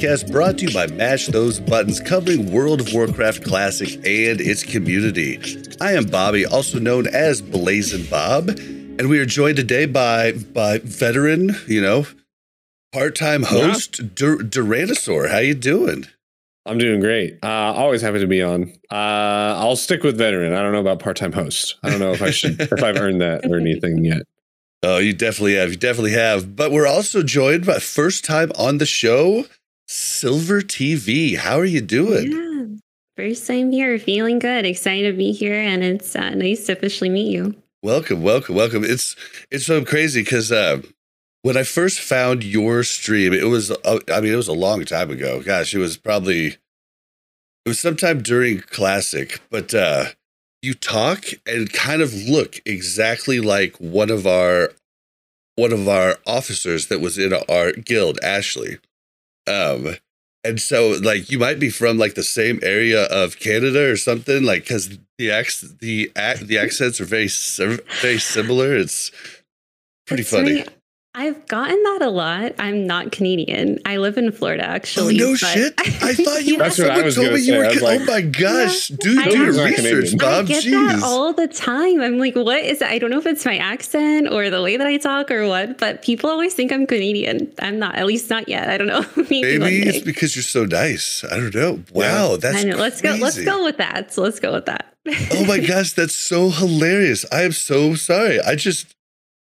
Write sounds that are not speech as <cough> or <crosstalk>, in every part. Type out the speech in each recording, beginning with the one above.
podcast brought to you by Mash Those Buttons, covering World of Warcraft Classic and its community. I am Bobby, also known as Blazzin Bob, and we are joined today by by veteran, you know, part-time host Dur- Duranasaur. How you doing? I'm doing great. Uh, always happy to be on. Uh, I'll stick with veteran. I don't know about part-time host. I don't know if I should if I've earned that or anything yet. <laughs> Oh, you definitely have. You definitely have. But we're also joined by first time on the show, Silver TV. How are you doing? Yeah. First time here, feeling good, excited to be here, and it's uh, nice to officially meet you. Welcome, welcome, welcome. It's it's so crazy because uh, when I first found your stream, it was uh, I mean it was a long time ago. Gosh, it was probably it was sometime during Classic, but uh, you talk and kind of look exactly like one of our one of our officers that was in our guild, Ashley. Um, and so like you might be from like the same area of Canada or something, like because the ac- the ac- the <laughs> accents are very very similar. It's pretty funny. funny. I've gotten that a lot. I'm not Canadian. I live in Florida, Oh actually. no but- shit! <laughs> I thought you. That's what I was told gonna me you say. were. I was like- oh my gosh, do I do your research, Bob. I get Jeez. that all the time. I'm like, what is it? I don't know if it's my accent or the way that I talk or what, but people always think I'm Canadian. I'm not, at least not yet. I don't know. <laughs> Maybe, Maybe it's because you're so nice. I don't know. Wow, that's I know. Let's go. Let's go with that. So let's go with that. Oh my <laughs> gosh, that's so hilarious. I am so sorry. I just,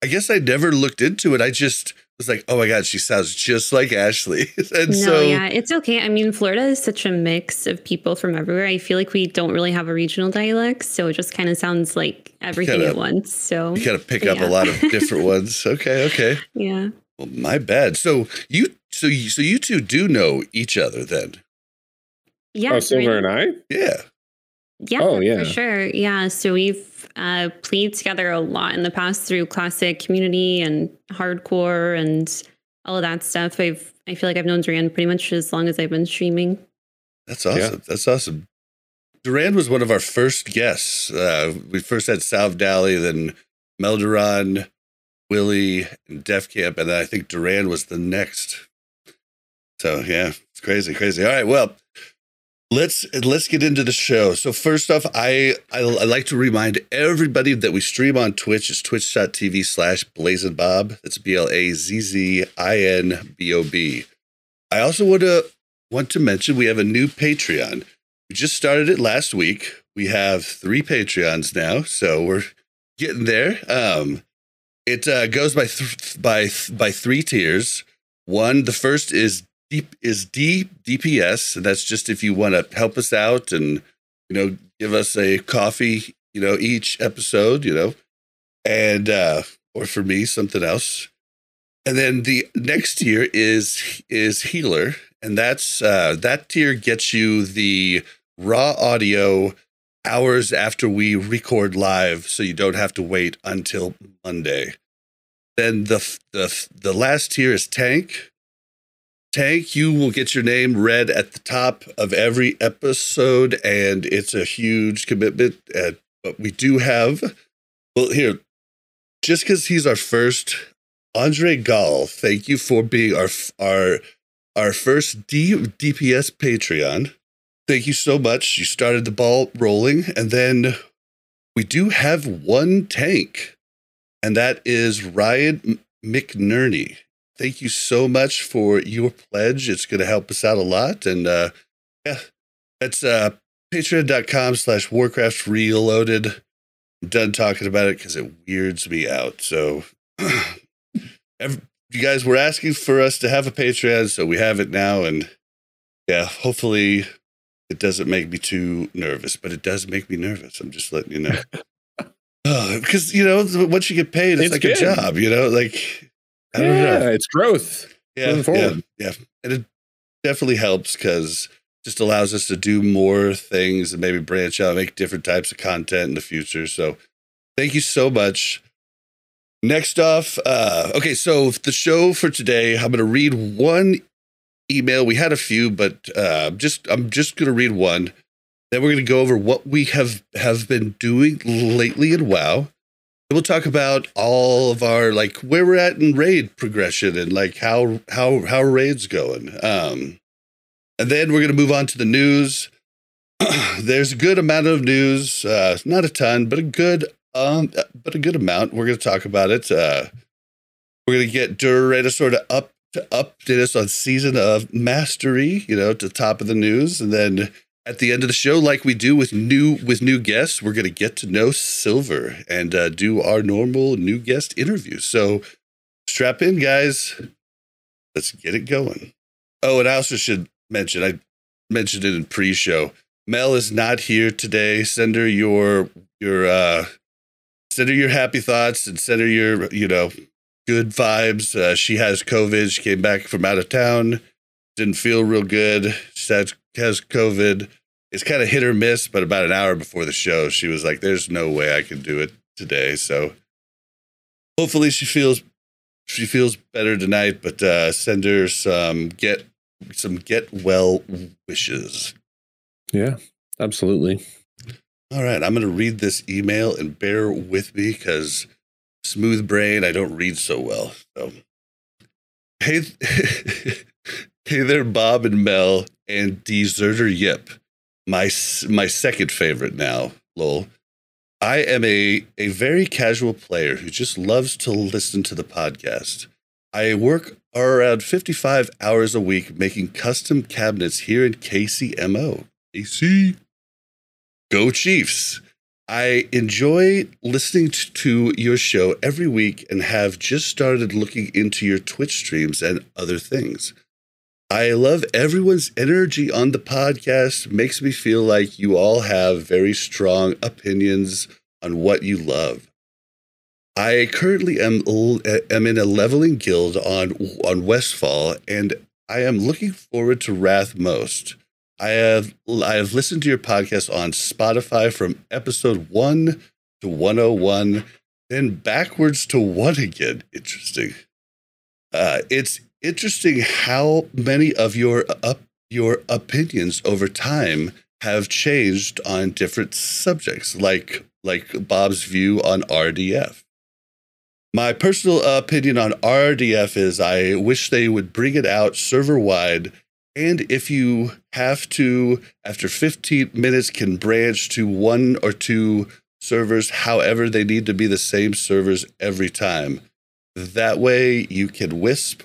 I guess I never looked into it. I just was like, oh my God, she sounds just like Ashley. <laughs> and no, so, yeah, it's okay. I mean, Florida is such a mix of people from everywhere. I feel like we don't really have a regional dialect, so it just kind of sounds like everything Kinda- at once. So you got to pick but up a lot of <laughs> different ones. Okay, okay. yeah, Well, my bad. So you, so you, so you two do know each other then? yeah, oh, Silver and I. Yeah. Yeah, Oh, yeah. for sure. Yeah, so we've uh, played together a lot in the past through classic community and hardcore and all of that stuff. I've I feel like I've known Duran pretty much as long as I've been streaming. That's awesome. That's awesome. Duran was one of our first guests. Uh, we first had Salve Dally, then Melderon, Willie, and Def Camp, and then I think Duran was the next. So yeah, it's crazy, crazy. All right, well, let's let's get into the show. So first off, I I, I like to remind everybody that we stream on Twitch. It's twitch.tv slash blazing bob. That's B L A Z Z I N B O B. I also want to want to mention we have a new Patreon. We just started it last week. We have three Patreons now, so we're getting there. Um, it uh, goes by th- by th- by three tiers. One, the first is deep is D DPS, and that's just if you want to help us out and you know give us a coffee, you know, each episode, you know, and uh, or for me something else. And then the next tier is is healer, and that's uh, that tier gets you the raw audio hours after we record live, so you don't have to wait until Monday. Then the the the last tier is tank. Tank, you will get your name read at the top of every episode, and it's a huge commitment. Uh, but we do have, well, here, just because he's our first Andre Gall, thank you for being our our our first D, DPS Patreon. Thank you so much. You started the ball rolling, and then we do have one tank, and that is Ryan McNerney. Thank you so much for your pledge. It's going to help us out a lot, and uh, yeah, that's uh, patreon.com slash Warcraft Reloaded. I'm done talking about it because it weirds me out. So <clears throat> Ev- you guys were asking for us to have a Patreon, so we have it now, and yeah, hopefully It doesn't make me too nervous, but it does make me nervous. I'm just letting you know. <laughs> oh, because you know, once you get paid, it's, It's like good. a job. You know, like I don't yeah, know. it's growth. Yeah, yeah, yeah, and it definitely helps because just allows us to do more things and maybe branch out, make different types of content in the future. So, thank you so much. Next off, uh, okay, so the show for today, I'm going to read one email. We had a few, but uh, just I'm just going to read one. Then we're going to go over what we have have been doing lately in WoW. We'll talk about all of our like where we're at in raid progression and like how how how raids going. Um, and then we're going to move on to the news. <clears throat> There's a good amount of news, uh, not a ton, but a good um, but a good amount. We're going to talk about it. Uh, we're going to get Durata sort of up to update us on season of mastery, you know, to top of the news, and then at the end of the show, like we do with new with new guests, we're going to get to know Silver and uh, do our normal new guest interview. So strap in, guys. Let's get it going. Oh, and I also should mention I mentioned it in pre-show. Mel is not here today. Send her your your uh, send her your happy thoughts and send her your you know good vibes. Uh, she has COVID. She came back from out of town. Didn't feel real good. She has, has COVID. It's kind of hit or miss, but about an hour before the show, she was like, "There's no way I can do it today." So hopefully she feels she feels better tonight. But uh, send her some get some get well wishes. Yeah, absolutely. All right, I'm going to read this email and bear with me because smooth brain, I don't read so well. So, hey, <laughs> hey there, Bob and Mel and Deserter Yip, my my second favorite now. Lol. I am a a very casual player who just loves to listen to the podcast. I work around 55 hours a week making custom cabinets here in KCMO. AC. Go Chiefs! I enjoy listening to your show every week and have just started looking into your Twitch streams and other things. I love everyone's energy on the podcast. Makes me feel like you all have very strong opinions on what you love. I currently am am in a leveling guild on on Westfall, and I am looking forward to Wrath most. I have I have listened to your podcast on Spotify from episode one to 101, then backwards to one again. Interesting. Uh, it's interesting how many of your up your opinions over time have changed on different subjects, like like Bob's view on RDF. My personal opinion on RDF is I wish they would bring it out server wide and if you have to, after 15 minutes, can branch to one or two servers, however, they need to be the same servers every time. That way you can wisp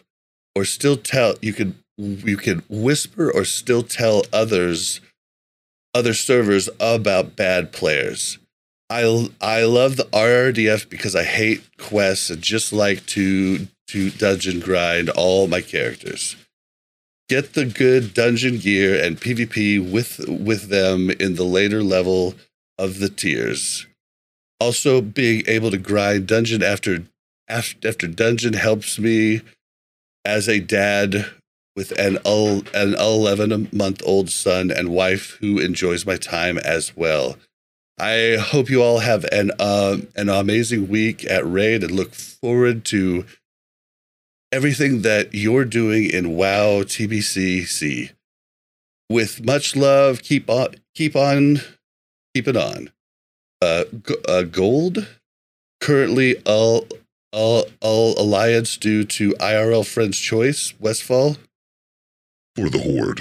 or still tell you can you can whisper or still tell others other servers about bad players. I I love the RRDF because I hate quests and just like to to dungeon grind all my characters get the good dungeon gear and PvP with with them in the later level of the tiers. Also, being able to grind dungeon after after, after dungeon helps me as a dad with an an 11 month old son and wife who enjoys my time as well. I hope you all have an um an amazing week at Raid and look forward to everything that you're doing in WoW TBCC. With much love, keep on, keep on, keep it on. Uh, uh gold currently all, all, all alliance due to IRL Friends Choice Westfall. For the Horde.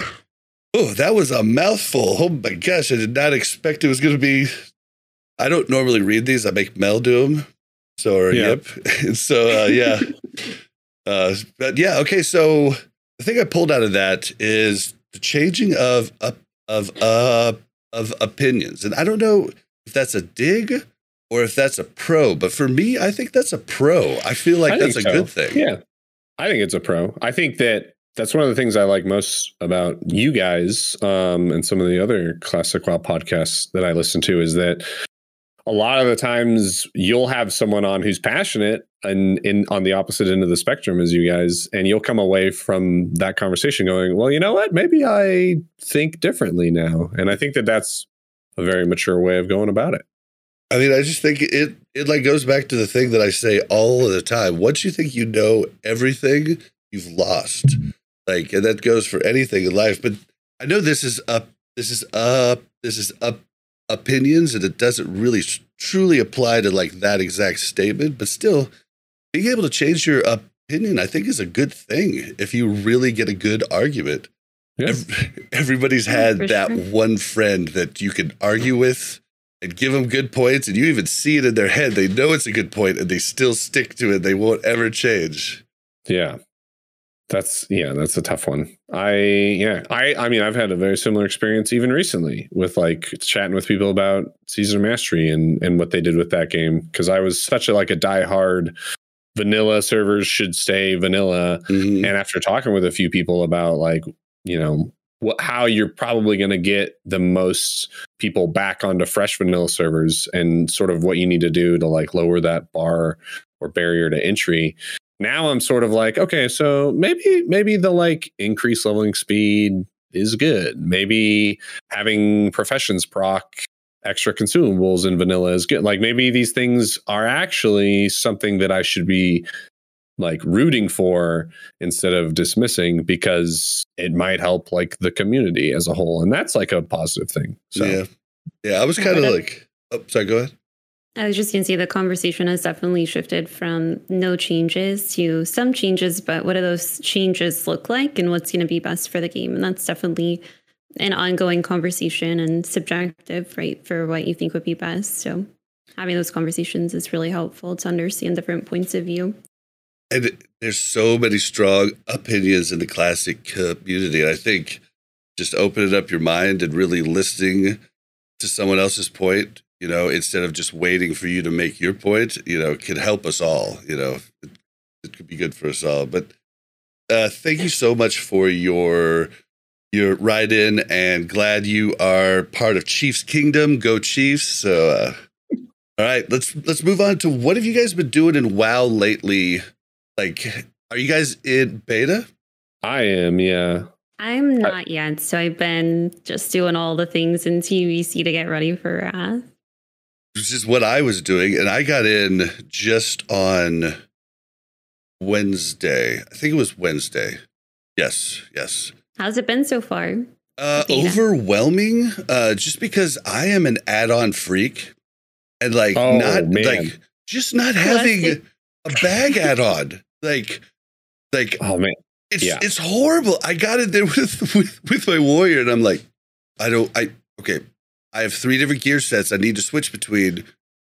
Oh, that was a mouthful. Oh my gosh, I did not expect it was going to be. I don't normally read these. I make Mel do them. So, or Yeah. yep. <laughs> So, uh, yeah. <laughs> uh, but yeah, okay. So the thing I pulled out of that is the changing of up of uh of opinions, and I don't know if that's a dig or if that's a pro. But for me, I think that's a pro. I feel like I that's a so. good thing. Yeah. I think it's a pro. I think that that's one of the things I like most about you guys um, and some of the other classic WoW podcasts that I listen to is that a lot of the times you'll have someone on who's passionate and in on the opposite end of the spectrum as you guys, and you'll come away from that conversation going, "Well, you know what? Maybe I think differently now." And I think that that's a very mature way of going about it. I mean, I just think it it like goes back to the thing that I say all of the time. Once you think you know everything, you've lost. Like, and that goes for anything in life. But I know this is up, this is up, this is up opinions, and it doesn't really truly apply to like that exact statement. But still, being able to change your opinion, I think, is a good thing if you really get a good argument. Yeah. <laughs> everybody's had that one friend that you can argue with and give them good points, and you even see it in their head. They know it's a good point, and they still stick to it. They won't ever change. Yeah. That's yeah, that's a tough one. I yeah, I I mean I've had a very similar experience even recently with like chatting with people about Season of Mastery and and what they did with that game because I was such a like a diehard vanilla servers should stay vanilla Mhm. and after talking with a few people about like you know how you're probably going to get the most people back onto fresh vanilla servers and sort of what you need to do to like lower that bar or barrier to entry. Now i'm sort of like okay so maybe maybe the like increased leveling speed is good. Maybe having professions proc extra consumables in vanilla is good. Like maybe these things are actually something that i should be like rooting for instead of dismissing because it might help like the community as a whole and that's like a positive thing so Yeah, yeah. I was kind of like, oh, sorry. Go ahead. I was just going to say the conversation has definitely shifted from no changes to some changes, but what do those changes look like and what's going to be best for the game? And that's definitely an ongoing conversation and subjective, right, for what you think would be best. So having those conversations is really helpful to understand different points of view. And there's so many strong opinions in the classic community. And I think just opening up your mind and really listening to someone else's point, you know, instead of just waiting for you to make your point, you know, can help us all. You know, it, it could be good for us all. But uh, thank you so much for your your ride in and glad you are part of Chiefs Kingdom. Go Chiefs. So uh all right, let's let's move on to what have you guys been doing in WoW lately? Like, are you guys in beta? i am yeah I'm not yet. So I've been just doing all the things in TBC to get ready for Wrath. Which is what I was doing, and I got in just on Wednesday. I think it was Wednesday. Yes, yes. How's it been so far? Uh, overwhelming. Uh, just because I am an add-on freak, and like Oh, not man. like just not having a bag add-on. Like, like oh man It's Yeah. it's horrible. I got it there <laughs> with, with with my warrior, and I'm like, I don't. I okay. I have three different gear sets. I need to switch between.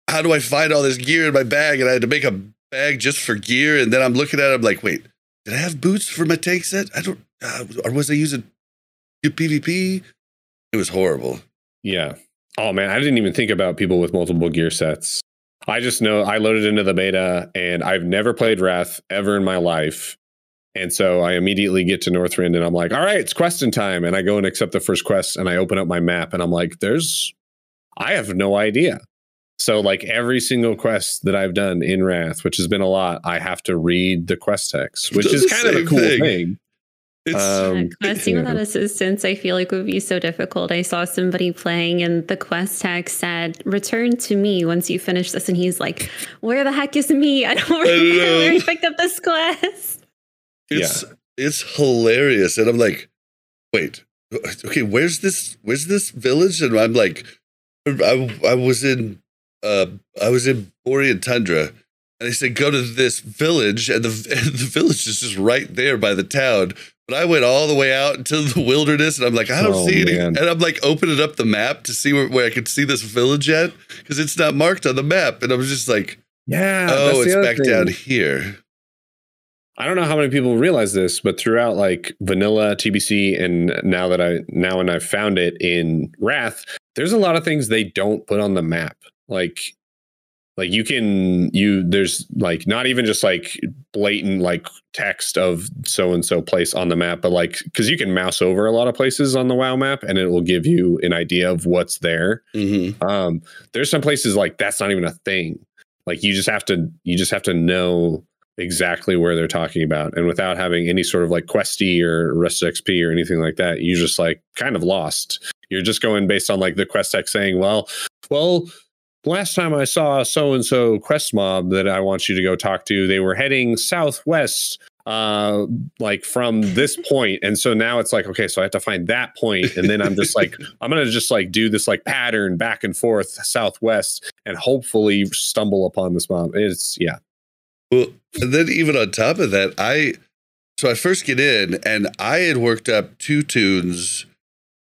How do I find all this gear in my bag? And I had to make a bag just for gear. And then I'm looking at. it, I'm like, wait, did I have boots for my tank set? I don't. Uh, or was I using PvP? It was horrible. Yeah. Oh man, I didn't even think about people with multiple gear sets. I just know I loaded into the beta and I've never played Wrath ever in my life. And so I immediately get to Northrend and I'm like, all right, it's question time. And I go and accept the first quest and I open up my map and I'm like, there's, I have no idea. So, like every single quest that I've done in Wrath, which has been a lot, I have to read the quest text, which is kind of a cool thing. thing. It's Um, questing yeah. without assistance, I feel like would be so difficult. I saw somebody playing, and the quest text said, "Return to me once you finish this," and he's like, "Where the heck is me? I don't <laughs> remember know. where I picked up this quest." it's it's hilarious, and I'm like, wait, okay, where's this? Where's this village? And I'm like, I I was in uh I was in Borean Tundra, and they said go to this village, and the <laughs> and the village is just right there by the town. But I went all the way out into the wilderness, and I'm like, I don't Oh, see any. And I'm like opening up the map to see where, where I could see this village at because it's not marked on the map, and I was just like, Yeah. oh, it's back thing. down here. I don't know how many people realize this, but throughout like vanilla TBC and now that I now and I've found it in Wrath, there's a lot of things they don't put on the map. Like like you can you there's like not even just like blatant like text of so and so place on the map but like because you can mouse over a lot of places on the wow map and it will give you an idea of what's there. Mm-hmm. um there's some places like that's not even a thing. Like you just have to you just have to know exactly where they're talking about and without having any sort of like questy or rest xp or anything like that you just like kind of lost. You're just going based on like the quest text saying well well last time i saw so and so quest mob that i want you to go talk to they were heading southwest uh like from this point. And so now it's like okay so i have to find that point. And then i'm just like <laughs> i'm gonna just like do this like pattern back and forth southwest and hopefully stumble upon this mob. It's yeah. Well, and then even on top of that, I so I first get in and I had worked up two tunes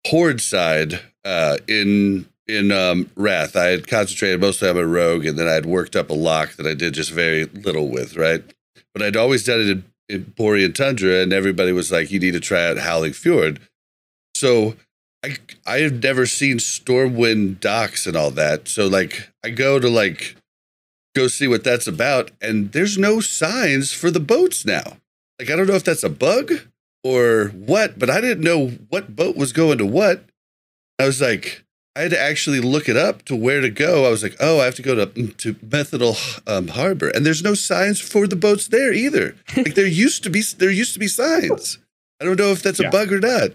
horde side uh in in um Wrath. I had concentrated mostly on my rogue and then I had worked up a lock that I did just very little with, right? But I'd always done it in, in Borean Tundra and everybody was like, you need to try out Howling Fjord. So I I have never seen Stormwind docks and all that. So like I go to like go see what that's about and there's no signs for the boats now. Like I don't know if that's a bug or what, but I didn't know what boat was going to what. I was like I had to actually look it up to where to go. I was like, "Oh, I have to go to to Menethil um, Harbor." And there's no signs for the boats there either. <laughs> Like there used to be there used to be signs. I don't know if that's Yeah. a bug or not.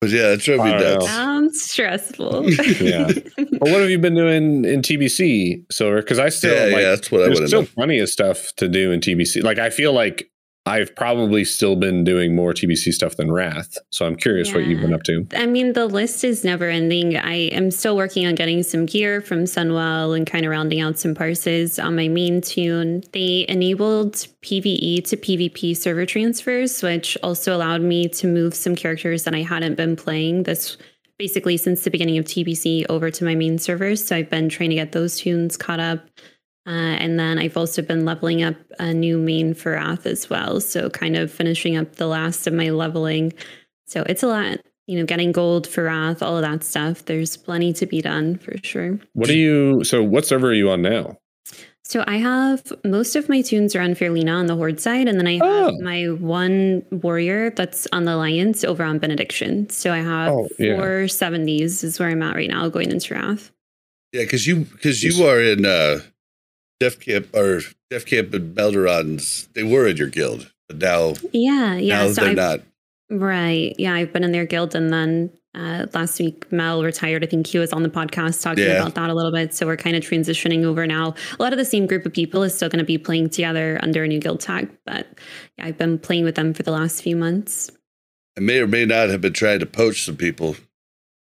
But yeah, that drove me nuts. Sounds stressful. <laughs> Yeah. but what have you been doing in tbc silver because i still yeah, like yeah, that's what I there's want to still know. plenty of stuff to do in TBC. Like I feel like I've probably still been doing more TBC stuff than Wrath. So I'm curious what you've been up to. I mean, the list is never ending. I am still working on getting some gear from Sunwell and kind of rounding out some parses on my main tune. They enabled PvE to PvP server transfers, which also allowed me to move some characters that I hadn't been playing this basically since the beginning of TBC over to my main servers. So I've been trying to get those tunes caught up. Uh, and then I've also been leveling up a new main for Wrath as well. So kind of finishing up the last of my leveling. So it's a lot, you know, getting gold for Wrath, all of that stuff. There's plenty to be done for sure. What are you so what server are you on now? So I have most of my tunes are on Faerlina on the Horde side, and then I have Oh. my one warrior that's on the Alliance over on Benediction. So I have Oh, yeah. four seventies is where I'm at right now, going into Wrath. Yeah, because you because you are in uh, Def Camp or Def Camp and Melderon's. They were in your guild, but now Yeah, yeah. now so they're I've, not. right, yeah. I've been in their guild, and then uh, last week Mel retired. I think he was on the podcast talking Yeah. about that a little bit. So we're kind of transitioning over now. A lot of the same group of people is still going to be playing together under a new guild tag, but yeah, I've been playing with them for the last few months. I may or may not have been trying to poach some people.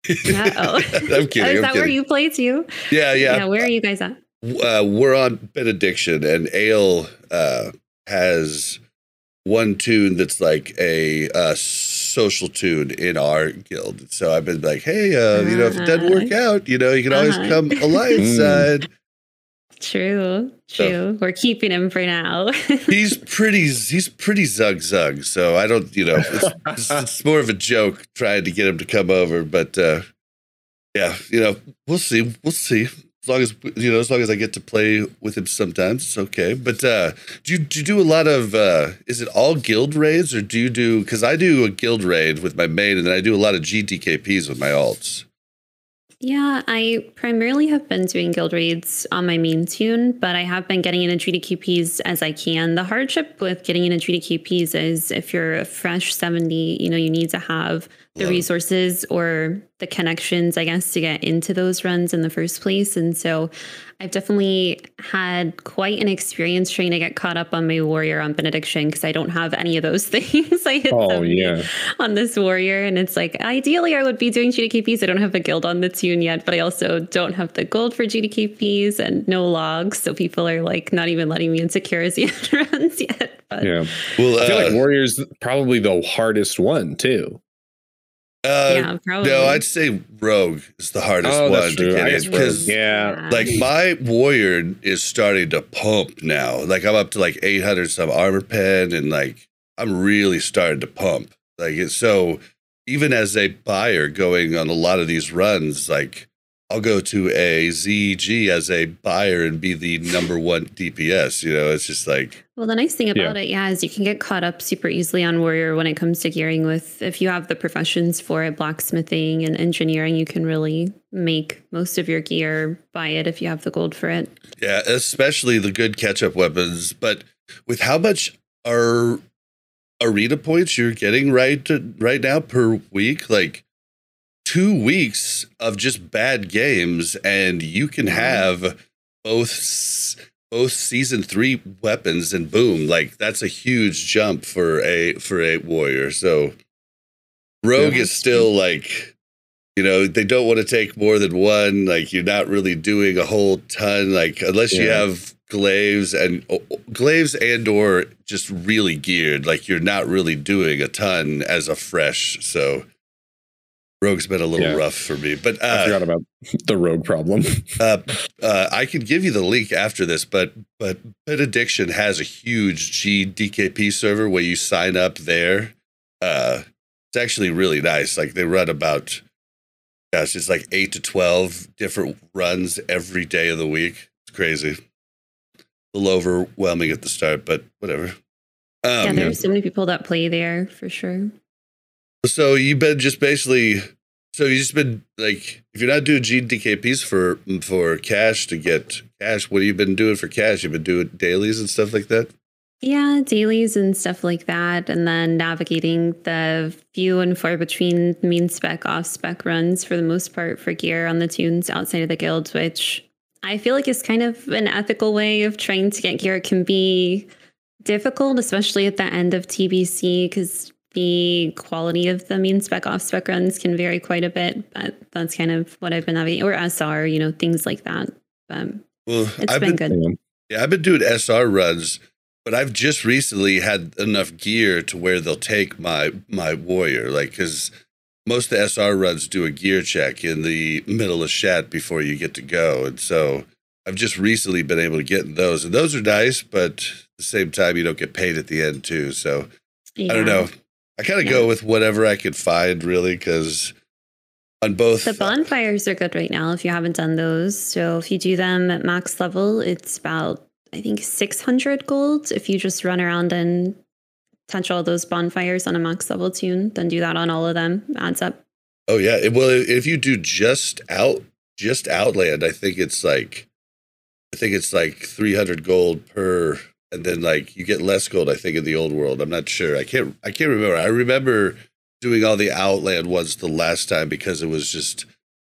<laughs> I'm <laughs> kidding. is I'm that where you play too? Yeah, yeah, yeah. Where are you guys at? Uh, we're on benediction and ale uh, has one tune that's like a uh, social tune in our guild so i've been like hey uh, you know if it doesn't work out you know you can always Uh-huh. come <laughs> alliance Mm. side True, true. We're keeping him for now. <laughs> he's pretty he's pretty zug zug so i don't you know it's, it's, <laughs> it's more of a joke trying to get him to come over but uh yeah you know we'll see we'll see as long as you know as long as i get to play with him sometimes it's okay but uh do you, do you do a lot of uh is it all guild raids or do you do because i do a guild raid with my main and then i do a lot of gdkps with my alts Yeah, I primarily have been doing guild raids on my main tune, but I have been getting into GDKPs as I can. The hardship with getting into GDKPs is if you're a fresh 70, you know, you need to have the Love resources or the connections, I guess, to get into those runs in the first place. And so I've definitely had quite an experience trying to get caught up on my warrior on benediction because I don't have any of those <laughs> things. I hit Oh 70 yeah. on this warrior and it's like ideally i would be doing gdkps i don't have a guild on the tune yet but i also don't have the gold for gdkps and no logs so people are like not even letting me in into Karazhan runs yet but Yeah. well I feel like uh, Warrior's probably the hardest one too. Uh, yeah probably no i'd say rogue is the hardest Oh, one that's to get in because yeah. like my warrior is starting to pump now. Like I'm up to like 800 some armor pen, and like I'm really starting to pump. Like it's so even as a buyer going on a lot of these runs, like I'll go to a ZG as a buyer and be the number one DPS. You know, it's just like Well, the nice thing about it, yeah, is you can get caught up super easily on Warrior when it comes to gearing with if you have the professions for it, blacksmithing and engineering, you can really make most of your gear, buy it if you have the gold for it. yeah, especially the good catch up weapons. But with how much are arena points you're getting right to, right now per week, like two weeks of just bad games, and you can mm-hmm. have both both season three weapons, and boom, like that's a huge jump for a for a warrior. So rogue Yeah. is still like. You know, they don't want to take more than one. Like, you're not really doing a whole ton. Like, unless you have glaives and o- o- glaives and or just really geared like you're not really doing a ton as a fresh so rogue's been a little Yeah. rough for me but I uh, forgot about <laughs> the rogue problem. <laughs> uh, uh, i can give you the link after this but but benediction has a huge gdkp server where you sign up there uh it's actually really nice like they run about gosh it's like 8 to 12 different runs every day of the week it's crazy a little overwhelming at the start, but whatever. yeah, Um, there's so many people that play there for sure. So you've been just basically, so you've just been like, if you're not doing GDKPs for for cash to get cash, what have you been doing for cash? You've been doing dailies and stuff like that. Yeah, dailies and stuff like that. And then navigating the few and far between mean spec, off spec runs for the most part for gear on the tunes outside of the guild, which I feel like is kind of an ethical way of trying to get gear. It can be difficult, especially at the end of TBC, because the quality of the mean spec, off spec runs can vary quite a bit. But that's kind of what I've been having, or SR, you know, things like that. But Well, it's I've been, been, good. yeah, I've been doing SR runs, but I've just recently had enough gear to where they'll take my my warrior, like because most of the SR runs do a gear check in the middle of Shat before you get to go. And so I've just recently been able to get in those. And those are nice, but at the same time, you don't get paid at the end, too. So I don't know. I kind of Yeah. go with whatever I could find, really, because on both. The bonfires are good right now if you haven't done those. So if you do them at max level, it's about I think 600 gold. If you just run around and touch all those bonfires on a max level tune, then do that on all of them. Adds up. Oh yeah. Well, if you do just out, just Outland, I think it's like, I think it's like three hundred gold per, and then like you get less gold. I think in the old world. I'm not sure. I can't. I can't remember. I remember doing all the Outland ones the last time because it was just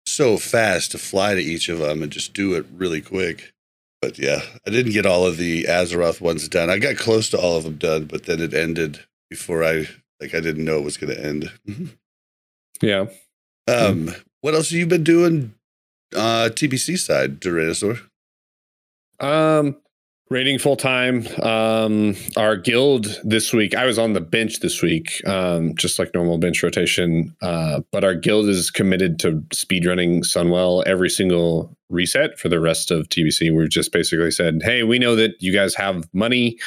so fast to fly to each of them and just do it really quick. But yeah, I didn't get all of the Azeroth ones done. I got close to all of them done, but then it ended before I like I didn't know it was going to end. yeah. Um, what else have you been doing? Uh, TBC side, Duranasaur. Um, rating full time. Um, our guild this week. I was on the bench this week, um, just like normal bench rotation. Uh, but our guild is committed to speedrunning Sunwell every single reset for the rest of TBC. We've just basically said, hey, we know that you guys have money.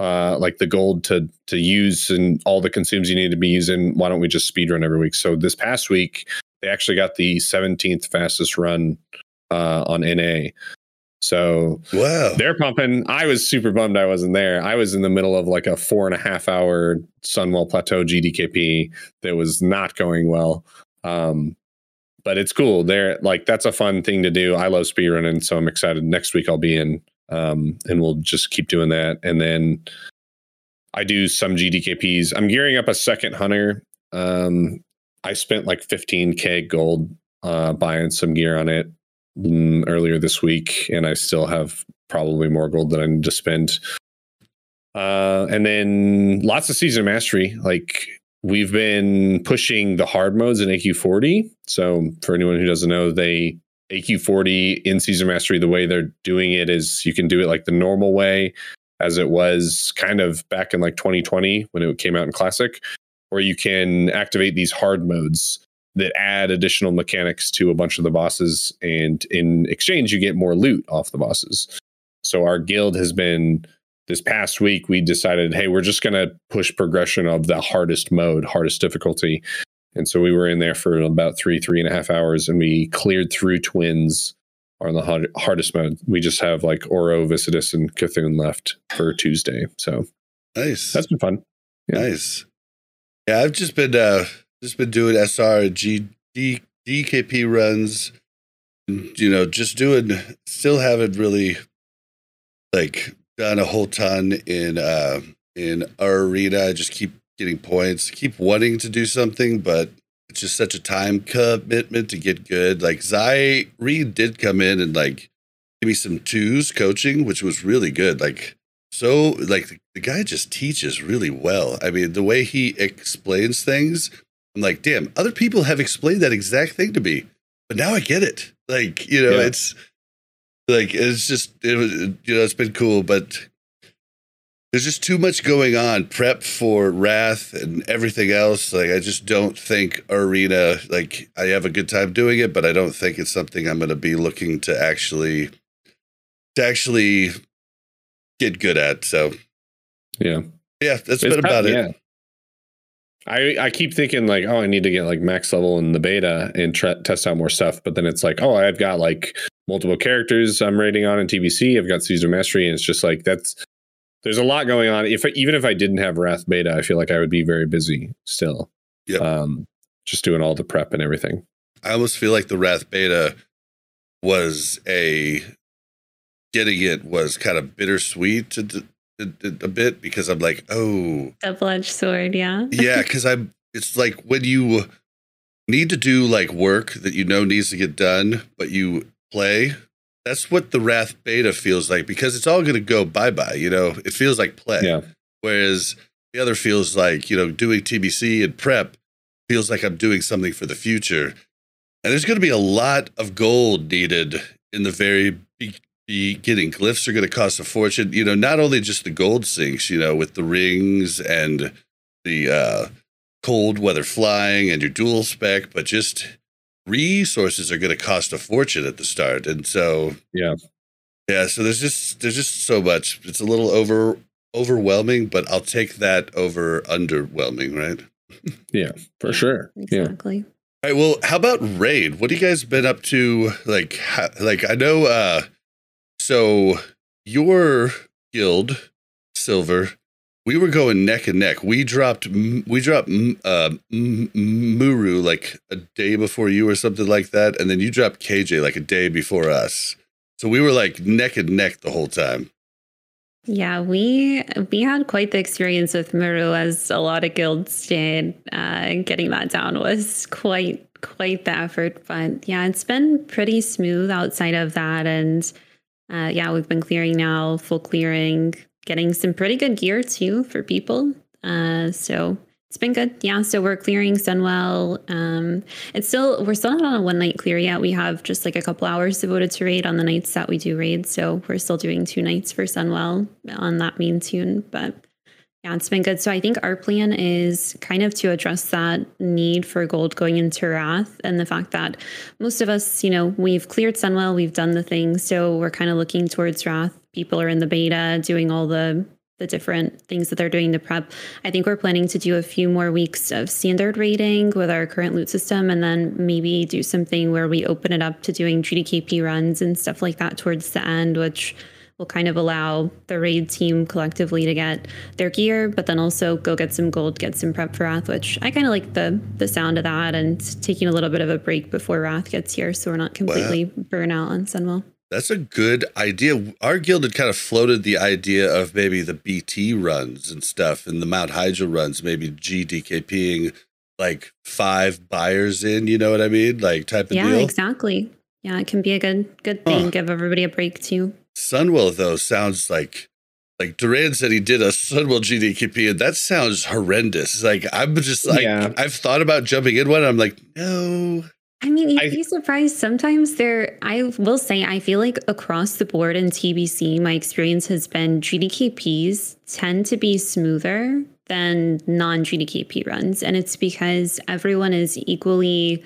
Uh, like the gold to to use and all the consumes you need to be using. Why don't we just speedrun every week? So this past week, they actually got the 17th fastest run uh, on NA. So Wow. they're pumping. I was super bummed I wasn't there. I was in the middle of like a four and a half hour Sunwell Plateau GDKP that was not going well. Um, but it's cool. They're like that's a fun thing to do. I love speedrunning, so I'm excited. Next week I'll be in, um, and we'll just keep doing that. And then I do some GDKPs. I'm gearing up a second hunter. Um, I spent like 15k gold uh, buying some gear on it earlier this week, and I still have probably more gold than I need to spend. Uh, and then lots of season mastery. Like we've been pushing the hard modes in AQ40. So for anyone who doesn't know, they AQ40 in season mastery, the way they're doing it is you can do it like the normal way, as it was kind of back in like 2020 when it came out in classic, or you can activate these hard modes that add additional mechanics to a bunch of the bosses and in exchange you get more loot off the bosses so our guild has been this past week we decided hey we're just going to push progression of the hardest mode hardest difficulty And so we were in there for about three, three and a half hours, and we cleared through twins on the hard, hardest mode. We just have like Ouro, Viscidus, and C'Thun left for Tuesday. So nice. That's been fun. Yeah. Nice. Yeah, I've just been uh just been doing SR G D DKP runs. You know, just doing still haven't really like done a whole ton in uh in our arena. I just keep getting points, keep wanting to do something, but it's just such a time commitment to get good. Like Zai Reed did come in and like give me some twos coaching, which was really good. Like so like the guy just teaches really well. I mean, the way he explains things, I'm like, damn, other people have explained that exact thing to me, but now I get it. Like, you know, yeah. it's like it's just it was you know, it's been cool, but there's just too much going on prep for wrath and everything else like i just don't think arena like i have a good time doing it but i don't think it's something i'm going to be looking to actually to actually get good at so yeah yeah that's it's been about it yeah. I, I keep thinking like oh I need to get like max level in the beta and test out more stuff but then it's like oh I've got like multiple characters I'm rating on in TBC I've got Season Mastery and it's just like that's there's a lot going on. If even if I didn't have Wrath Beta, I feel like I would be very busy still. Yeah. Um, just doing all the prep and everything. I almost feel like the Wrath Beta was a getting it was kind of bittersweet a, a, a bit because I'm like, oh, double edged sword, yeah, <laughs> yeah, because I'm. It's like when you need to do like work that you know needs to get done, but you play that's what the Wrath beta feels like because it's all going to go bye bye. You know, it feels like play. Yeah. Whereas the other feels like, you know, doing TBC and prep feels like I'm doing something for the future. And there's going to be a lot of gold needed in the very be- beginning. Glyphs are going to cost a fortune. You know, not only just the gold sinks, you know, with the rings and the uh, cold weather flying and your dual spec, but just resources are going to cost a fortune at the start, and so yeah, yeah. So there's just there's just so much. It's a little over overwhelming, but I'll take that over underwhelming, right? <laughs> yeah, for sure. Exactly. Yeah. All right. Well, how about raid? What have you guys been up to? Like, like I know. uh So your guild, Silver, we were going neck and neck. We dropped we dropped uh, M'uru like a day before you or something like that, and then you dropped KJ like a day before us. So we were like neck and neck the whole time. Yeah, we we had quite the experience with M'uru, as a lot of guilds did. Uh, getting that down was quite quite the effort, but yeah, it's been pretty smooth outside of that, and uh, yeah, we've been clearing now, full clearing getting some pretty good gear too for people. Uh, so it's been good. Yeah. So we're clearing Sunwell. Um, it's still, we're still not on a one night clear yet. We have just like a couple hours devoted to raid on the nights that we do raid. So we're still doing two nights for Sunwell on that main tune. But yeah, it's been good. So I think our plan is kind of to address that need for gold going into Wrath and the fact that most of us, you know, we've cleared Sunwell, we've done the thing. So we're kind of looking towards Wrath people are in the beta doing all the the different things that they're doing to prep. I think we're planning to do a few more weeks of standard rating with our current loot system and then maybe do something where we open it up to doing GDKP runs and stuff like that towards the end, which will kind of allow the raid team collectively to get their gear, but then also go get some gold, get some prep for Wrath, which I kind of like the the sound of that and taking a little bit of a break before Wrath gets here so we're not completely wow. burn out on Sunwell. That's a good idea. Our guild had kind of floated the idea of maybe the BT runs and stuff and the Mount Hyjal runs, maybe GDKPing like five buyers in, you know what I mean? Like type of yeah, deal. Yeah, exactly. Yeah, it can be a good good thing. Huh. Give everybody a break too. Sunwell though sounds like like Duran said he did a Sunwell GDKP and that sounds horrendous. Like I'm just like yeah. I've thought about jumping in one. I'm like, no, I mean, you'd I, be surprised. Sometimes there, I will say, I feel like across the board in TBC, my experience has been GDKPs tend to be smoother than non GDKP runs. And it's because everyone is equally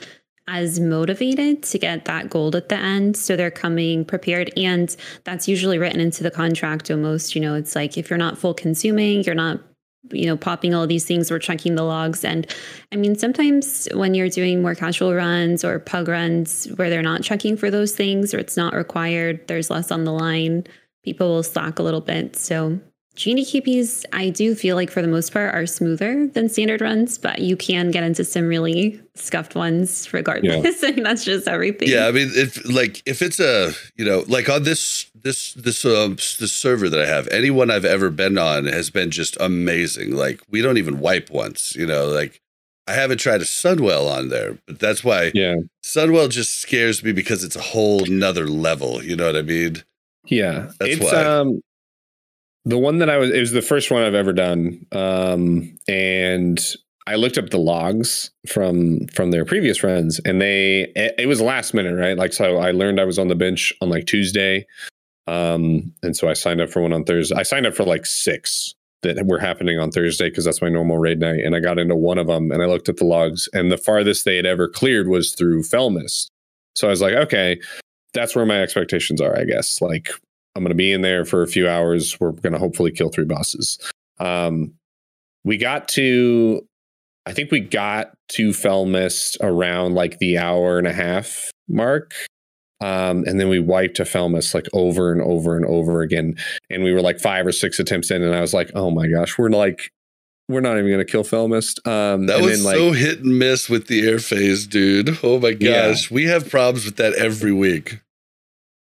as motivated to get that gold at the end. So they're coming prepared. And that's usually written into the contract almost. You know, it's like if you're not full consuming, you're not you know, popping all these things or checking the logs. And I mean, sometimes when you're doing more casual runs or pug runs where they're not checking for those things or it's not required, there's less on the line, people will slack a little bit. So GDKPs, I do feel like for the most part are smoother than standard runs, but you can get into some really scuffed ones regardless. Yeah. <laughs> and that's just everything. Yeah, I mean, if like if it's a you know like on this this this um this server that I have, anyone I've ever been on has been just amazing. Like we don't even wipe once, you know. Like I haven't tried a Sunwell on there, but that's why yeah Sunwell just scares me because it's a whole nother level. You know what I mean? Yeah, that's it's, why. Um, the one that I was, it was the first one I've ever done. Um, and I looked up the logs from from their previous runs, and they it, it, was last minute, right? Like so, I learned I was on the bench on like Tuesday, um, and so I signed up for one on Thursday. I signed up for like six that were happening on Thursday because that's my normal raid night, and I got into one of them, and I looked at the logs, and the farthest they had ever cleared was through Felmyst. So I was like, okay, that's where my expectations are, I guess. Like I'm going to be in there for a few hours. We're going to hopefully kill three bosses. Um, we got to, I think we got to Felmyst around like the hour and a half mark. Um, and then we wiped a Felmyst like over and over and over again. And we were like five or six attempts in. And I was like, oh my gosh, we're like, we're not even going to kill Felmyst. Um, that was then, like, so hit and miss with the air phase, dude. Oh my gosh. Yeah. We have problems with that every week.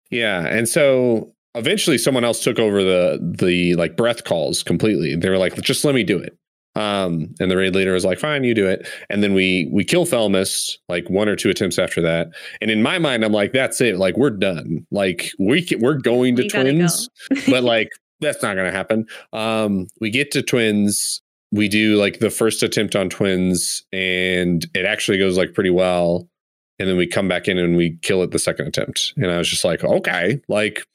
Yeah. And so eventually someone else took over the the like breath calls completely. They were like, just let me do it. Um, and the raid leader was like, fine, you do it. And then we we kill Felmyst like one or two attempts after that. And in my mind, I'm like, that's it. Like we're done. Like we can, we're going to twins, go. but like that's not gonna happen. Um, we get to twins. We do like the first attempt on twins, and it actually goes like pretty well. And then we come back in and we kill it the second attempt. And I was just like, okay, like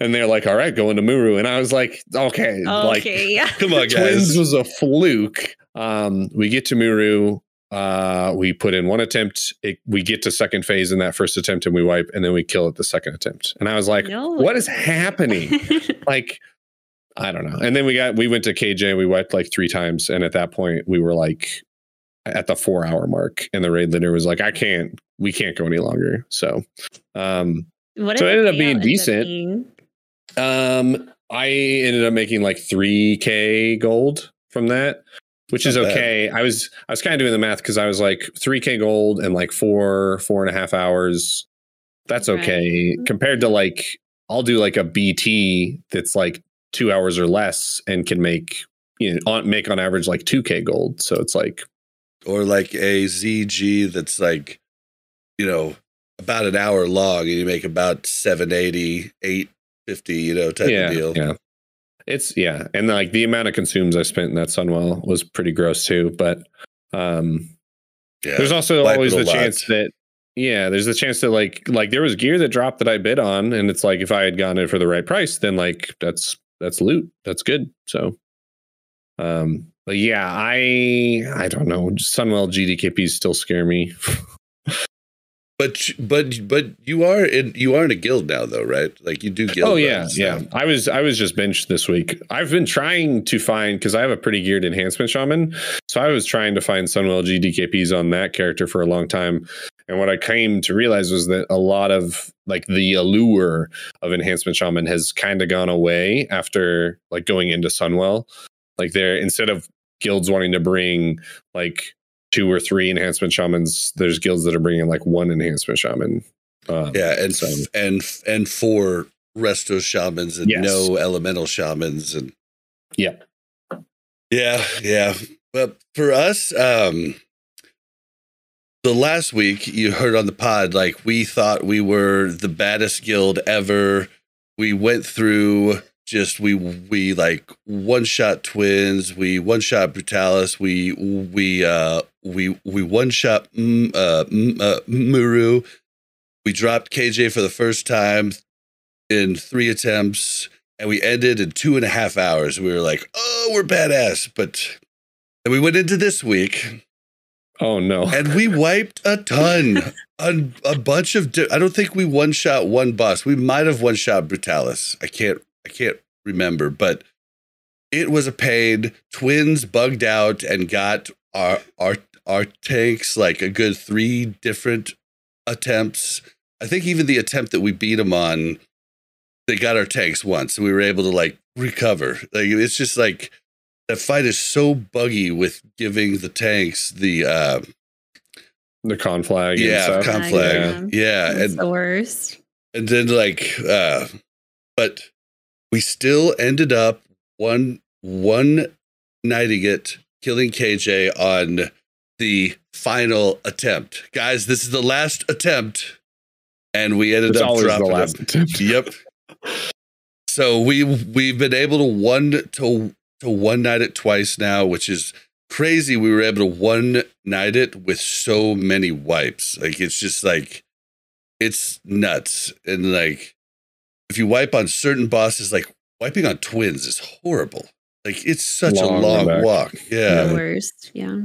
and they're like, "All right, going to M'uru," and I was like, "Okay, okay, like, <laughs> come on, guys." Twins was a fluke. Um, we get to M'uru. Uh, we put in one attempt. It, we get to second phase in that first attempt, and we wipe, and then we kill it the second attempt. And I was like, no. "What is happening?" <laughs> like, I don't know. And then we got we went to KJ. We wiped like three times, and at that point, we were like at the four hour mark, and the raid leader was like, "I can't. We can't go any longer." So, um, what so it ended up being decent. Up being? Um, I ended up making like 3k gold from that, which Not is okay. Bad. I was I was kind of doing the math because I was like 3k gold and like four four and a half hours. That's okay right. compared to like I'll do like a BT that's like two hours or less and can make you know on, make on average like 2k gold. So it's like or like a ZG that's like you know about an hour long and you make about 780 8 50, you know, type yeah, of deal. Yeah. It's yeah. And like the amount of consumes I spent in that Sunwell was pretty gross too. But um yeah, there's also always the chance that yeah, there's the chance that like like there was gear that dropped that I bid on, and it's like if I had gotten it for the right price, then like that's that's loot. That's good. So um but yeah, I I don't know. Sunwell GDKPs still scare me. <laughs> But but but you are in you are in a guild now though, right? Like you do oh, guild. Oh yeah, yeah. I was I was just benched this week. I've been trying to find because I have a pretty geared enhancement shaman, so I was trying to find Sunwell GDKPs on that character for a long time. And what I came to realize was that a lot of like the allure of enhancement shaman has kind of gone away after like going into Sunwell. Like there instead of guilds wanting to bring like two or three enhancement shamans. There's guilds that are bringing like one enhancement shaman. Um, yeah, and so. and and four resto shamans and yes. no elemental shamans and yeah, yeah, yeah. But for us, um, the last week you heard on the pod, like we thought we were the baddest guild ever. We went through just we we like one shot twins we one shot Brutallus we we uh we we one shot mm, uh, mm, uh, M'uru. We dropped kj for the first time in three attempts and we ended in two and a half hours. We were like oh we're badass. But and we went into this week oh no. and we wiped a ton a, a bunch of i don't think we one shot one boss. We might have one shot Brutallus. I can't I can't remember, but it was a pain. Twins bugged out and got our our our tanks like a good three different attempts. I think even the attempt that we beat them on, they got our tanks once, and we were able to like recover. Like it's just like that fight is so buggy with giving the tanks the uh, the conflag. yeah conflag. Yeah, yeah. It's and the worst. and then like uh but we still ended up one one nighting it killing kj on the final attempt. Guys this is the last attempt and we ended It's up always the dropping last him. attempt. <laughs> yep. So we we've been able to one to to one night it twice now which is crazy. We were able to one night it with so many wipes. Like it's just like it's nuts. And like if you wipe on certain bosses like wiping on twins is horrible like it's such Long a long walk yeah the worst. Yeah.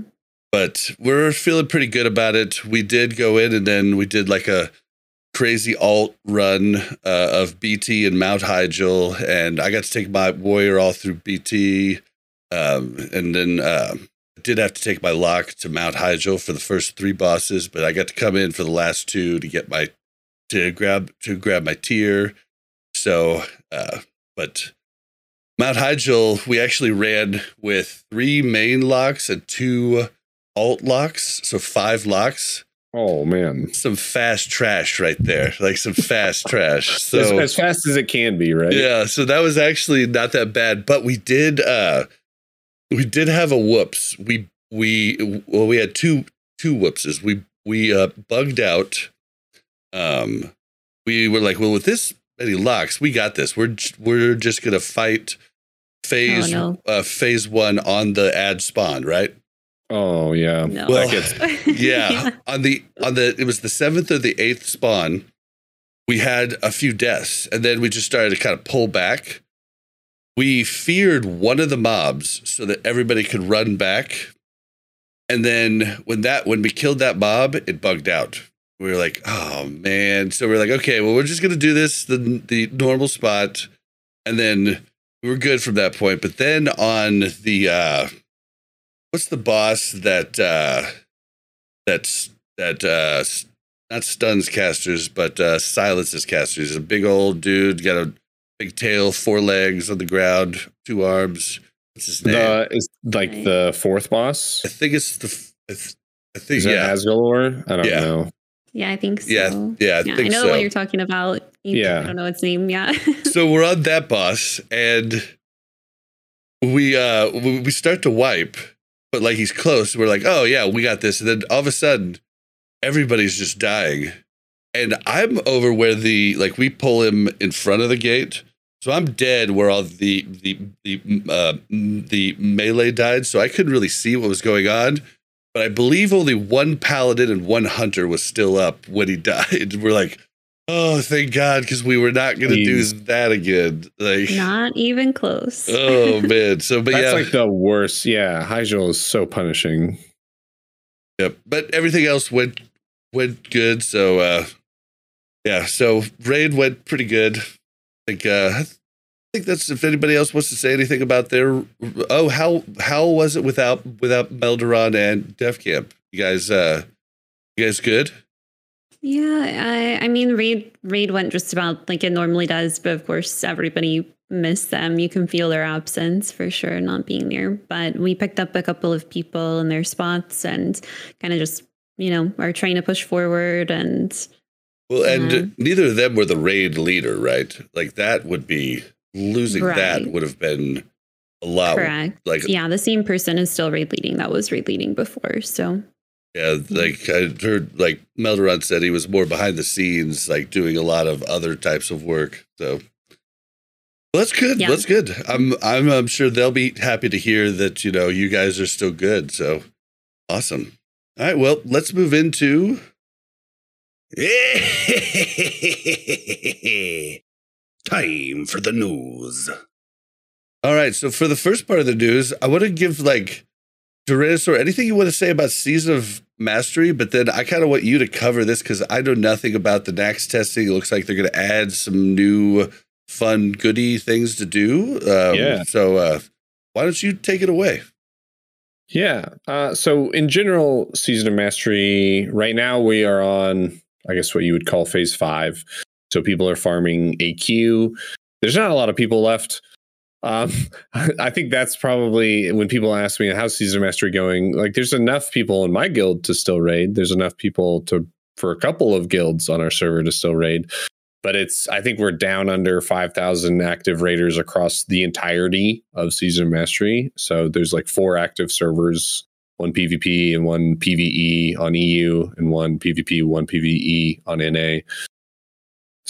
but we're feeling pretty good about it. We did go in and then we did like a crazy alt run uh, of BT and Mount Hyjal, and I got to take my warrior all through BT, um, and then uh, I did have to take my lock to Mount Hyjal for the first three bosses, but I got to come in for the last two to get my to grab to grab my tier. So, uh, but Mount Hyjal, we actually ran with three main locks and two alt locks, so five locks. Oh man. Some fast trash right there, like some fast trash. <laughs> as, So as fast as it can be, right? yeah, so that was actually not that bad, but we did uh we did have a whoops. We we well we had two two whoopses. We we uh bugged out um we were like, well with this many locks, we got this. We're we're just going to fight phase Oh, uh phase 1 on the ad spawn, right? Oh yeah. No. Well, That gets- <laughs> yeah. on the on the it was the seventh or the eighth spawn we had a few deaths and then we just started to kind of pull back we feared one of the mobs so that everybody could run back and then when that when we killed that mob it bugged out we were like oh man so we're like okay well we're just gonna do this the the normal spot and then we were good from that point but then on the uh what's the boss that uh that's that uh not stuns casters but uh silences casters He's a big old dude got a big tail four legs on the ground two arms what's his name The is like the fourth boss. i think it's the i, th- I think Is yeah Azgalor? I don't Yeah. know. Yeah, I think so. yeah yeah i Yeah, I think know so what you're talking about. You- Yeah. I don't know its name. Yeah. <laughs> so we're on that bus, and we uh we we start to wipe but like he's close we're like oh yeah we got this and then all of a sudden everybody's just dying and i'm over where the like we pull him in front of the gate so i'm dead where all the the the uh the melee died so i couldn't really see what was going on but i believe only one paladin and one hunter was still up when he <laughs> died we're like oh thank god because we were not gonna do that again like Not even close. oh <laughs> man so but That's yeah like the worst. Yeah, Hyjal is so punishing. Yep. But everything else went went good. So uh yeah, so raid went pretty good. I think uh I think that's if anybody else wants to say anything about their oh how how was it without without Melderon and Def Camp? You guys uh you guys good? Yeah, I, I mean, raid raid went just about like it normally does, but of course, everybody missed them. You can feel their absence for sure, not being there. But we picked up a couple of people in their spots and kind of just you know are trying to push forward. And Well, and Mhm. neither of them were the raid leader, right? Like that would be losing that would have been a lot correct, like yeah, the same person is still raid leading that was raid leading before. So Yeah, like I heard, like Melderon said, he was more behind the scenes, like doing a lot of other types of work. So well, that's good. Yeah. That's good. I'm, I'm, I'm sure they'll be happy to hear that you know you guys are still good. So awesome. All right, well, let's move into. <laughs> Time for the news. All right, so for the first part of the news, I want to give like Duranasaur, anything you want to say about Season of Mastery, but then I kind of want you to cover this because I know nothing about the Nax testing. It looks like they're going to add some new fun, goody things to do. Um, Yeah. So, uh, why don't you take it away? Yeah. Uh, so in general, season of mastery. Right now, we are on, I guess, what you would call phase five. So people are farming AQ. There's not a lot of people left. Um, <laughs> I think that's probably when people ask me how's season mastery going. Like, there's enough people in my guild to still raid. There's enough people to for a couple of guilds on our server to still raid but it's I think we're down under 5,000 active raiders across the entirety of Season Mastery. So there's like four active servers, one PvP and one PvE on EU and one PvP, one PvE on NA.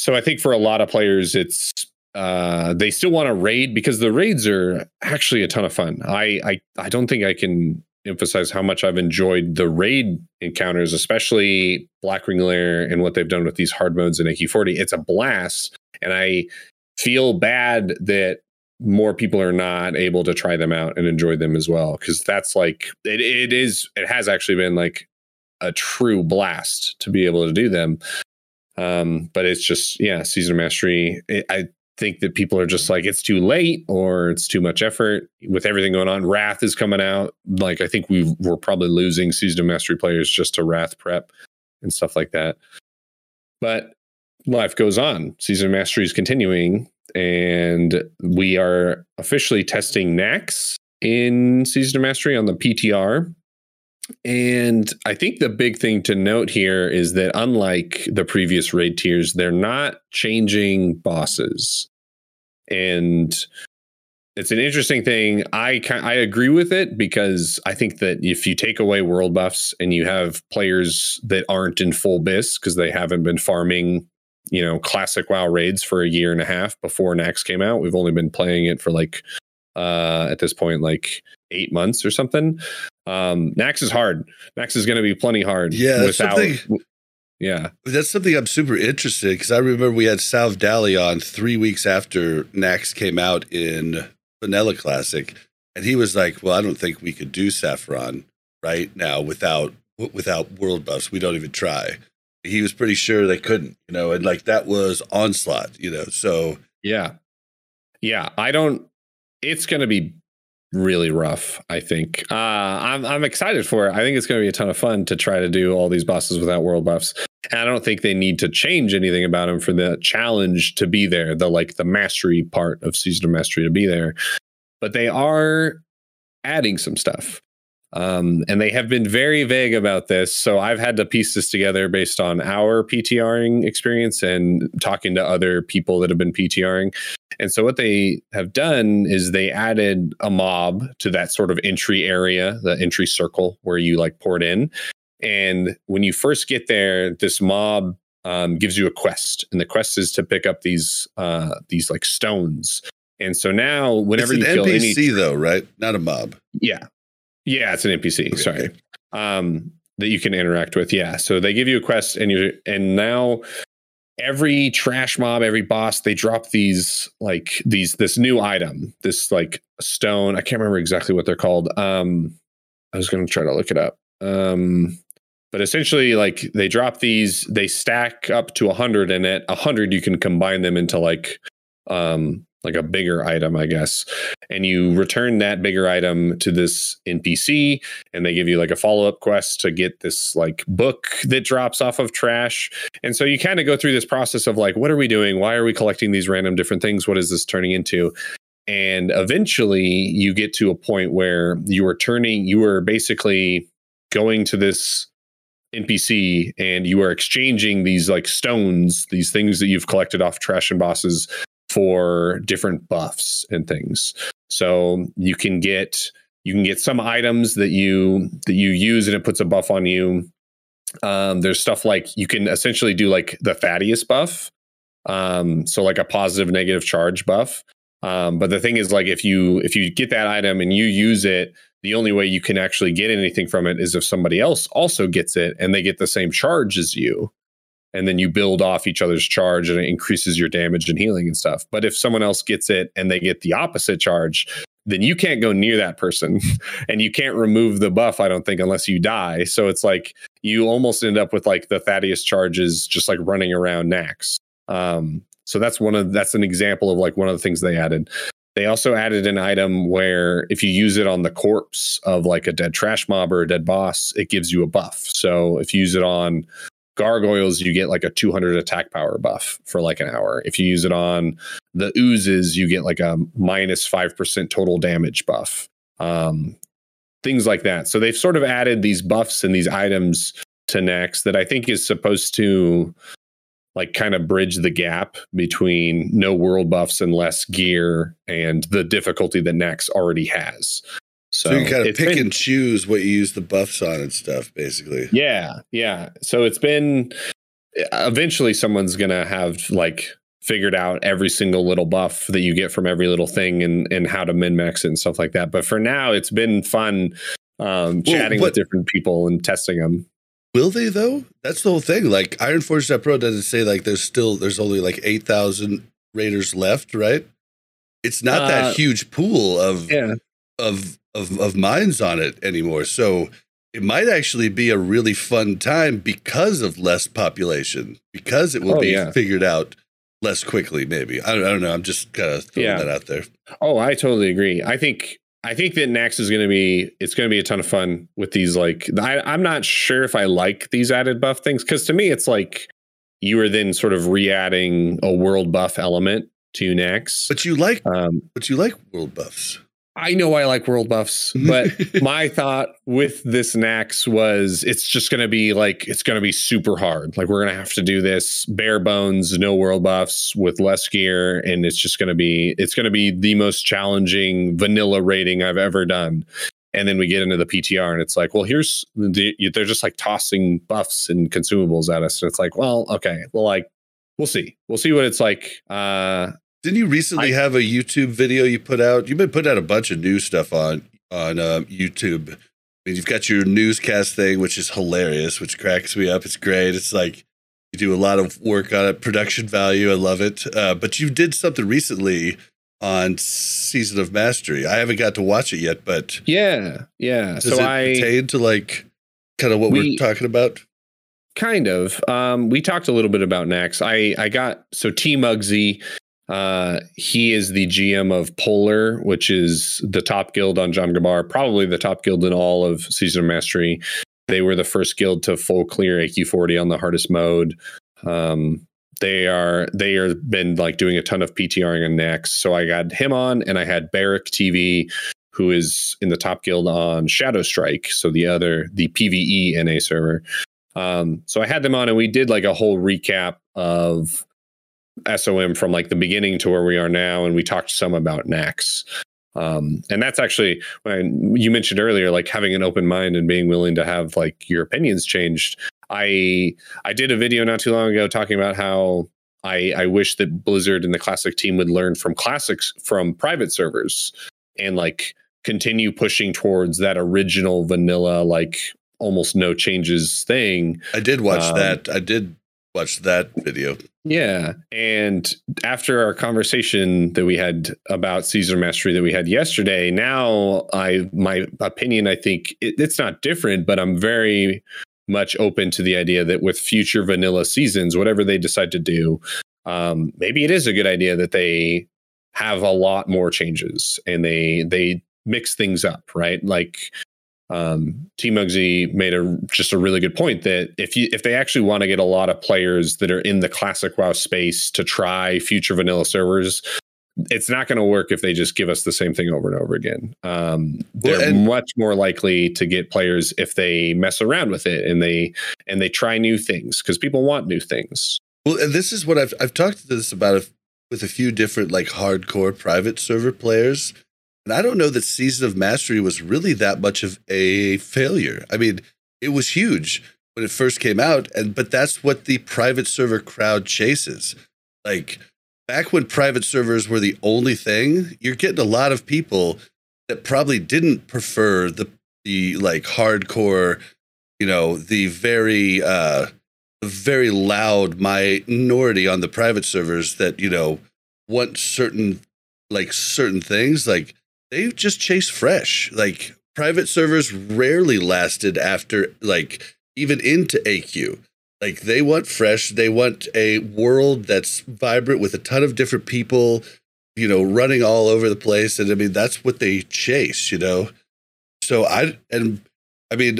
So I think for a lot of players it's uh, they still want to raid because the raids are actually a ton of fun. I I I don't think I can emphasize how much I've enjoyed the raid encounters, especially Blackwing Lair and what they've done with these hard modes in AQ40. It's a blast. And I feel bad that more people are not able to try them out and enjoy them as well. Cause that's like, it, it is, it has actually been like a true blast to be able to do them. Um, but it's just, yeah, season of mastery. It, I think that people are just like it's too late or it's too much effort with everything going on. Wrath is coming out. Like I think we we're probably losing season of mastery players just to Wrath prep and stuff like that. But life goes on. Season of mastery is continuing, and we are officially testing Naxx in season of mastery on the PTR. And I think the big thing to note here is that unlike the previous raid tiers, they're not changing bosses. And it's an interesting thing. I I agree with it because I think that if you take away world buffs and you have players that aren't in full bis because they haven't been farming, you know, classic WoW raids for a year and a half before Nax came out. We've only been playing it for like uh at this point like eight months or something. Um, Naxx is hard. Naxx is going to be plenty hard. Yeah, without. Yeah, that's something I'm super interested because I remember we had Salve Dally on three weeks after Naxx came out in Vanilla Classic, and he was like, "Well, I don't think we could do Sapphiron right now without without world buffs. We don't even try." He was pretty sure they couldn't, you know, and like that was onslaught, you know. So yeah, yeah, I don't. It's going to be really rough. I think uh, I'm I'm excited for it. I think it's going to be a ton of fun to try to do all these bosses without world buffs. And I don't think they need to change anything about them for the challenge to be there. The like the mastery part of season of mastery to be there, but they are adding some stuff. Um, and they have been very vague about this. So I've had to piece this together based on our PTRing experience and talking to other people that have been PTRing. And so what they have done is they added a mob to that sort of entry area, the entry circle where you like port in. And when you first get there, this mob um, gives you a quest, and the quest is to pick up these uh, these like stones. And so now, whenever it's an you NPC any, though, right? Not a mob. Yeah, yeah, it's an NPC. Okay, sorry. Um, that you can interact with. Yeah. So they give you a quest and you and now every trash mob, every boss, they drop these like these this new item, this like stone. I can't remember exactly what they're called. Um I was gonna try to look it up. Um but essentially like they drop these, they stack up to a hundred and at a hundred you can combine them into like um like a bigger item, I guess. And you return that bigger item to this NPC, and they give you like a follow up quest to get this like book that drops off of trash. And so you kind of go through this process of like, what are we doing? Why are we collecting these random different things? What is this turning into? And eventually you get to a point where you are turning, you are basically going to this NPC and you are exchanging these like stones, these things that you've collected off trash and bosses for different buffs and things. So you can get you can get some items that you that you use and it puts a buff on you. Um, there's stuff like you can essentially do like the Thaddius buff. Um, so like a positive negative charge buff. Um, but the thing is like if you if you get that item and you use it, the only way you can actually get anything from it is if somebody else also gets it and they get the same charge as you and then you build off each other's charge and it increases your damage and healing and stuff. But if someone else gets it and they get the opposite charge, then you can't go near that person <laughs> and you can't remove the buff, I don't think, unless you die. So it's like you almost end up with like the Thaddius charges just like running around Naxx. Um, so that's one of that's an example of like one of the things they added. They also added an item where if you use it on the corpse of like a dead trash mob or a dead boss, it gives you a buff. So if you use it on gargoyles, you get like a 200 attack power buff for like an hour. If you use it on the oozes, you get like a minus 5% total damage buff. Um, things like that. So they've sort of added these buffs and these items to Naxx that I think is supposed to like kind of bridge the gap between no world buffs and less gear and the difficulty that Naxx already has. So, So, you kind of pick been- and choose what you use the buffs on and stuff, basically. Yeah, yeah. So it's been eventually someone's gonna have like figured out every single little buff that you get from every little thing and and how to min max it and stuff like that. But for now, it's been fun um, chatting what- with different people and testing them. Will they though? That's the whole thing. Like Ironforge.pro doesn't say like there's still there's only like eight thousand raiders left, right? It's not Uh, that huge pool of Yeah, of of of mines on it anymore. So it might actually be a really fun time because of less population, because it will Oh, be yeah. figured out less quickly. Maybe I don't, I don't know. I'm just kind of throwing Yeah. that out there. Oh, I totally agree. I think I think that Nax is going to be it's going to be a ton of fun with these. Like, I, I'm not sure if I like these added buff things because to me, it's like you are then sort of re-adding a world buff element to Nax. But you like Um, but you like world buffs. I know I like world buffs, <laughs> but my thought with this Nax was it's just going to be like it's going to be super hard. Like we're going to have to do this bare bones, no world buffs with less gear, and it's just going to be it's going to be the most challenging vanilla rating I've ever done. And then we get into the PTR, and it's like, well, here's the, they're just like tossing buffs and consumables at us, and it's like, well, okay, well, like we'll see, we'll see what it's like. Uh, Didn't you recently I- have a YouTube video you put out? You've been putting out a bunch of new stuff on on uh, YouTube. I mean, you've got your newscast thing, which is hilarious, which cracks me up. It's great. It's like you do a lot of work on it, production value. I love it. Uh, but you did something recently on Season of Mastery. I haven't got to watch it yet, but yeah, yeah. does so it I pertain to like kind of what We- we're talking about? kind of um we talked a little bit about Nax. i i got so t mugsy uh he is the gm of polar which is the top guild on Jom Gabbar probably the top guild in all of season of mastery. They were the first guild to full clear aq40 on the hardest mode. Um they are they are been like doing a ton of ptring on Nax. so i got him on and i had Barrick tv who is in the top guild on shadow strike so the other the pve na server. Um, so I had them on and we did like a whole recap of SOM from like the beginning to where we are now. And we talked some about Nax. Um, and that's actually when you mentioned earlier, like having an open mind and being willing to have like your opinions changed. I I did a video not too long ago talking about how I I wish that Blizzard and the classic team would learn from classics from private servers and like continue pushing towards that original vanilla like almost no changes thing I did watch Um, that. I did watch that video. yeah. And after our conversation that we had about Season Mastery that we had yesterday, now I my opinion, I think it, it's not different, but I'm very much open to the idea that with future vanilla seasons, whatever they decide to do, um, maybe it is a good idea that they have a lot more changes and they they mix things up, right? Like um, T Mugsy made a just a really good point that if you if they actually want to get a lot of players that are in the classic WoW space to try future vanilla servers, it's not going to work if they just give us the same thing over and over again. Um, they're and- much more likely to get players if they mess around with it and they and they try new things because people want new things. Well, and this is what I've I've talked to this about a, with a few different like hardcore private server players, and I don't know that Season of Mastery was really that much of a failure. I mean, it was huge when it first came out, and but that's what the private server crowd chases. Like back when private servers were the only thing, you're getting a lot of people that probably didn't prefer the the like hardcore, you know, the very uh very loud minority on the private servers that you know want certain like certain things like they just chase fresh like private servers rarely lasted after like even into aq like they want fresh they want a world that's vibrant with a ton of different people you know, running all over the place. And I mean, that's what they chase, you know? So I, and I mean,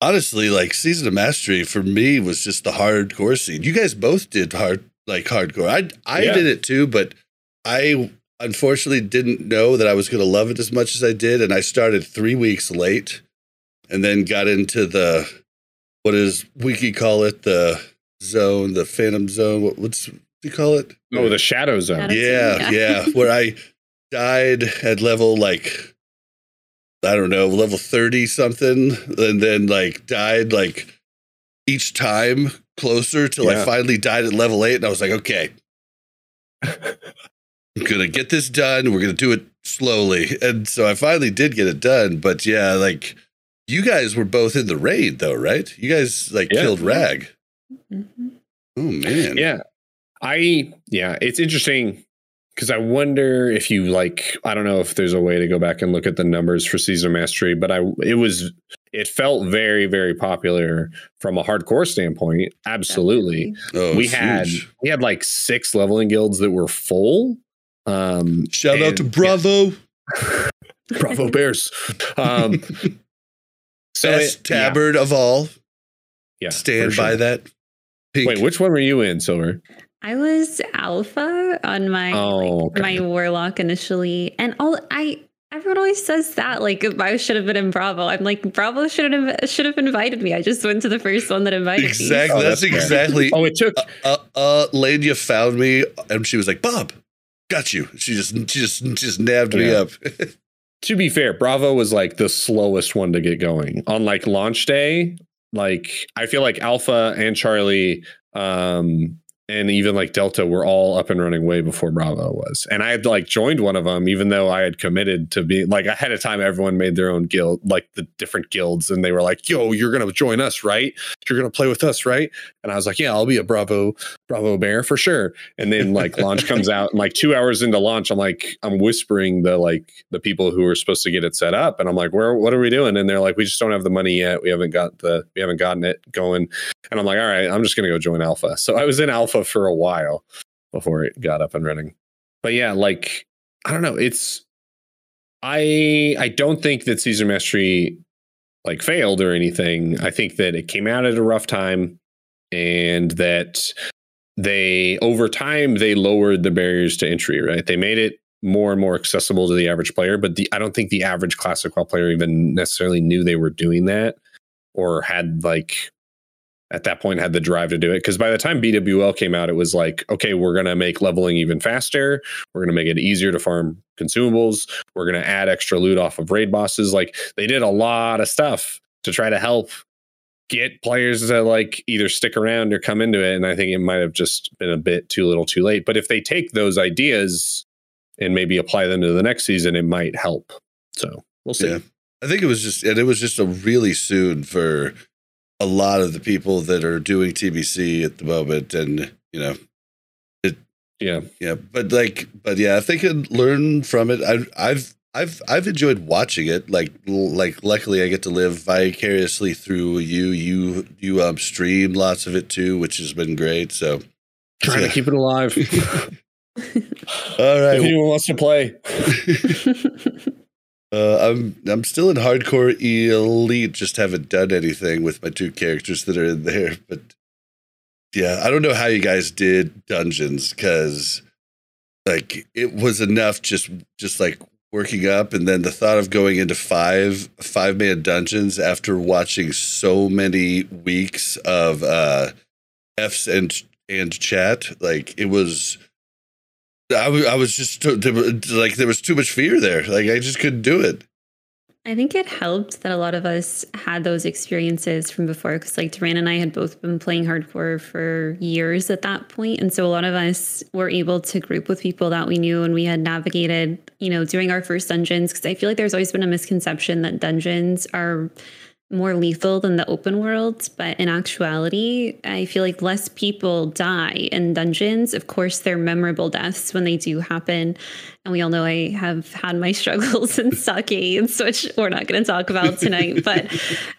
honestly, like Season of Mastery for me was just the hardcore scene. You guys both did hard, like hardcore. I, I Yeah. did it too, but I unfortunately didn't know that I was going to love it as much as I did. And I started three weeks late and then got into the, what is Wiki call it? The zone, the Phantom Zone. What, what's, do you call it? Oh, the Shadow Zone. Shadow- yeah, Yeah. yeah. <laughs> Where I died at level like I don't know, level 30 something, and then like died like each time closer till I finally died at level eight. And I was like, okay, <laughs> I'm gonna get this done. We're gonna do it slowly. And so I finally did get it done. But yeah, like you guys were both in the raid though, right? You guys like Yeah. killed Rag. Mhm. Oh man. Yeah. I yeah, it's interesting because I wonder if you like I don't know if there's a way to go back and look at the numbers for season mastery, but I it was it felt very very popular from a hardcore standpoint. Absolutely. Oh, we it's had huge. we had like six leveling guilds that were full. Um shout out to and- Bravo. <laughs> Bravo Bears. Um <laughs> so Best it- yeah, tabard of all. yeah, Stand for by that. Pink. Wait, which one were you in, Silver? I was alpha on my Oh, like, my warlock initially, and all I everyone always says that like I should have been in Bravo. I'm like Bravo should have should have invited me. I just went to the first one that invited me. Exactly. Oh, that's, that's exactly. Oh, it took Uh, uh, Lania found me, and she was like, "Bob, got you." She just, she just, she just nabbed me up. <laughs> to be fair, Bravo was like the slowest one to get going on like launch day. Like I feel like Alpha and Charlie, um, and even like Delta were all up and running way before Bravo was. And I had like joined one of them, even though I had committed to be like ahead of time. Everyone made their own guild, like the different guilds, and they were like, "Yo, you're gonna join us, right? You're gonna play with us, right?" And I was like, "Yeah, I'll be a Bravo Bravo Bear for sure." And then like <laughs> launch comes out, and like two hours into launch, I'm like, I'm whispering the like the people who were supposed to get it set up, and I'm like, "Where? What are we doing?" And they're like, "We just don't have the money yet. We haven't got the we haven't gotten it going." And I'm like, "All right, I'm just gonna go join Alpha." So I was in Alpha for a while before it got up and running. But yeah, like I don't know, it's I I don't think that Season Mastery like failed or anything. I think that it came out at a rough time and that they over time they lowered the barriers to entry, right? They made it more and more accessible to the average player, but the I don't think the average classic WoW player even necessarily knew they were doing that or had like at that point had the drive to do it. Because by the time BWL came out it was like okay we're going to make leveling even faster. We're going to make it easier to farm consumables. We're going to add extra loot off of raid bosses. Like they did a lot of stuff to try to help get players to like either stick around or come into it. And i think it might have just been a bit too little too late. But if they take those ideas and maybe apply them to the next season it might help. So we'll see. Yeah. I think it was just, and it was just a really soon for a lot of the people that are doing TBC at the moment, and you know, it, yeah yeah. But like, but yeah, if they could learn from it, I, I've. I've I've enjoyed watching it. Like like luckily I get to live vicariously through you. You you um stream lots of it too, which has been great. So trying to keep it alive <laughs> All right. if anyone wants to play <laughs> <laughs> Uh, I'm I'm still in hardcore elite. Just haven't done anything with my two characters that are in there. But yeah, I don't know how you guys did dungeons because like it was enough just just like working up, and then the thought of going into five five man dungeons after watching so many weeks of uh, Fs and and chat, like it was. I was just too- there like there was too much fear there. Like I just couldn't do it. I think it helped that a lot of us had those experiences from before because, like, Duran and I had both been playing hardcore for years at that point, and so a lot of us were able to group with people that we knew and we had navigated, you know, doing our first dungeons. Because I feel like there's always been a misconception that dungeons are more lethal than the open world, but in actuality, I feel like less people die in dungeons. Of course, they're memorable deaths when they do happen. And we all know I have had my <laughs> struggles in stockades, <laughs> which we're not going to talk about tonight. <laughs> but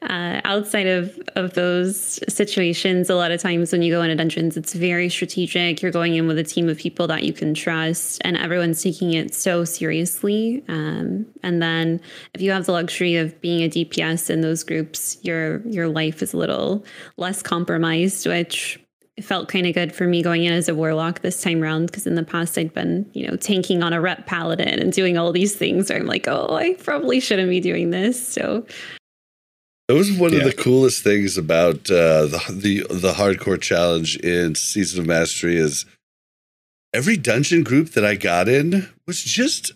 uh, outside of, of those situations, a lot of times when you go into dungeons, it's very strategic. You're going in with a team of people that you can trust, and everyone's taking it so seriously. Um, and then if you have the luxury of being a DPS in those groups, your your life is a little less compromised, which felt kind of good for me going in as a warlock this time around because in the past I'd been, you know, tanking on a rep paladin and doing all these things where I'm like, oh, I probably shouldn't be doing this. So that was one yeah. of the coolest things about uh, the the the hardcore challenge in Season of Mastery is every dungeon group that I got in was just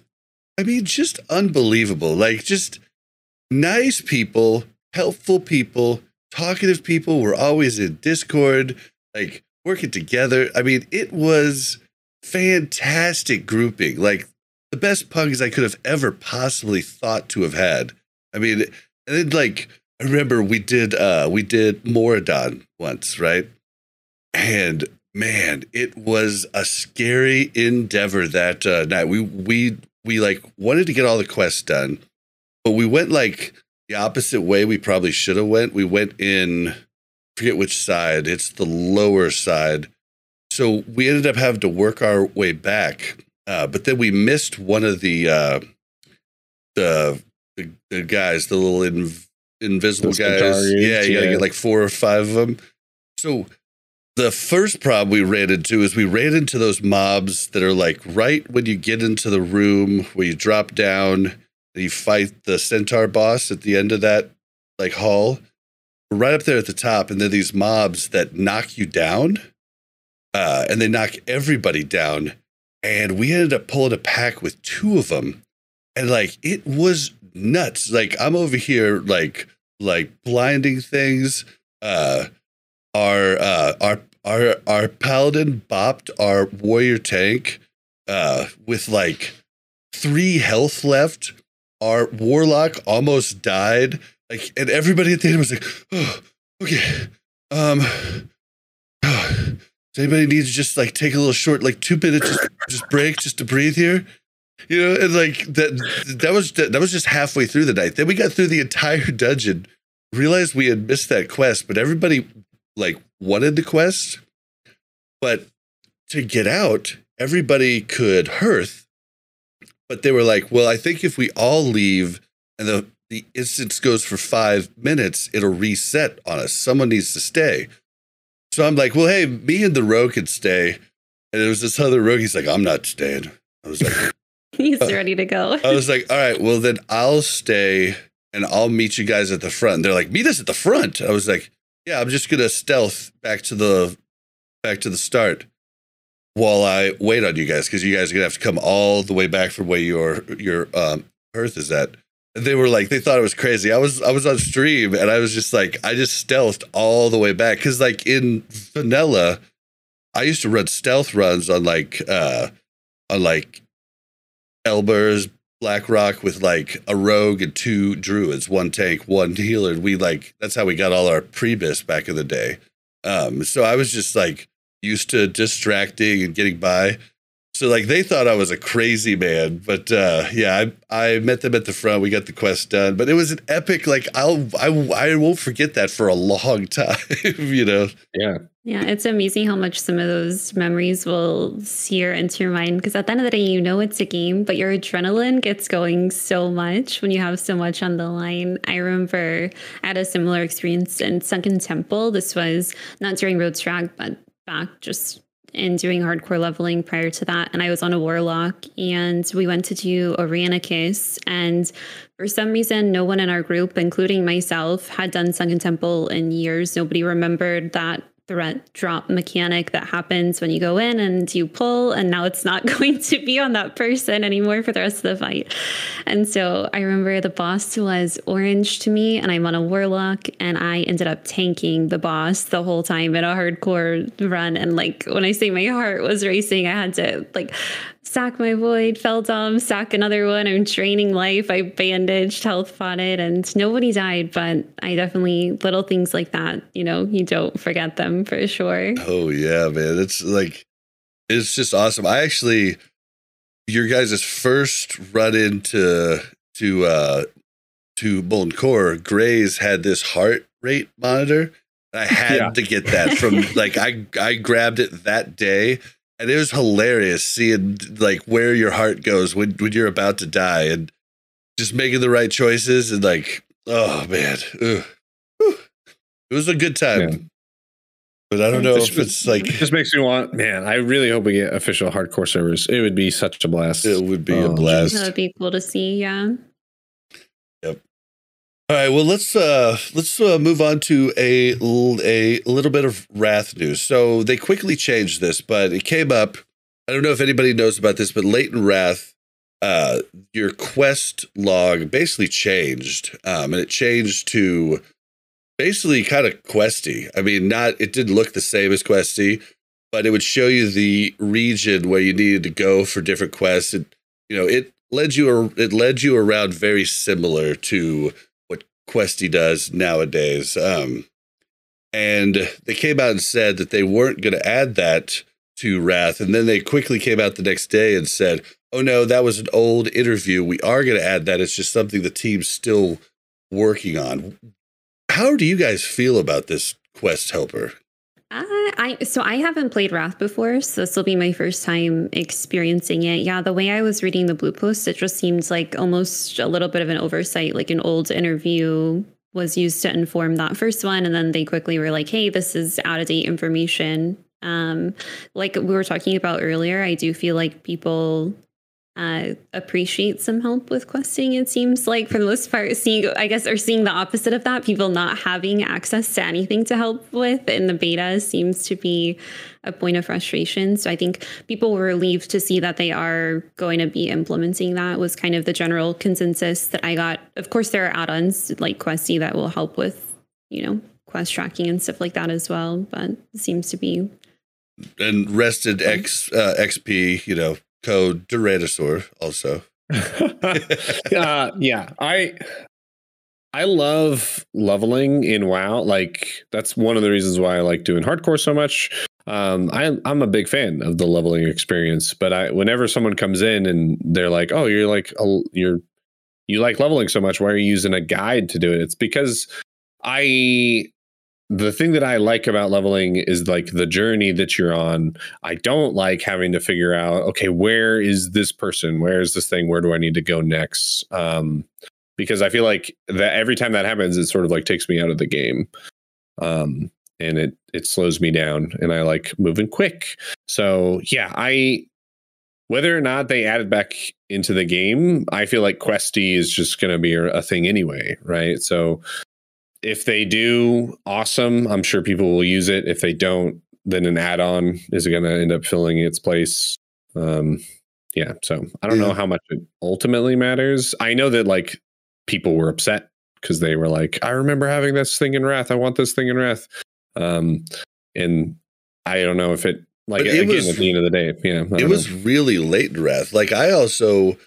I mean, just unbelievable. Like just nice people, helpful people, talkative people. We're always in Discord like working together. I mean, it was fantastic grouping. Like the best pugs I could have ever possibly thought to have had. I mean, and then like I remember we did uh we did Maraudon once, right? And man, it was a scary endeavor that uh, night. We we we like wanted to get all the quests done, but we went like the opposite way we probably should have went. We went in forget which side. It's the lower side. So we ended up having to work our way back. Uh, but then we missed one of the uh, the, the, the guys, the little inv- invisible guys. Yeah, you gotta get like four or five of them. So the first problem we ran into is we ran into those mobs that are like right when you get into the room where you drop down and you fight the centaur boss at the end of that like hall right up there at the top, and then these mobs that knock you down, uh, and they knock everybody down. And we ended up pulling a pack with two of them, and like it was nuts. Like I'm over here, like like blinding things. Uh, our uh, our our our paladin bopped our warrior tank uh, with like three health left. Our warlock almost died like, and everybody at the end was like, oh, okay. Um, oh, does anybody need to just like take a little short, like two minutes, just, just break, just to breathe here? You know, and like that, that was, that was just halfway through the night. Then we got through the entire dungeon, realized we had missed that quest, but everybody like wanted the quest. But to get out, everybody could hearth, but they were like, well, I think if we all leave and the the instance goes for five minutes, it'll reset on us. Someone needs to stay. So I'm like, well, hey, me and the rogue can stay. And it was this other rogue. He's like, I'm not staying. I was like, <laughs> he's uh, ready to go. I was like, all right, well, then I'll stay and I'll meet you guys at the front. They're like, meet us at the front. I was like, yeah, I'm just gonna stealth back to the back to the start while I wait on you guys because you guys are gonna have to come all the way back from where your your um, Earth is at they were like they thought it was crazy. I was I was on stream and I was just like I just stealthed all the way back because like in vanilla, I used to run stealth runs on like uh on like Elber's Blackrock with like a rogue and two druids, one tank, one healer. We like that's how we got all our prebis back in the day. Um, so I was just like used to distracting and getting by. So like they thought I was a crazy man, but uh, yeah, I I met them at the front. We got the quest done, but it was an epic. Like I'll I I won't forget that for a long <laughs> time. you know. Yeah. Yeah, it's amazing how much some of those memories will sear into your mind because at the end of the day, you know it's a game, but your adrenaline gets going so much when you have so much on the line. I remember I had a similar experience in Sunken Temple. This was not during Road Drag, but back just and doing hardcore leveling prior to that. And I was on a warlock and we went to do Eranikus. And for some reason, no one in our group, including myself, had done Sunken Temple in years. Nobody remembered that threat drop mechanic that happens when you go in and you pull, and now it's not <laughs> going to be on that person anymore for the rest of the fight. And so I remember the boss was orange to me, and I'm on a warlock, and I ended up tanking the boss the whole time in a hardcore run. And like when I say my heart was racing, I had to like sack my void, Feldom, sack another one. I'm training life. I bandaged, health potted, and nobody died. But I definitely little things like that. You know, you don't forget them for sure. Oh yeah, man. It's like it's just awesome. I actually your guys' first run into to uh to Molten Core, Gray's had this heart rate monitor. I had yeah. to get that from <laughs> like I I grabbed it that day and it was hilarious seeing like where your heart goes when when you're about to die and just making the right choices and like oh man it was a good time. Yeah. but i don't know if it's like it just makes me want man i really hope we get official hardcore servers. It would be such a blast. It would be oh, a um, blast. That would be cool to see yeah all right, well let's uh let's uh, move on to a a little bit of Wrath news. So they quickly changed this, but it came up. I don't know if anybody knows about this, but late in Wrath, uh, your quest log basically changed, um, and it changed to basically kind of Questie. I mean, not it didn't look the same as Questie, but it would show you the region where you needed to go for different quests. And you know, it led you it led you around very similar to Questie does nowadays. Um, and they came out and said that they weren't going to add that to Wrath. And then they quickly came out the next day and said, oh no, that was an old interview. We are going to add that. It's just something the team's still working on. How do you guys feel about this quest helper? I so I haven't played Wrath before, so this will be my first time experiencing it. Yeah, the way I was reading the blue post, it just seems like almost a little bit of an oversight, like an old interview was used to inform that first one, and then they quickly were like, "Hey, this is out of date information." Um, like we were talking about earlier, I do feel like people uh, appreciate some help with questing. It seems like for the most part, seeing I guess or seeing the opposite of that, people not having access to anything to help with in the beta seems to be a point of frustration. So I think people were relieved to see that they are going to be implementing that. Was kind of the general consensus that I got. Of course, there are add-ons like Questie that will help with you know quest tracking and stuff like that as well, but seems to be and rested X uh, XP, you know, code Duranasaur also. <laughs> uh, yeah, I I love leveling in WoW. Like that's one of the reasons why I like doing hardcore so much. Um, I, I'm a big fan of the leveling experience, but I whenever someone comes in and they're like, "Oh, you're like a, you're you like leveling so much. Why are you using a guide to do it?" It's because I the thing that I like about leveling is like the journey that you're on. I don't like having to figure out, okay, where is this person? Where is this thing? Where do I need to go next? Um, because I feel like that every time that happens, it sort of like takes me out of the game. Um, and it it slows me down and I like moving quick. So yeah, I whether or not they add it back into the game, I feel like Questie is just going to be a thing anyway, right? So if they do, awesome. I'm sure people will use it. If they don't, then an add-on is going to end up filling its place. Um, yeah. So I don't yeah. know how much it ultimately matters. I know that like people were upset because they were like, I remember having this thing in Wrath. I want this thing in Wrath. Um, and I don't know if it like it again was, at the end of the day, yeah. It was know. really late in Wrath. Like I also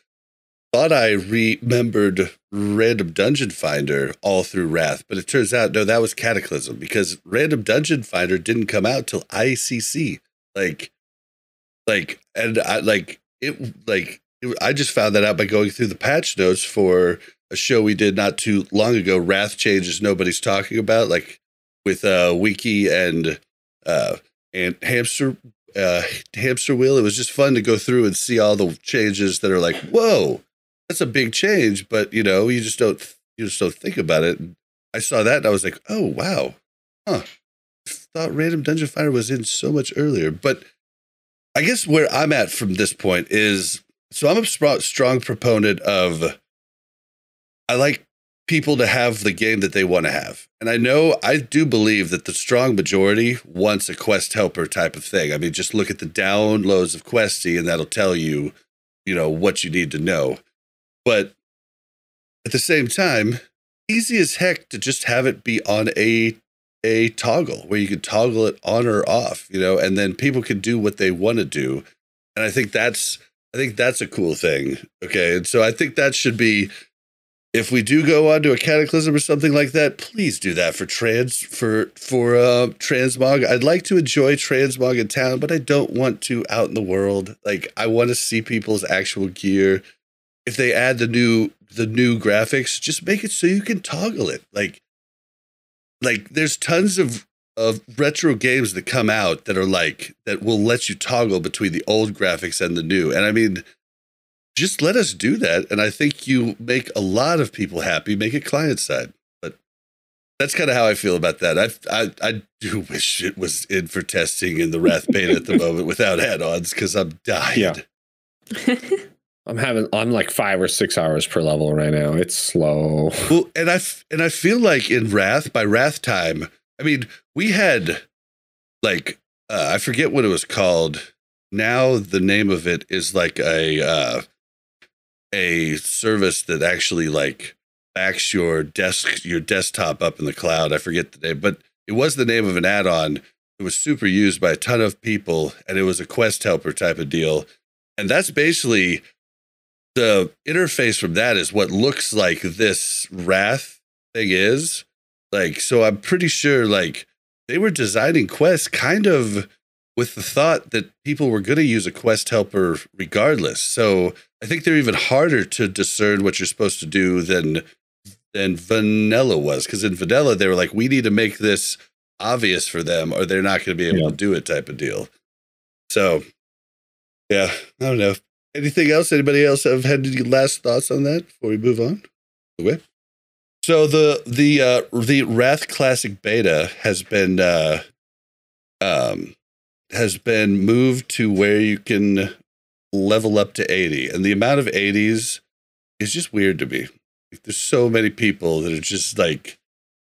thought I remembered Random Dungeon Finder all through Wrath, but it turns out no, that was Cataclysm because Random Dungeon Finder didn't come out till ICC. Like, like, and I like it. Like, it, I just found that out by going through the patch notes for a show we did not too long ago. Wrath changes nobody's talking about, like with uh Wiki and uh and Hamster uh Hamster Wheel. It was just fun to go through and see all the changes that are like, whoa that's a big change, but you know, you just don't you just don't think about it. I saw that and I was like, oh wow, huh? thought Random Dungeon Finder was in so much earlier, but I guess where I'm at from this point is so I'm a strong proponent of I like people to have the game that they want to have. And I know I do believe that the strong majority wants a quest helper type of thing. I mean, just look at the downloads of Questie and that'll tell you, you know, what you need to know. But at the same time, easy as heck to just have it be on a a toggle where you can toggle it on or off, you know, and then people can do what they want to do. And I think that's I think that's a cool thing. Okay. And so I think that should be if we do go on to a cataclysm or something like that, please do that for trans for for uh transmog. I'd like to enjoy transmog in town, but I don't want to out in the world. Like I want to see people's actual gear. If they add the new the new graphics, just make it so you can toggle it. Like like there's tons of of retro games that come out that are like that will let you toggle between the old graphics and the new. And I mean, just let us do that. And I think you make a lot of people happy, make it client side. But that's kind of how I feel about that. I, I, I do <laughs> wish it was in for testing in the Wrath beta at the <laughs> moment without add ons because I'm dying. Yeah. <laughs> I'm having I'm like five or six hours per level right now. It's slow. <laughs> Well, and I and I feel like in Wrath by Wrath time, I mean, we had like uh, I forget what it was called. Now the name of it is like a uh, a service that actually like backs your desk your desktop up in the cloud. I forget the name, but it was the name of an add-on. It was super used by a ton of people, and it was a quest helper type of deal. And that's basically the interface from that is what looks like this Wrath thing is. Like, so I'm pretty sure like they were designing quests kind of with the thought that people were going to use a quest helper regardless. So I think they're even harder to discern what you're supposed to do than than vanilla was. Because in vanilla, they were like, we need to make this obvious for them, or they're not going to be able Yeah. to do it, type of deal. So, yeah, I don't know. Anything else? Anybody else have had any last thoughts on that before we move on? Okay. So the the uh, the Wrath Classic Beta has been uh, um, has been moved to where you can level up to 80 and the amount of 80s is just weird to me Like, there's so many people that are just like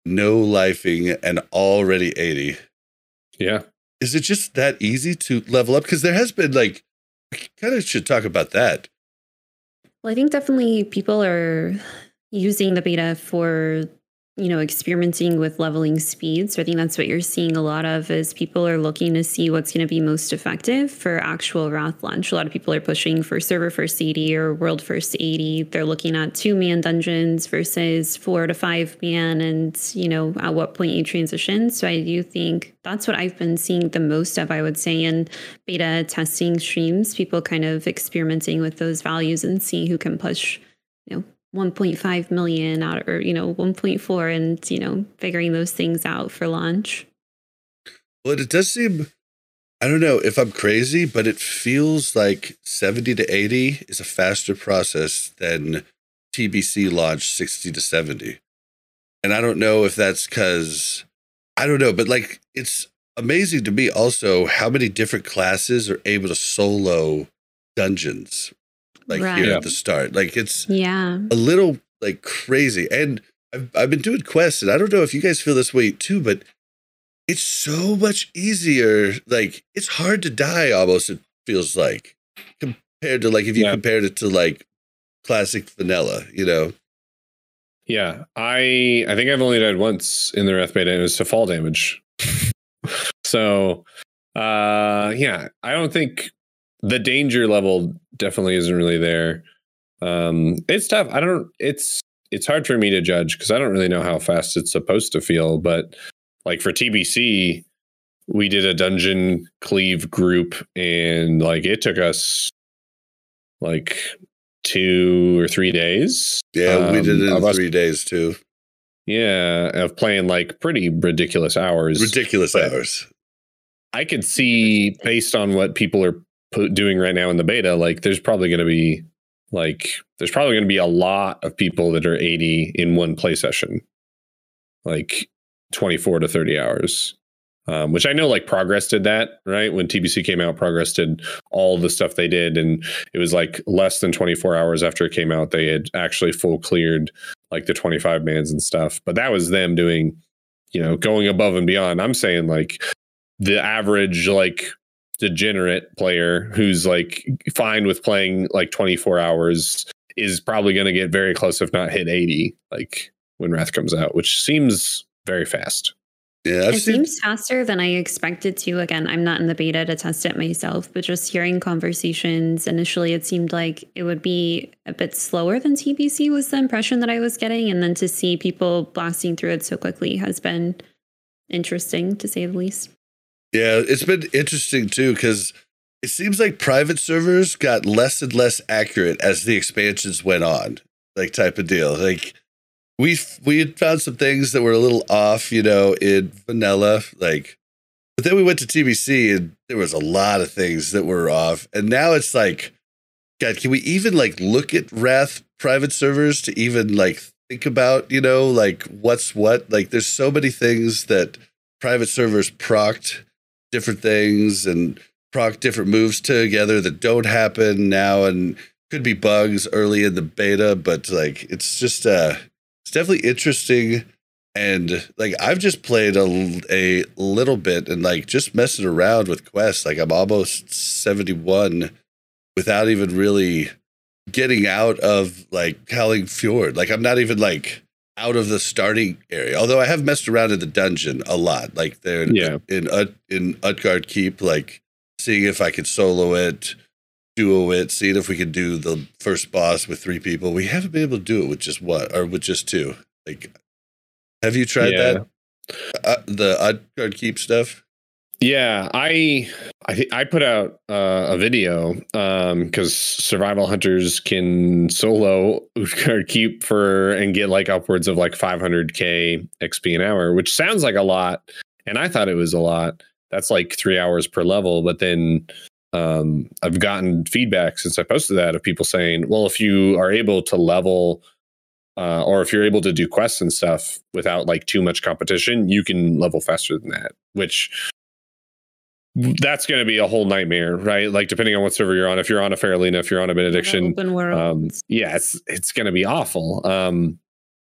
no lifing and already 80 Yeah. is it just that easy to level up because there has been like kind of should talk about that. Well, I think definitely people are using the beta for, you know, experimenting with leveling speed. So I think that's what you're seeing a lot of is people are looking to see what's going to be most effective for actual Wrath launch. A lot of people are pushing for server first 80 or world first 80. They're looking at two man dungeons versus four to five man and, you know, at what point you transition. So I do think that's what I've been seeing the most of, I would say, in beta testing streams, people kind of experimenting with those values and see who can push, 1.5 million out or, you know, 1.4 and, you know, figuring those things out for launch. Well, it does seem, I don't know if I'm crazy, but it feels like 70 to 80 is a faster process than TBC launch 60 to 70. And I don't know if that's because, I don't know, but like it's amazing to me also how many different classes are able to solo dungeons like Right. here Yeah. at the start. Like it's, Yeah. a little like crazy. And I've, I've been doing quests, and I don't know if you guys feel this way too, but it's so much easier. Like it's hard to die almost, it feels like, compared to like if you Yeah. compared it to like classic vanilla, you know? Yeah. I I think I've only died once in the Wrath beta and it was to fall damage. <laughs> so uh yeah, I don't think the danger level definitely isn't really there. Um it's tough. I don't it's it's hard for me to judge because I don't really know how fast it's supposed to feel, but like for TBC, we did a dungeon cleave group and like it took us like two or three days. Yeah, we did um, it in us- three days too. Yeah, of playing like pretty ridiculous hours. Ridiculous hours. I could see based on what people are doing right now in the beta, like there's probably going to be like there's probably going to be a lot of people that are 80 in one play session, like 24 to 30 hours. Um, which I know like Progress did that, right? When TBC came out, Progress did all the stuff they did. And it was like less than 24 hours after it came out, they had actually full cleared like the 25 mans and stuff. But that was them doing, you know, going above and beyond. I'm saying like the average like degenerate player who's like fine with playing like 24 hours is probably going to get very close if not hit 80 like when wrath comes out which seems very fast Yeah, I've it seen. seems faster than I expected to. Again, I'm not in the beta to test it myself, but just hearing conversations initially, it seemed like it would be a bit slower than TBC was the impression that I was getting. And then to see people blasting through it so quickly has been interesting to say the least. Yeah, it's been interesting too because it seems like private servers got less and less accurate as the expansions went on, like type of deal. Like we we had found some things that were a little off, you know, in vanilla, like. But then we went to TBC and there was a lot of things that were off, and now it's like, God, can we even like look at Wrath private servers to even like think about, you know, like what's what? Like, there's so many things that private servers procced different things and proc different moves together that don't happen now and could be bugs early in the beta, but like it's just uh it's definitely interesting and like I've just played a, a little bit and like just messing around with quests. Like I'm almost 71 without even really getting out of like Howling Fjord. Like I'm not even like out of the starting area. Although I have messed around in the dungeon a lot. Like there Yeah. in in Utgard Keep, like seeing if I could solo it, duo it, seeing if we could do the first boss with three people. We haven't been able to do it with just one or with just two. Like, have you tried Yeah. that? Uh, the Utgard Keep stuff. Yeah, I I thi- I put out uh, a video because survival hunters can solo <laughs> Utgard keep for and get like upwards of like 500k XP an hour, which sounds like a lot, and I thought it was a lot. That's like three hours per level, but then um, I've gotten feedback since I posted that of people saying, well, if you are able to level uh, or if you're able to do quests and stuff without like too much competition, you can level faster than that, which that's going to be a whole nightmare, right? Like depending on what server you're on. If you're on a Faerlina, if you're on a Benediction, Open world. um, yeah, it's it's going to be awful. Um,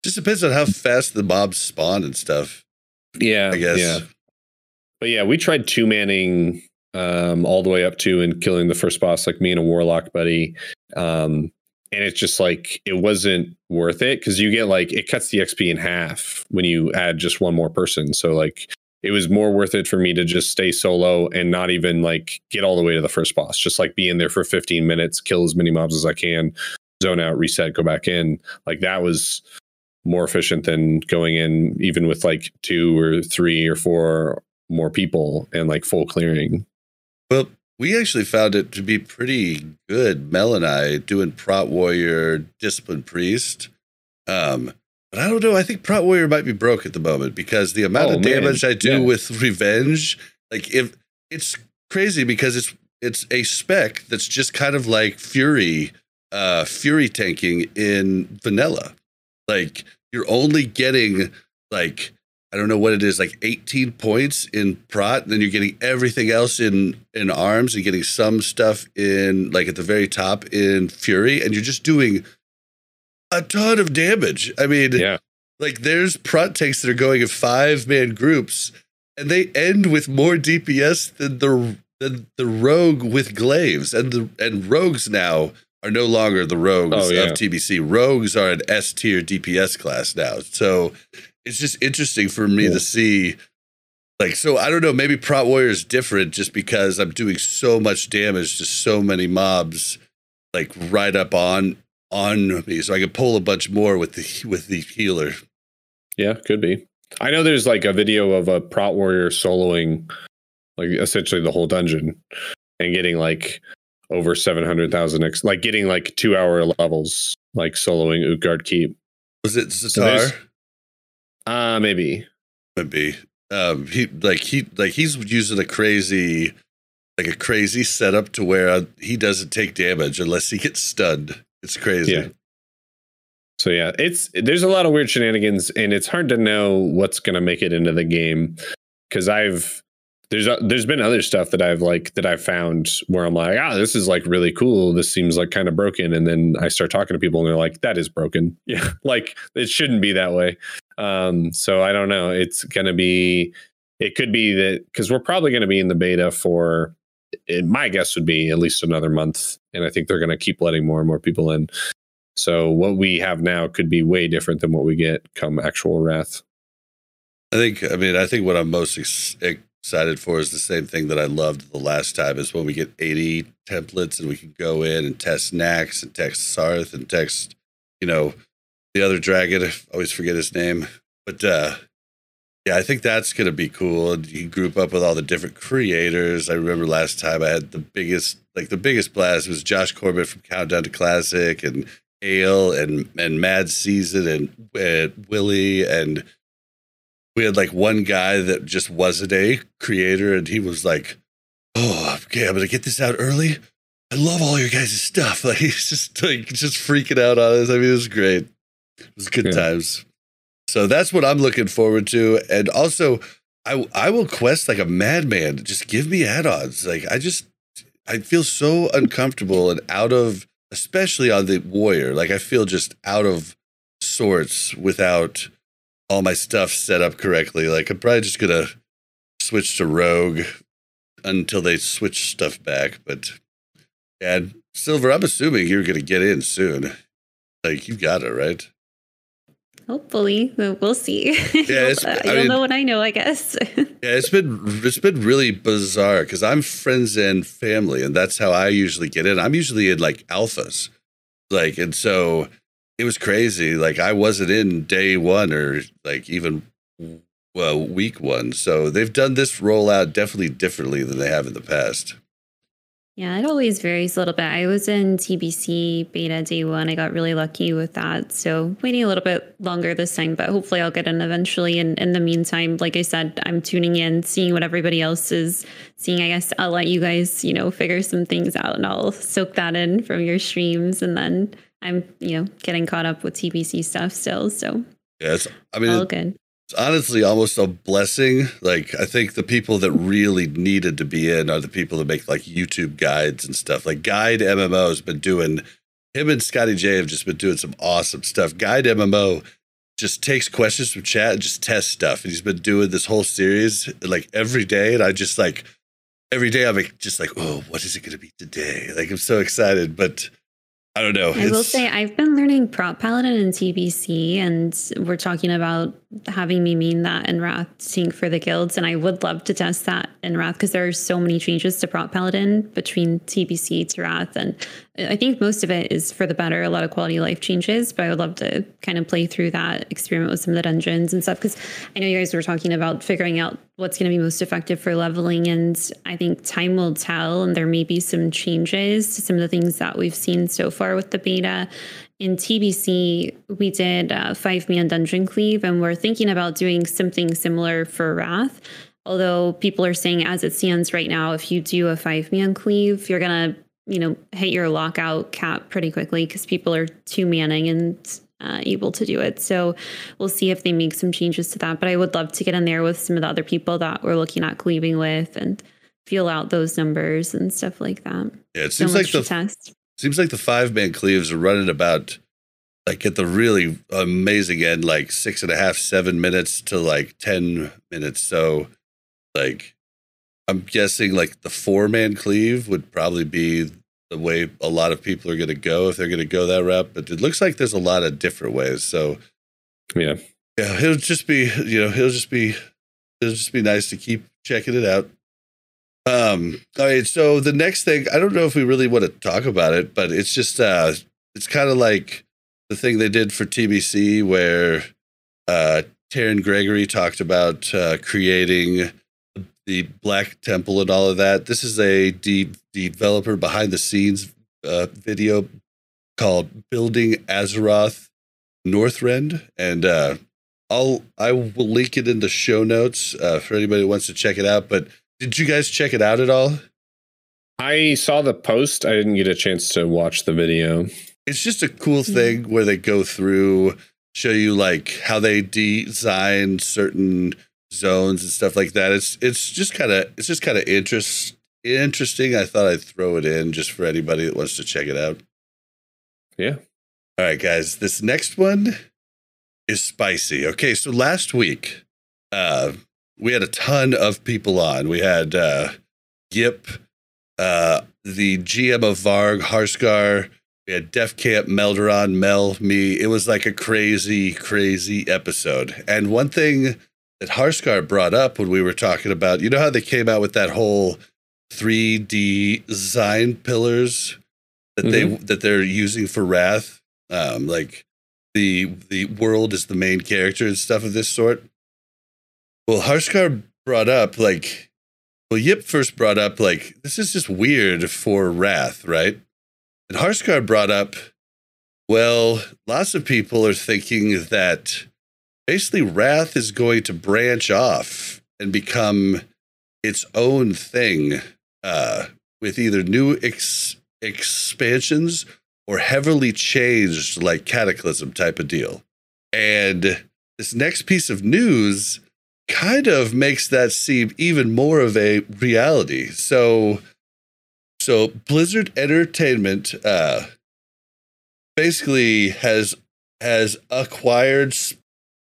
Just depends on how fast the mobs spawn and stuff. yeah, I guess. yeah. But yeah, we tried two manning um, all the way up to and killing the first boss, like me and a warlock buddy. Um, and it's just like it wasn't worth it because you get like it cuts the XP in half when you add just one more person. So like it was more worth it for me to just stay solo and not even like get all the way to the first boss. Just like be in there for 15 minutes, kill as many mobs as I can, zone out, reset, go back in. Like that was more efficient than going in even with like two or three or four more people and like full clearing. Well, we actually found it to be pretty good. Mel and I doing Prot Warrior, Discipline Priest. Um, but I don't know. I think Prot Warrior might be broke at the moment because the amount Oh, of man. damage I do Yeah. with Revenge, like if it's crazy because it's it's a spec that's just kind of like Fury, uh, Fury tanking in vanilla. Like you're only getting like I don't know what it is, like 18 points in prot, and then you're getting everything else in in arms and getting some stuff in like at the very top in fury, and you're just doing a ton of damage. I mean, Yeah. like there's prot tanks that are going in five man groups, and they end with more DPS than the than the rogue with glaives, and the and rogues now are no longer the rogues Oh, yeah. of TBC. Rogues are an S tier DPS class now, so it's just interesting for me to see. Like, so I don't know, maybe Prot Warrior is different just because I'm doing so much damage to so many mobs, like right up on on me, so I could pull a bunch more with the with the healer. Yeah, could be. I know there's like a video of a prot warrior soloing like essentially the whole dungeon and getting like over 700,000 X, like getting like two hour levels, like soloing Utgard Keep. Was it So Zatar? there's- Uh, maybe. Maybe. Um, he like he like he's using a crazy, like a crazy setup to where uh, he doesn't take damage unless he gets stunned. It's crazy. Yeah. So yeah, it's there's a lot of weird shenanigans, and it's hard to know what's going to make it into the game because I've there's a, there's been other stuff that I've like that I've found where I'm like, ah, this is like really cool. This seems like kind of broken, and then I start talking to people, and they're like, that is broken. <laughs> Yeah, like it shouldn't be that way. Um, so I don't know. It's to be. It could be that because we're probably going to be in the beta for. It, my guess would be at least another month, and I think they're going to keep letting more and more people in. So what we have now could be way different than what we get come actual wrath. I think. I mean, I think what I'm most ex- excited for is the same thing that I loved the last time. Is when we get 80 templates and we can go in and test Nax and test Sarth and text, you know, the other dragon. I always forget his name, but uh yeah, I think that's gonna be cool. And you group up with all the different creators. I remember last time I had the biggest, like the biggest blast was Josh Corbett from Countdown to Classic and Ale and and Mad Season and uh, Willie and we had like one guy that just wasn't a creator and he was like, "Oh, okay, I'm gonna get this out early. I love all your guys' stuff." <laughs> Like he's just like just freaking out on us. I mean, it was great. It was good Yeah. times. So that's what I'm looking forward to. And also, I I will quest like a madman. Just give me add-ons. Like I just I feel so uncomfortable and out of, especially on the warrior. Like I feel just out of sorts without all my stuff set up correctly. Like I'm probably just gonna switch to rogue until they switch stuff back. But and Silver, I'm assuming you're gonna get in soon. Like you got it right. Hopefully, we'll see. Yeah, <laughs> you'll, uh, you'll mean- know what I know, I guess. <laughs> Yeah, it's been it's been really bizarre because I'm friends and family, and that's how I usually get in. I'm usually in like alphas, like, and so it was crazy. Like I wasn't in day one or like even well week one. So they've done this rollout definitely differently than they have in the past. Yeah, it always varies a little bit. I was in TBC beta day one. I got really lucky with that. So waiting a little bit longer this time, but hopefully I'll get in eventually. And in the meantime, like I said, I'm tuning in, seeing what everybody else is seeing. I guess I'll let you guys, you know, figure some things out and I'll soak that in from your streams. And then I'm, you know, getting caught up with TBC stuff still. So it's, I mean, all good. It's honestly almost a blessing. Like I think the people that really needed to be in are the people that make like YouTube guides and stuff. Like Guide MMO has been doing him and Scotty J have just been doing some awesome stuff. Guide MMO just takes questions from chat and just tests stuff. And he's been doing this whole series like every day. And I just like every day I'm like, just like, oh, what is it gonna be today? Like I'm so excited, but I don't know. I will say I've been learning Prot Paladin and TBC, and we're talking about having me mean that in Wrath sync for the guilds, and I would love to test that in Wrath because there are so many changes to Prot Paladin between TBC to Wrath, and I think most of it is for the better. A lot of quality of life changes, but I would love to kind of play through that, experiment with some of the dungeons and stuff. Because I know you guys were talking about figuring out what's going to be most effective for leveling, and I think time will tell. And there may be some changes to some of the things that we've seen so far with the beta. In TBC, we did a five man dungeon cleave, and we're thinking about doing something similar for Wrath. Although people are saying, as it stands right now, if you do a five man cleave, you're gonna, you know, hit your lockout cap pretty quickly because people are two manning and uh, able to do it. So we'll see if they make some changes to that. But I would love to get in there with some of the other people that we're looking at cleaving with and feel out those numbers and stuff like that. yeah, it seems much like the test. Seems like the five man cleaves are running about like at the really amazing end, like six and a half, seven minutes to like 10 minutes. So, like, I'm guessing like the four man cleave would probably be the way a lot of people are going to go if they're going to go that route. But it looks like there's a lot of different ways. So, Yeah. yeah, it'll just be, you know, it'll just be, it'll just be nice to keep checking it out. Um, all right. So the next thing, I don't know if we really want to talk about it, but it's just, uh, it's kind of like the thing they did for TBC where, uh, Taryn Gregory talked about, uh, creating the Black Temple and all of that. This is a de- developer behind the scenes, uh, video called Building Azeroth Northrend. And, uh, I'll I will link it in the show notes uh, for anybody who wants to check it out. But did you guys check it out at all? I saw the post. I didn't get a chance to watch the video. It's just a cool thing where they go through, show you like how they design certain zones and stuff like that. It's it's just kind of it's just kind of interest interesting. I thought I'd throw it in just for anybody that wants to check it out. Yeah. All right, guys. This next one is spicy. Okay, so last week, uh, we had a ton of people on. We had uh, Yip, uh, the GM of Varg, Harskar. We had Def Camp, Melderon, Mel, me. It was like a crazy, crazy episode. And one thing that Harskar brought up when we were talking about. You know how they came out with that whole 3D design pillars that mm-hmm. they that they're using for Wrath, um, like the the world is the main character and stuff of this sort. Well, Harskar brought up like, well, Yip first brought up like this is just weird for Wrath, right? And Harskar brought up, well, lots of people are thinking that basically Wrath is going to branch off and become its own thing uh, with either new ex- expansions or heavily changed like cataclysm type of deal. And this next piece of news kind of makes that seem even more of a reality. So so Blizzard Entertainment uh basically has has acquired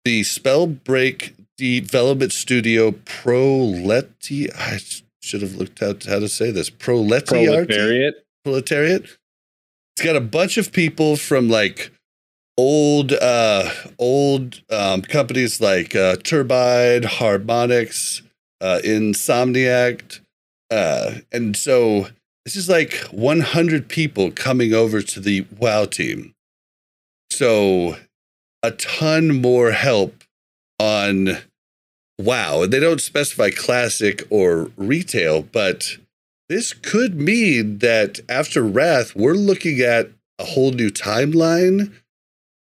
the Spellbreak development studio Proleti I should have looked out how to say this. Proletariat. Proletariat. It's got a bunch of people from like old uh old um companies like uh Turbine, Harmonix, uh Insomniac. Uh and so this is like 100 people coming over to the WoW team. So a ton more help on WoW. They don't specify classic or retail, but this could mean that after Wrath, we're looking at a whole new timeline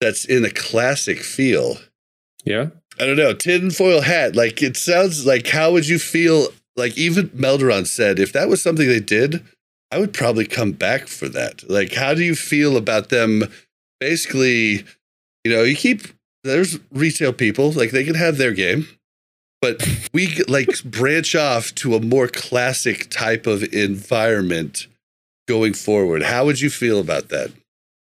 that's in a classic feel. Yeah. I don't know. Tinfoil hat. Like it sounds like how would you feel? Like even Melderon said, if that was something they did, I would probably come back for that. Like, how do you feel about them basically, you know, you keep there's retail people, like they can have their game but we like <laughs> branch off to a more classic type of environment going forward. How would you feel about that?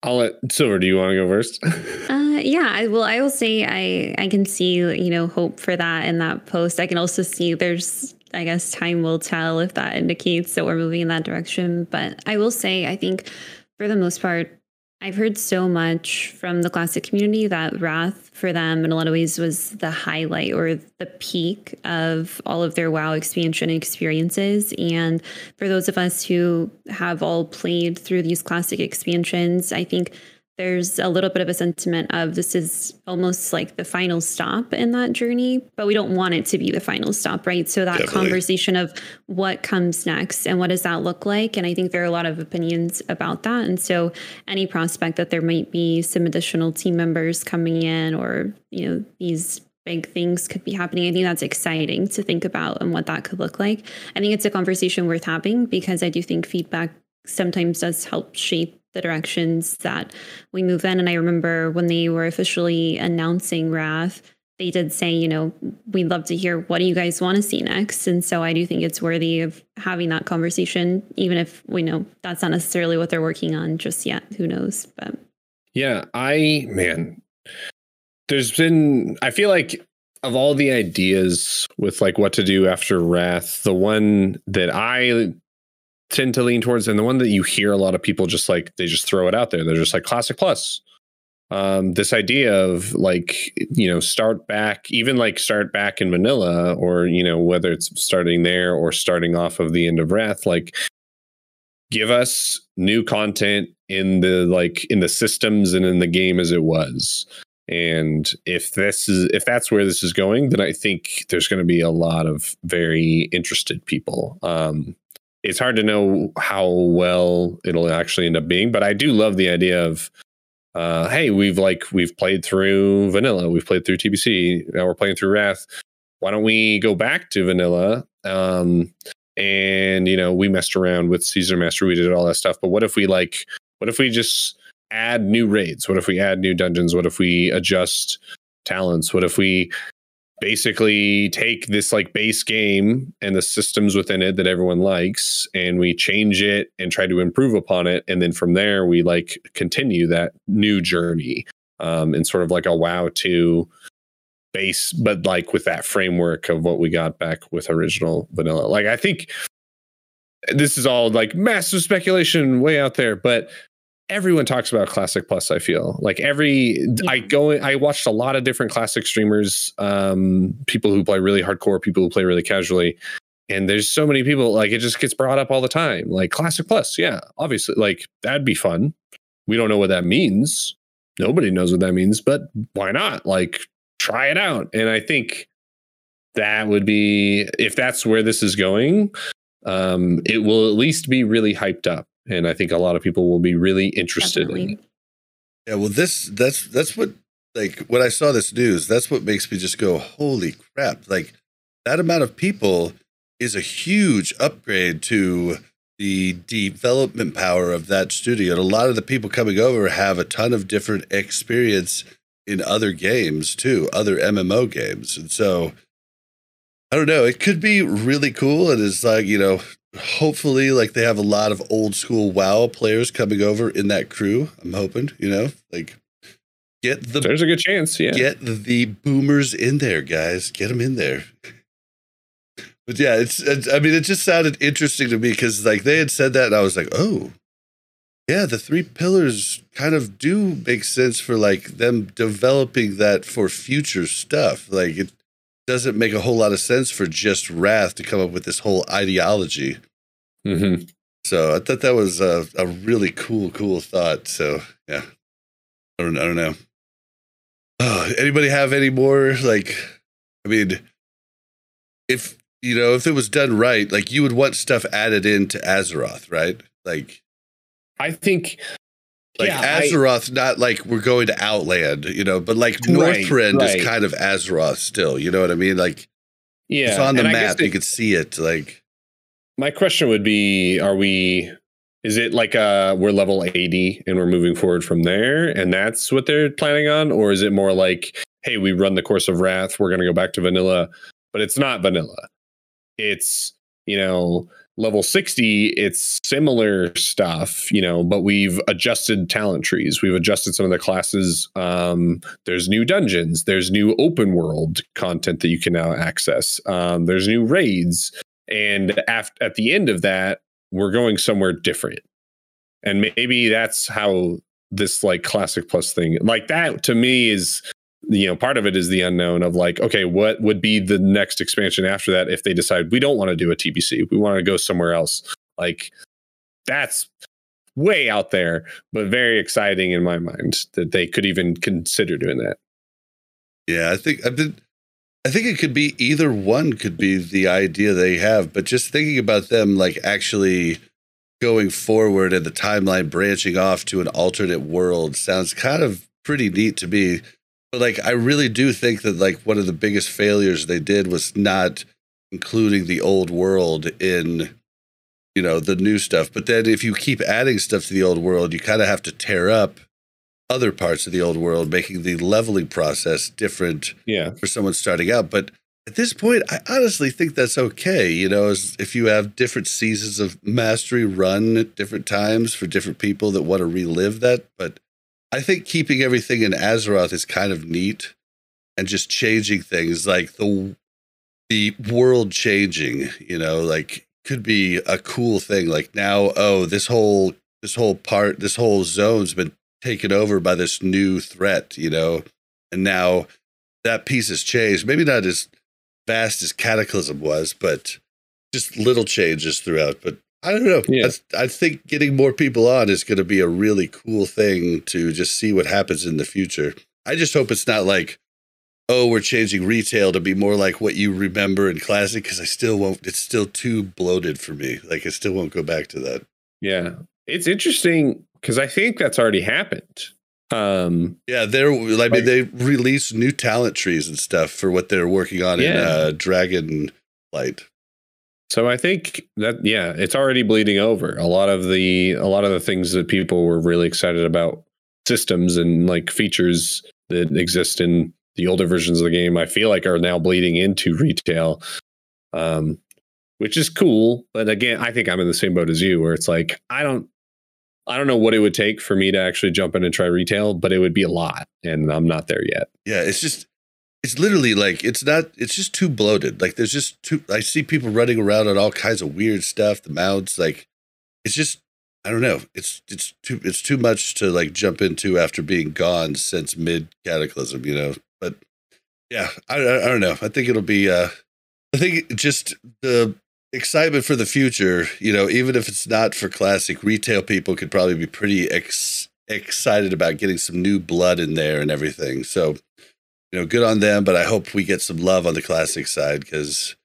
I'll let Silver. Do you want to go first? <laughs> uh, yeah, I will. I will say I I can see you know hope for that in that post. I can also see there's I guess time will tell if that indicates that we're moving in that direction. But I will say I think for the most part I've heard so much from the classic community that Wrath for them in a lot of ways was the highlight or the peak of all of their WoW expansion experiences. And for those of us who have all played through these classic expansions, I think there's a little bit of a sentiment of this is almost like the final stop in that journey, but we don't want it to be the final stop, right? So that Definitely. conversation of what comes next and what does that look like? And I think there are a lot of opinions about that. And so any prospect that there might be some additional team members coming in or, you know, these big things could be happening. I think that's exciting to think about and what that could look like. I think it's a conversation worth having because I do think feedback sometimes does help shape the directions that we move in. And I remember when they were officially announcing Wrath, they did say, you know, we'd love to hear what do you guys want to see next. And so I do think it's worthy of having that conversation, even if we know that's not necessarily what they're working on just yet. Who knows? But yeah, I, man, there's been, I feel like of all the ideas with like what to do after Wrath, the one that I tend to lean towards and the one that you hear a lot of people just like they just throw it out there. They're just like classic plus. Um, this idea of like you know start back even like start back in vanilla or you know whether it's starting there or starting off of the end of wrath like give us new content in the like in the systems and in the game as it was. And if this is if that's where this is going then i think there's going to be a lot of very interested people. Um it's hard to know how well it'll actually end up being, but I do love the idea of uh, hey, we've like we've played through vanilla, we've played through TBC, now we're playing through Wrath. Why don't we go back to vanilla? Um, and you know, we messed around with Season Master, we did all that stuff. But what if we like what if we just add new raids? What if we add new dungeons? What if we adjust talents? What if we basically take this like base game and the systems within it that everyone likes and we change it and try to improve upon it. And then from there we like continue that new journey um and sort of like a wow to base but like with that framework of what we got back with original vanilla. Like i think this is all like massive speculation way out there but everyone talks about Classic Plus. I feel like every yeah. I go, I watched a lot of different Classic streamers, um, people who play really hardcore, people who play really casually, and there's so many people. Like it just gets brought up all the time. Like Classic Plus, yeah, obviously, like that'd be fun. We don't know what that means. Nobody knows what that means, but why not? Like try it out. And I think that would be if that's where this is going. Um, it will at least be really hyped up and I think a lot of people will be really interested Definitely. in it. Yeah, well, this that's that's what like when I saw this news, that's what makes me just go, "Holy crap!" Like that amount of people is a huge upgrade to the development power of that studio. And a lot of the people coming over have a ton of different experience in other games too, other MMO games, and so. I don't know. It could be really cool. And it's like, you know, hopefully like they have a lot of old school WoW players coming over in that crew. I'm hoping, you know, like get the There's a good chance, yeah. Get the boomers in there, guys. Get them in there. But yeah, it's, it's I mean it just sounded interesting to me cuz like they had said that and I was like, "Oh. Yeah, the three pillars kind of do make sense for like them developing that for future stuff. Like it doesn't make a whole lot of sense for just Wrath to come up with this whole ideology. Mm-hmm. So I thought that was a, a really cool, cool thought. So yeah, I don't, I don't know. Oh, anybody have any more? Like, I mean, if you know, if it was done right, like you would want stuff added into Azeroth, right? Like, I think like yeah, Azeroth, I, not like we're going to Outland, you know, but like right, Northrend right. is kind of Azeroth still. You know what I mean? Like, yeah, it's on the map. you could see it. Like, my question would be: Are we? Is it like uh we're level eighty and we're moving forward from there, and that's what they're planning on, or is it more like, hey, we run the course of Wrath, we're going to go back to vanilla, but it's not vanilla. It's you know level 60 it's similar stuff you know but we've adjusted talent trees. We've adjusted some of the classes um, there's new dungeons there's new open world content that you can now access um, there's new raids and af- at the end of that we're going somewhere different. And maybe that's how this like classic plus thing like that to me is you know part of it is the unknown of like okay what would be the next expansion after that if they decide we don't want to do a tbc we want to go somewhere else? Like that's way out there but very exciting in my mind that they could even consider doing that. Yeah i think i've been i think it could be either one could be the idea they have but just thinking about them like actually going forward and the timeline branching off to an alternate world sounds kind of pretty neat to me like, I really do think that like one of the biggest failures they did was not including the old world in, you know, the new stuff. But then if you keep adding stuff to the old world, you kind of have to tear up other parts of the old world, making the leveling process different yeah. for someone starting out. But at this point, I honestly think that's okay. You know, if you have different seasons of mastery run at different times for different people that want to relive that. But I think keeping everything in Azeroth is kind of neat and just changing things like the the world changing, you know, like could be a cool thing. Like now, oh, this whole this whole part, this whole zone's been taken over by this new threat, you know, and now that piece has changed. Maybe not as vast as Cataclysm was, but just little changes throughout. But I don't know. Yeah. I think getting more people on is going to be a really cool thing to just see what happens in the future. I just hope it's not like, oh, we're changing retail to be more like what you remember in classic because I still won't. It's still too bloated for me. Like I still won't go back to that. Yeah, it's interesting because I think that's already happened. Um, yeah, they're. I mean, like, they release new talent trees and stuff for what they're working on yeah. in uh, Dragon Light. So I think that yeah, it's already bleeding over. A lot of the a lot of the things that people were really excited about systems and like features that exist in the older versions of the game, I feel like are now bleeding into retail. Um, which is cool, but again, I think I'm in the same boat as you where it's like I don't I don't know what it would take for me to actually jump in and try retail, but it would be a lot and I'm not there yet. Yeah, it's just it's literally like it's not it's just too bloated like there's just too i see people running around on all kinds of weird stuff the mounts like it's just I don't know. It's it's too it's too much to like jump into after being gone since mid Cataclysm, you know. But yeah, I, I, I don't know. I think it'll be. uh I think just the excitement for the future. You know, even if it's not for classic, retail people could probably be pretty ex- excited about getting some new blood in there and everything. So, you know, good on them. But I hope we get some love on the classic side because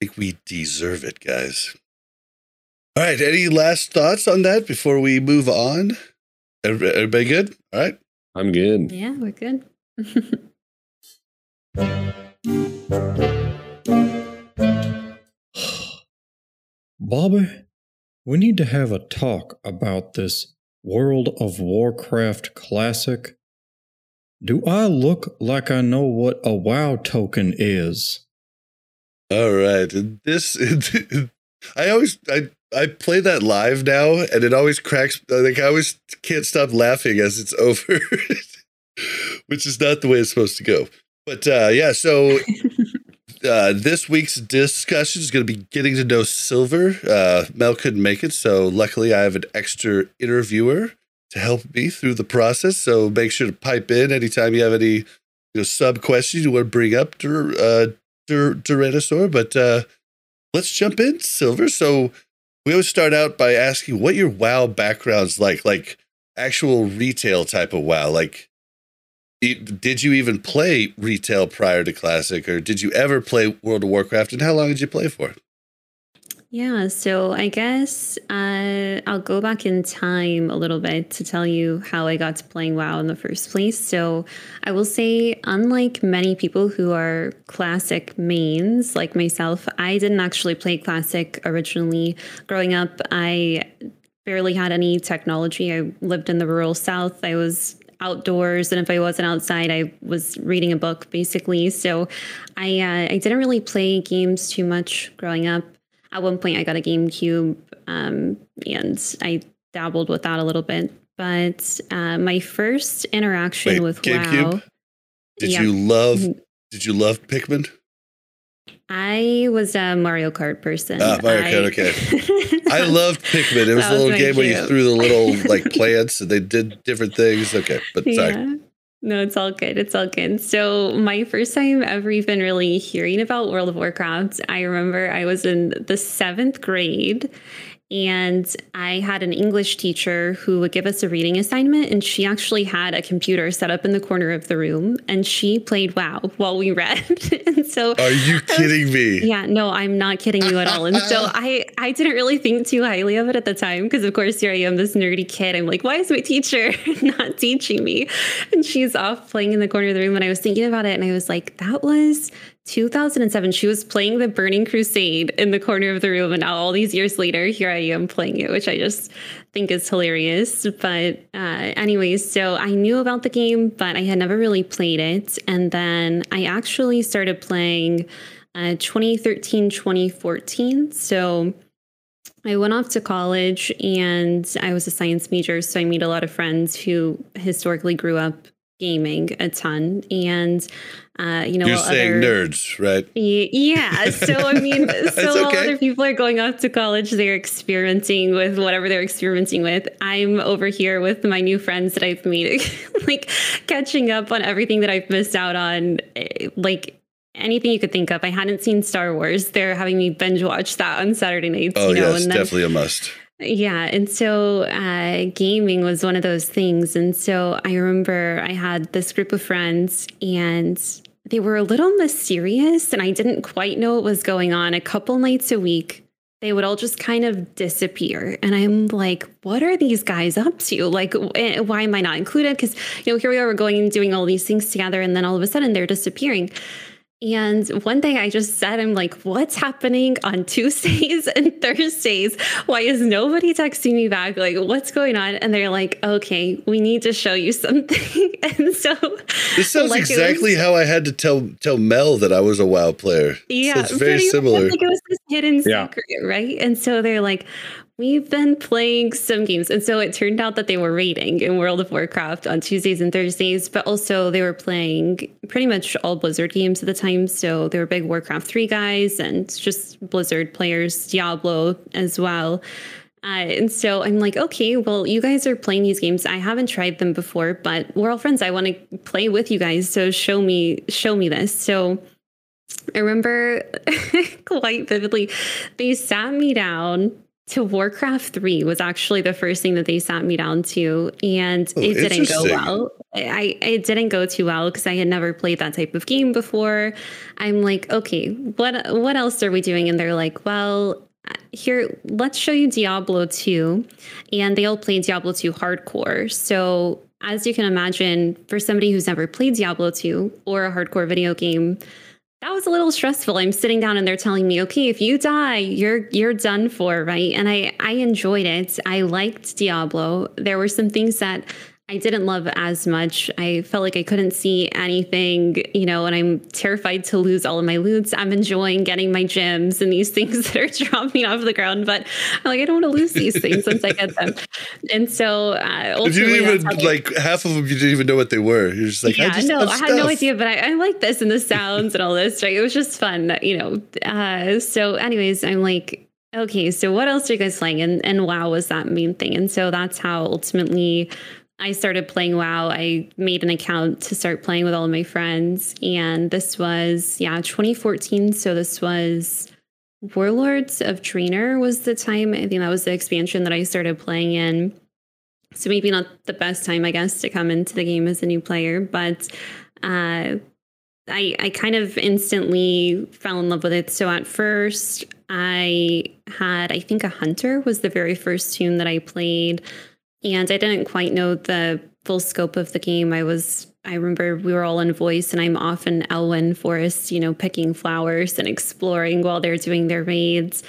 I think we deserve it, guys. All right. Any last thoughts on that before we move on? Everybody good? All right. I'm good. Yeah, we're good. <sighs> Bobby, we need to have a talk about this World of Warcraft Classic. Do I look like I know what a WoW token is? All right. This <laughs> I always I I play that live now and it always cracks like I always can't stop laughing as it's <laughs> over. Which is not the way it's supposed to go. But uh yeah, so <laughs> uh, this week's discussion is going to be getting to know Silver. Uh, Mel couldn't make it, so luckily I have an extra interviewer to help me through the process. So make sure to pipe in anytime you have any you know, sub questions you want to bring up, to uh, Duranasaur. But uh, let's jump in, Silver. So we always start out by asking what your WoW background's like, like actual retail type of WoW, like did you even play retail prior to classic or did you ever play world of warcraft and how long did you play for yeah so i guess uh, i'll go back in time a little bit to tell you how i got to playing wow in the first place. So i will say unlike many people who are classic mains like myself i didn't actually play classic originally. Growing up i barely had any technology. I lived in the rural south. I was outdoors and if i wasn't outside i was reading a book basically. So i uh, i didn't really play games too much growing up at one point i got a gamecube um, and i dabbled with that a little bit but uh, my first interaction Wait, with GameCube? wow did yeah. you love mm-hmm. did you love pikmin I was a Mario Kart person. Ah, Mario I, Kart, okay. <laughs> I loved Pikmin. It was a little was game cute. where you threw the little like <laughs> plants and they did different things. Okay, but sorry. Yeah. No, it's all good. It's all good. So, my first time ever even really hearing about World of Warcraft, I remember I was in the seventh grade and I had an English teacher who would give us a reading assignment, and she actually had a computer set up in the corner of the room, and she played WoW while we <laughs> read. and so, are you kidding was, me? Yeah, no, I'm not kidding you at all. And so, <laughs> I I didn't really think too highly of it at the time because, of course, here I am, this nerdy kid. I'm like, why is my teacher <laughs> not teaching me? And she's off playing in the corner of the room, and I was thinking about it, and I was like, that was 2007 she was playing the burning crusade in the corner of the room and now all these years later here i am playing it which i just think is hilarious but uh, anyways so i knew about the game but i had never really played it and then i actually started playing uh, 2013 2014 so I went off to college and I was a science major, so I made a lot of friends who historically grew up gaming a ton and uh, you know you're saying other, nerds right yeah so i mean <laughs> so okay. other people are going off to college they're experimenting with whatever they're experimenting with i'm over here with my new friends that i've made <laughs> like catching up on everything that i've missed out on eh, like anything you could think of i hadn't seen star wars they're having me binge watch that on saturday nights oh you know, yes definitely a must yeah. And so uh, gaming was one of those things. And so I remember I had this group of friends and they were a little mysterious and I didn't quite know what was going on. A couple nights a week, they would all just kind of disappear. And I'm like, what are these guys up to? Like, eh, why am I not included? Because, you know, here we are, we're going and doing all these things together. And then all of a sudden they're disappearing. And one thing I just said, I'm like, what's happening on Tuesdays <laughs> and Thursdays? Why is nobody texting me back? Like, what's going on? And they're like, okay, we need to show you <laughs> something. and so this sounds like exactly was, how I had to tell tell Mel that I was a WoW player. Yeah. So it's very similar. Like it was this hidden secret, right? And so they're like, We've been playing some games. And so it turned out that they were raiding in World of Warcraft on Tuesdays and Thursdays, but also they were playing pretty much all Blizzard games at the time. So they were big Warcraft 3 guys and just Blizzard players, Diablo as well. Uh, and so I'm like, okay, well, you guys are playing these games. I haven't tried them before, but we're all friends. I want to play with you guys. So show me, show me this. So I remember <laughs> quite vividly, they sat me down to Warcraft 3 was actually the first thing that they sat me down to. And Oh, it didn't go well. I, it didn't go too well because I had never played that type of game before. I'm like, okay, what what else are we doing? And they're like, well, here, let's show you Diablo 2. And they all played Diablo 2 hardcore. So as you can imagine, for somebody who's never played Diablo 2 or a hardcore video game, that was a little stressful. I'm sitting down and they're telling me, okay, if you die, you're you're done for, right? And I I enjoyed it. I liked Diablo. There were some things that I didn't love as much. I felt like I couldn't see anything, you know, and I'm terrified to lose all of my loots. I'm enjoying getting my gems and these <laughs> things that are dropping off the ground, but I'm like, I don't want to lose these things once I get them. And so uh, you didn't even like half of them, you didn't even know what they were. You're just like, yeah, I just no, I had no idea, but I, I like this and the sounds and all this. Right, it was just fun, you know. Uh, so, anyways, I'm like, okay, so what else are you guys playing? And and WoW was that main thing, and so that's how ultimately I started playing WoW. I made an account to start playing with all of my friends, and this was yeah, 2014. So this was. Warlords of Draenor was the time. I think that was the expansion that I started playing in. So maybe not the best time, I guess, to come into the game as a new player, but uh, I I kind of instantly fell in love with it. So at first, I had I think a hunter was the very first tune that I played, and I didn't quite know the full scope of the game. I was I remember we were all in voice, and I'm off in Elwynn Forest, you know, picking flowers and exploring while they're doing their raids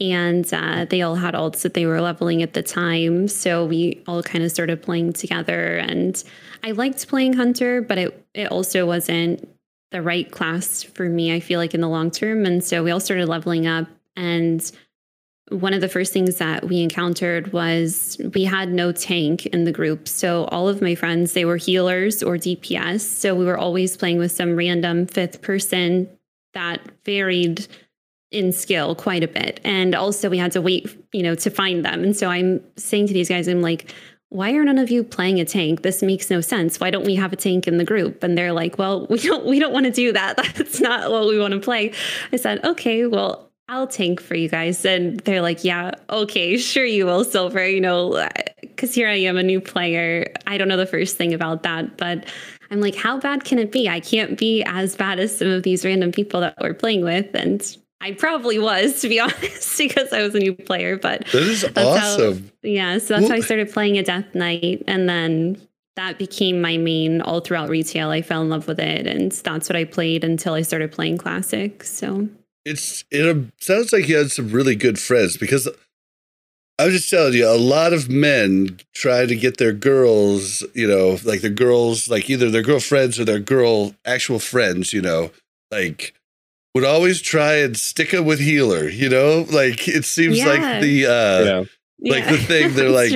and uh, they all had alts that they were leveling at the time. So we all kind of started playing together, and I liked playing Hunter, but it it also wasn't the right class for me. I feel like in the long term, and so we all started leveling up. And one of the first things that we encountered was we had no tank in the group. So all of my friends they were healers or DPS. So we were always playing with some random fifth person that varied in skill quite a bit. And also we had to wait, you know, to find them. And so I'm saying to these guys, I'm like, why are none of you playing a tank? This makes no sense. Why don't we have a tank in the group? And they're like, well, <laughs> we don't we don't want to do that. <laughs> That's not what we want to play. I said, okay, well, I'll tank for you guys. And they're like, yeah, okay, <laughs> sure you will, Silver. You know, because here I am, a new player. I don't know the first thing about that, but I'm like, how bad can it be? I can't be as bad as some of these random people that we're playing with. And I probably was, to be <laughs> honest, <laughs> because I was a new player. But That is that's how- awesome. yeah, so that's how I started playing a Death Knight, and then that became my main all throughout retail. I fell in love with it, and that's what I played until I started playing Classic. So It's it um, sounds like you had some really good friends because I was just telling you, a lot of men try to get their girls, you know, like their girls, like either their girlfriends or their girl actual friends, you know, like would always try and stick it with healer, you know, like it seems Yeah. like the uh yeah. Like the thing, they're <laughs> like-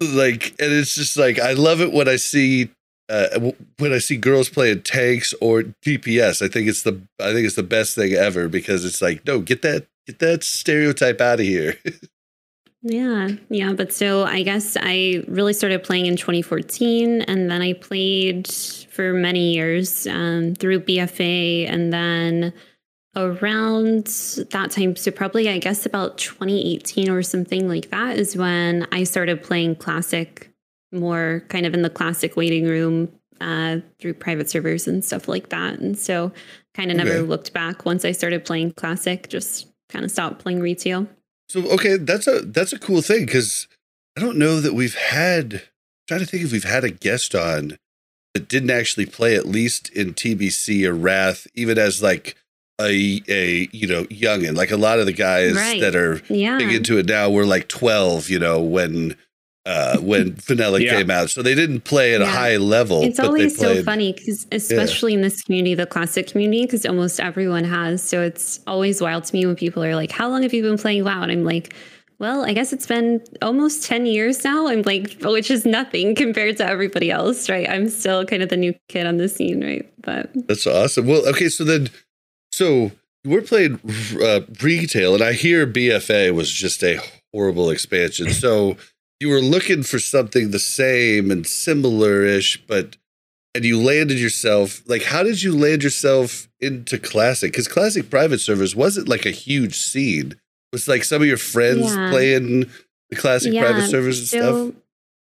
like and it's just like I love it when I see uh, when I see girls playing tanks or DPS. I think it's the I think it's the best thing ever because it's like no, get that get that stereotype out of here. <laughs> Yeah, yeah. But so I guess I really started playing in 2014, and then I played for many years um, through BFA, and then around that time, so probably I guess about 2018 or something like that, is when I started playing Classic more, kind of in the Classic waiting room uh, through private servers and stuff like that. And so, kind of never Okay. looked back once I started playing Classic. Just kind of stopped playing retail. so okay, that's a that's a cool thing because I don't know that we've had. I'm trying to think if we've had a guest on that didn't actually play at least in TBC or Wrath, even as like a a you know youngin. Like a lot of the guys Right. that are Yeah. big into it now were like 12 you know when uh when <laughs> vanilla Yeah. came out so they didn't play at a high level It's but they always so funny because, especially in this community, the classic community, because almost everyone has. So it's always wild to me when people are like, "How long have you been playing WoW?" And I'm like, "Well, I guess it's been almost ten years now." I'm like, which is nothing compared to everybody else, right? I'm still kind of the new kid on the scene, right? But that's awesome well okay so then so we're playing uh, retail and i hear bfa was just a horrible expansion. So you were looking for something the same and similar-ish, but and you landed yourself like how did you land yourself into classic? Because classic private servers wasn't like a huge scene. It was like some of your friends Yeah. playing the classic private servers and stuff.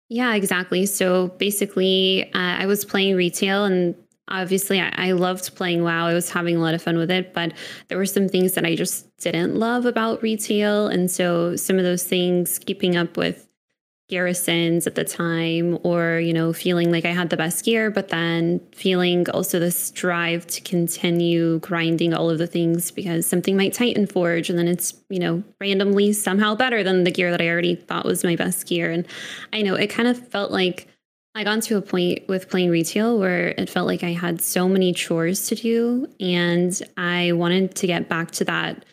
Yeah, exactly. So basically, uh, I was playing retail, and obviously, I, I loved playing WoW. I was having a lot of fun with it, but there were some things that I just didn't love about retail, and so some of those things, keeping up with garrisons at the time or you know feeling like i had the best gear but then feeling also this drive to continue grinding all of the things because something might titan forge and then it's you know randomly somehow better than the gear that i already thought was my best gear. And i know it kind of felt like i got to a point with playing retail where it felt like i had so many chores to do and i wanted to get back to that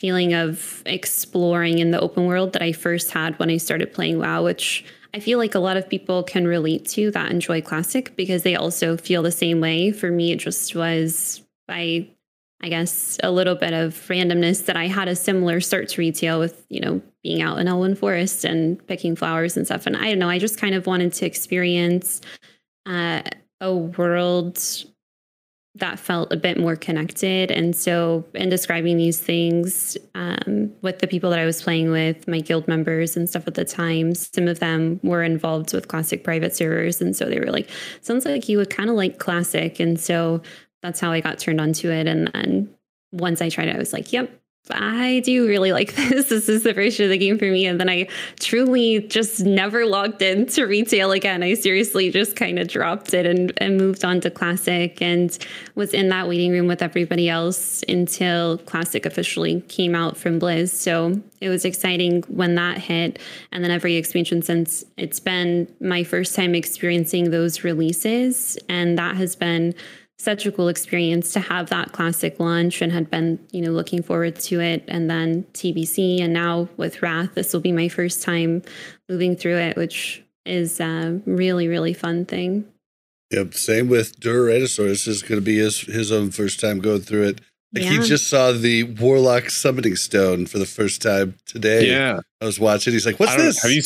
feeling of exploring in the open world that I first had when I started playing WoW, which I feel like a lot of people can relate to that enjoy Classic because they also feel the same way. For me, it just was by, I guess, a little bit of randomness that I had a similar start to retail with, you know, being out in Elwynn Forest and picking flowers and stuff. And I don't know, I just kind of wanted to experience uh, a world that felt a bit more connected. And so, in describing these things um, with the people that I was playing with, my guild members and stuff at the time, some of them were involved with classic private servers. And so they were like, sounds like you would kind of like classic. And so that's how I got turned onto it. And then once I tried it, I was like, yep. I do really like <laughs> this. This is the version of the game for me. And then I truly just never logged into retail again. I seriously just kind of dropped it and, and moved on to Classic and was in that waiting room with everybody else until Classic officially came out from Blizz. So it was exciting when that hit. And then every expansion since it's been my first time experiencing those releases. And that has been such a cool experience to have that classic launch and had been you know looking forward to it and then tbc and now with wrath this will be my first time moving through it which is a really really fun thing Yep. Same with Duraratosaurus. This is going to be his his own first time going through it. Like he just saw the Warlock summoning stone for the first time today. Yeah. I was watching. He's like, "What's this?" Have you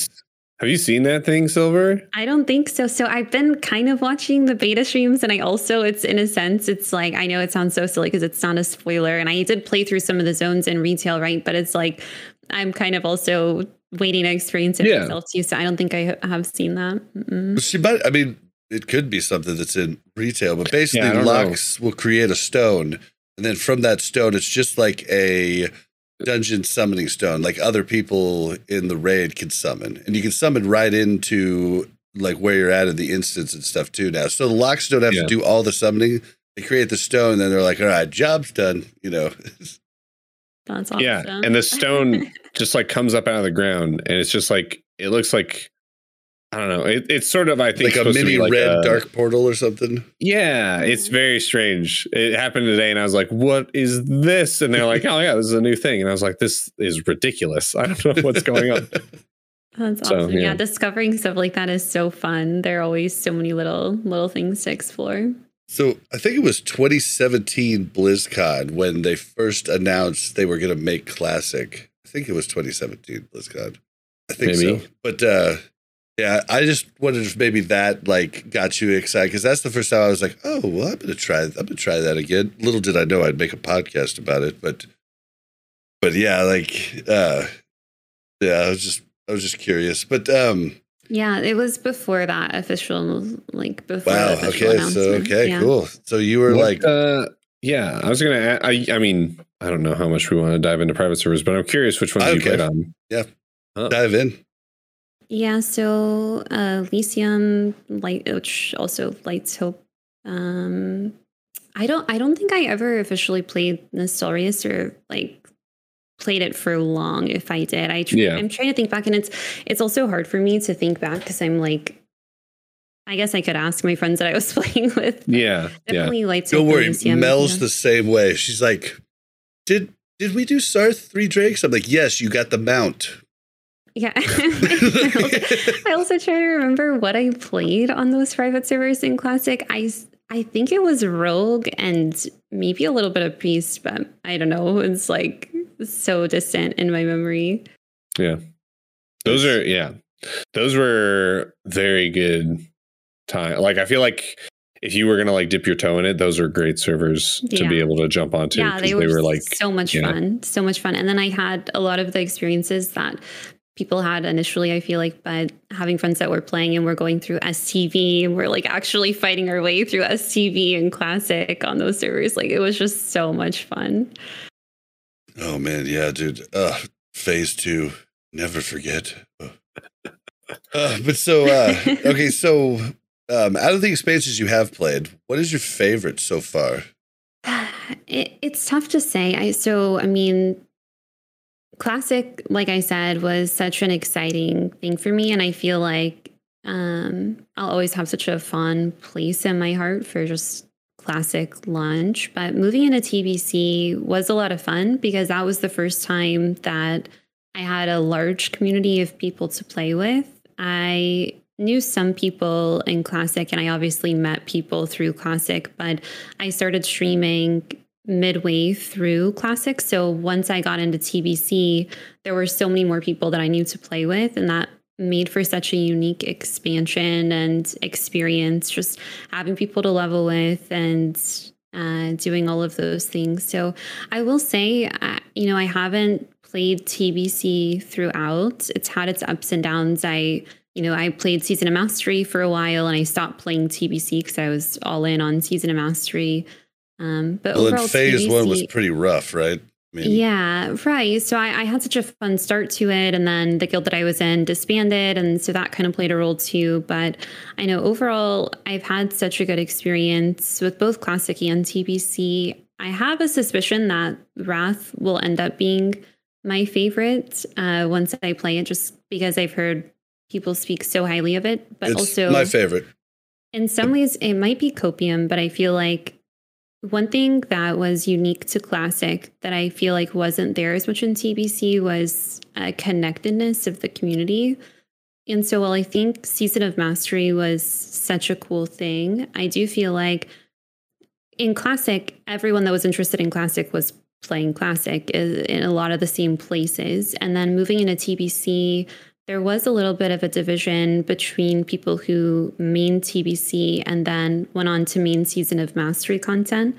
have you seen that thing, Silver? I don't think so. So I've been kind of watching the beta streams, and I also, it's in a sense, it's like, I know it sounds so silly because it's not a spoiler. And I did play through some of the zones in retail, right? But it's like, I'm kind of also waiting to experience it Yeah. myself too. So I don't think I have seen that. Mm-mm. She might. I mean, it could be something that's in retail, but basically, Yeah, I know. Locks will create a stone, and then from that stone, it's just like a dungeon summoning stone, like other people in the raid can summon, and you can summon right into like where you're at in the instance and stuff too now. So the Locks don't have Yeah. to do all the summoning. They create the stone, then they're like, "All right, job's done." You know. That's awesome. Yeah. And the <laughs> stone just like comes up out of the ground and it's just like it looks like I don't know. It, it's sort of I think like a mini like red a- dark portal or something. Yeah, it's very strange. It happened today, and I was like, "What is this?" And they're like, "Oh yeah, this is a new thing." And I was like, "This is ridiculous. I don't know what's going on." <laughs> That's So, awesome. yeah. yeah. discovering stuff like that is so fun. There are always so many little little things to explore. So I think it was 2017 BlizzCon when they first announced they were going to make Classic. I think it was 2017 BlizzCon. I think Maybe. so. But uh, yeah, I just wondered if maybe that like got you excited because that's the first time I was like, oh well, I'm gonna try. I'm gonna try that again. Little did I know I'd make a podcast about it, but but yeah, like uh, yeah, I was just I was just curious, but um. Yeah, it was before that official, like before. the Wow. official Okay. So announcement. okay. Yeah. Cool. So you were What, like, uh, yeah, I was gonna. I, I mean, I don't know how much we want to dive into private servers, but I'm curious which ones you Okay. played on. Yeah, dive in. Yeah, so uh Elysium light which also Light's Hope. Um I don't I don't think I ever officially played Nostalrius or like played it for long if I did. I tr- Yeah. I'm trying to think back and it's it's also hard for me to think back because I'm like I guess I could ask my friends that I was <laughs> playing with. Yeah, yeah. Definitely lights Don't hope worry, Lysium, Mel's yeah. the same way. She's like, did did we do Sarth three drakes? I'm like, yes, you got the mount. Yeah. I, <laughs> also, I also try to remember what I played on those private servers in Classic. I I think it was Rogue and maybe a little bit of Beast, but I don't know. It's like so distant in my memory. Yeah. Those are yeah. Those were very good time. Like I feel like if you were gonna like dip your toe in it, those are great servers to be able to jump onto. Yeah, they were, like so much yeah. fun so much fun and then i had a lot of the experiences that people had initially i feel like but having friends that were playing and we're going through stv and we're like actually fighting our way through stv and classic on those servers like it was just so much fun Oh man, yeah, dude. Uh, phase two, never forget. <laughs> Uh, but so uh, okay, so um, out of the expansions you have played, what is your favorite so far? <sighs> it, it's tough to say. I so I mean, classic, like I said, was such an exciting thing for me, and I feel like um, I'll always have such a fond place in my heart for just classic lunch. But moving into TBC was a lot of fun because that was the first time that I had a large community of people to play with. I knew some people in Classic, and I obviously met people through Classic, but I started streaming midway through Classic. So once I got into TBC, there were so many more people that I knew to play with, and that made for such a unique expansion and experience, just having people to level with and uh, doing all of those things. So I will say, uh, you know, I haven't played TBC throughout. It's had its ups and downs. I, you know, I played Season of Mastery for a while and I stopped playing TBC because I was all in on Season of Mastery. Um, but Well, overall, in phase one was pretty rough, right? I mean, yeah, right. So I, I had such a fun start to it, and then the guild that I was in disbanded, and so that kind of played a role too. But I know overall, I've had such a good experience with both classic and TBC. I have a suspicion that Wrath will end up being my favorite uh, once I play it, just because I've heard people speak so highly of it. But it's also, my favorite. in some ways, it might be copium, but I feel like one thing that was unique to Classic that I feel like wasn't there as much in TBC was a connectedness of the community. And so while I think Season of Mastery was such a cool thing, I do feel like in Classic, everyone that was interested in Classic was playing Classic in a lot of the same places. And then moving into TBC, there was a little bit of a division between people who main TBC and then went on to main season of mastery content.